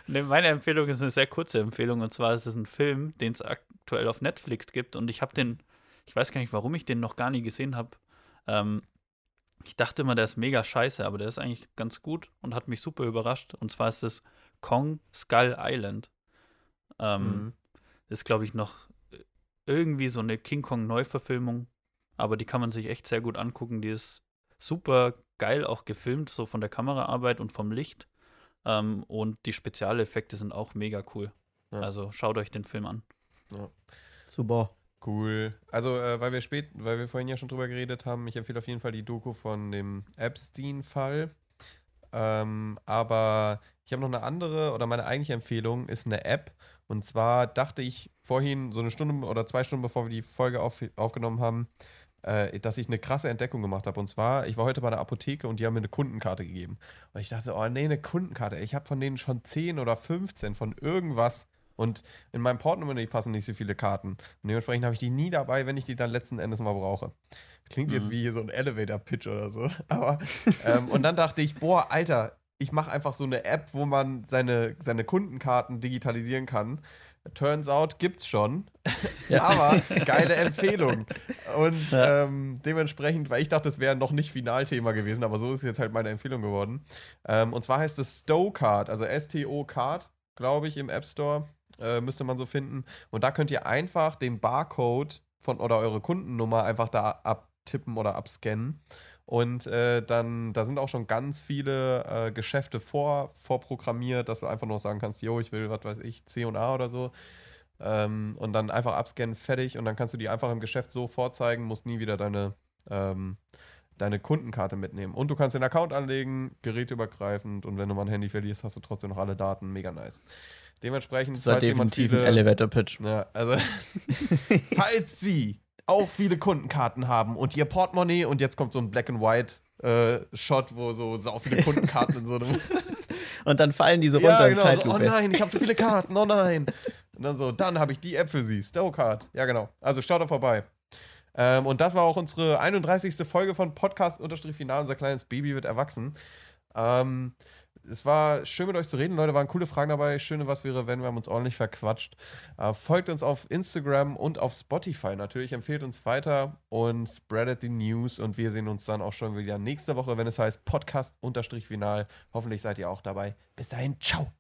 S4: Ne, meine Empfehlung ist eine sehr kurze Empfehlung und zwar ist es ein Film, den es aktuell auf Netflix gibt und ich habe den, ich weiß gar nicht, warum ich den noch gar nie gesehen habe. Ähm, ich dachte immer, der ist mega scheiße, aber der ist eigentlich ganz gut und hat mich super überrascht. Und zwar ist es Kong Skull Island. Ähm,
S2: Mhm.
S4: Ist, glaube ich, noch irgendwie so eine King Kong Neuverfilmung, aber die kann man sich echt sehr gut angucken. Die ist super geil auch gefilmt, so von der Kameraarbeit und vom Licht. Ähm, und die Spezialeffekte sind auch mega cool.
S2: Ja.
S4: Also schaut euch den Film an.
S3: Super.
S2: Cool. Also, äh, weil wir spät, weil wir vorhin ja schon drüber geredet haben, ich empfehle auf jeden Fall die Doku von dem Epstein-Fall. Ähm, aber ich habe noch eine andere, oder meine eigentliche Empfehlung ist eine App. Und zwar dachte ich vorhin, so eine Stunde oder zwei Stunden bevor wir die Folge auf, aufgenommen haben, äh, dass ich eine krasse Entdeckung gemacht habe. Und zwar, ich war heute bei der Apotheke und die haben mir eine Kundenkarte gegeben. Und ich dachte, oh nee, eine Kundenkarte. Ich habe von denen schon 10 oder 15 von irgendwas. Und in meinem Portemonnaie passen nicht so viele Karten. Und dementsprechend habe ich die nie dabei, wenn ich die dann letzten Endes mal brauche. Klingt jetzt
S4: Mhm.
S2: wie so ein Elevator-Pitch oder so. Aber, ähm, und dann dachte ich, boah, Alter, ich mache einfach so eine App, wo man seine, seine Kundenkarten digitalisieren kann. Turns out gibt's schon.
S3: Ja.
S2: Aber geile Empfehlung. Und
S3: Ja.
S2: ähm, dementsprechend, weil ich dachte, das wäre noch nicht Finalthema gewesen, aber so ist jetzt halt meine Empfehlung geworden. Ähm, und zwar heißt es Stow-Card, also S-T-O-Card, glaube ich, im App Store. Äh, müsste man so finden. Und da könnt ihr einfach den Barcode von oder eure Kundennummer einfach da abtippen oder abscannen. Und äh, dann, da sind auch schon ganz viele äh, Geschäfte vor, vorprogrammiert, dass du einfach nur sagen kannst, yo, ich will, was weiß ich, C und A oder so. Ähm, und dann einfach abscannen, fertig. Und dann kannst du die einfach im Geschäft so vorzeigen, musst nie wieder deine, ähm, deine Kundenkarte mitnehmen. Und du kannst den Account anlegen, gerätübergreifend. Und wenn du mal ein Handy verlierst, hast du trotzdem noch alle Daten. Mega nice. Dementsprechend,
S3: Das war definitiv ein Elevator-Pitch.
S2: ja, also, falls Sie auch viele Kundenkarten haben und Ihr Portemonnaie und jetzt kommt so ein Black and White äh, Shot, wo so sau viele Kundenkarten in so einem
S3: Und dann fallen die so runter
S2: ja,
S3: in
S2: genau, so, oh nein, ich habe so viele Karten, oh nein. Und dann so, dann habe ich die App für Sie, Stowcard. Ja, genau. Also schaut da vorbei. Ähm, und das war auch unsere 31. Folge von Podcast-Final. Unser kleines Baby wird erwachsen. Ähm, es war schön mit euch zu reden, Leute. Waren coole Fragen dabei. Schöne Was wäre, wenn wir haben uns ordentlich verquatscht. Äh, folgt uns auf Instagram und auf Spotify natürlich. Empfehlt uns weiter und spreadet die News. Und wir sehen uns dann auch schon wieder nächste Woche, wenn es heißt Podcast-Final. Hoffentlich seid ihr auch dabei. Bis dahin, ciao.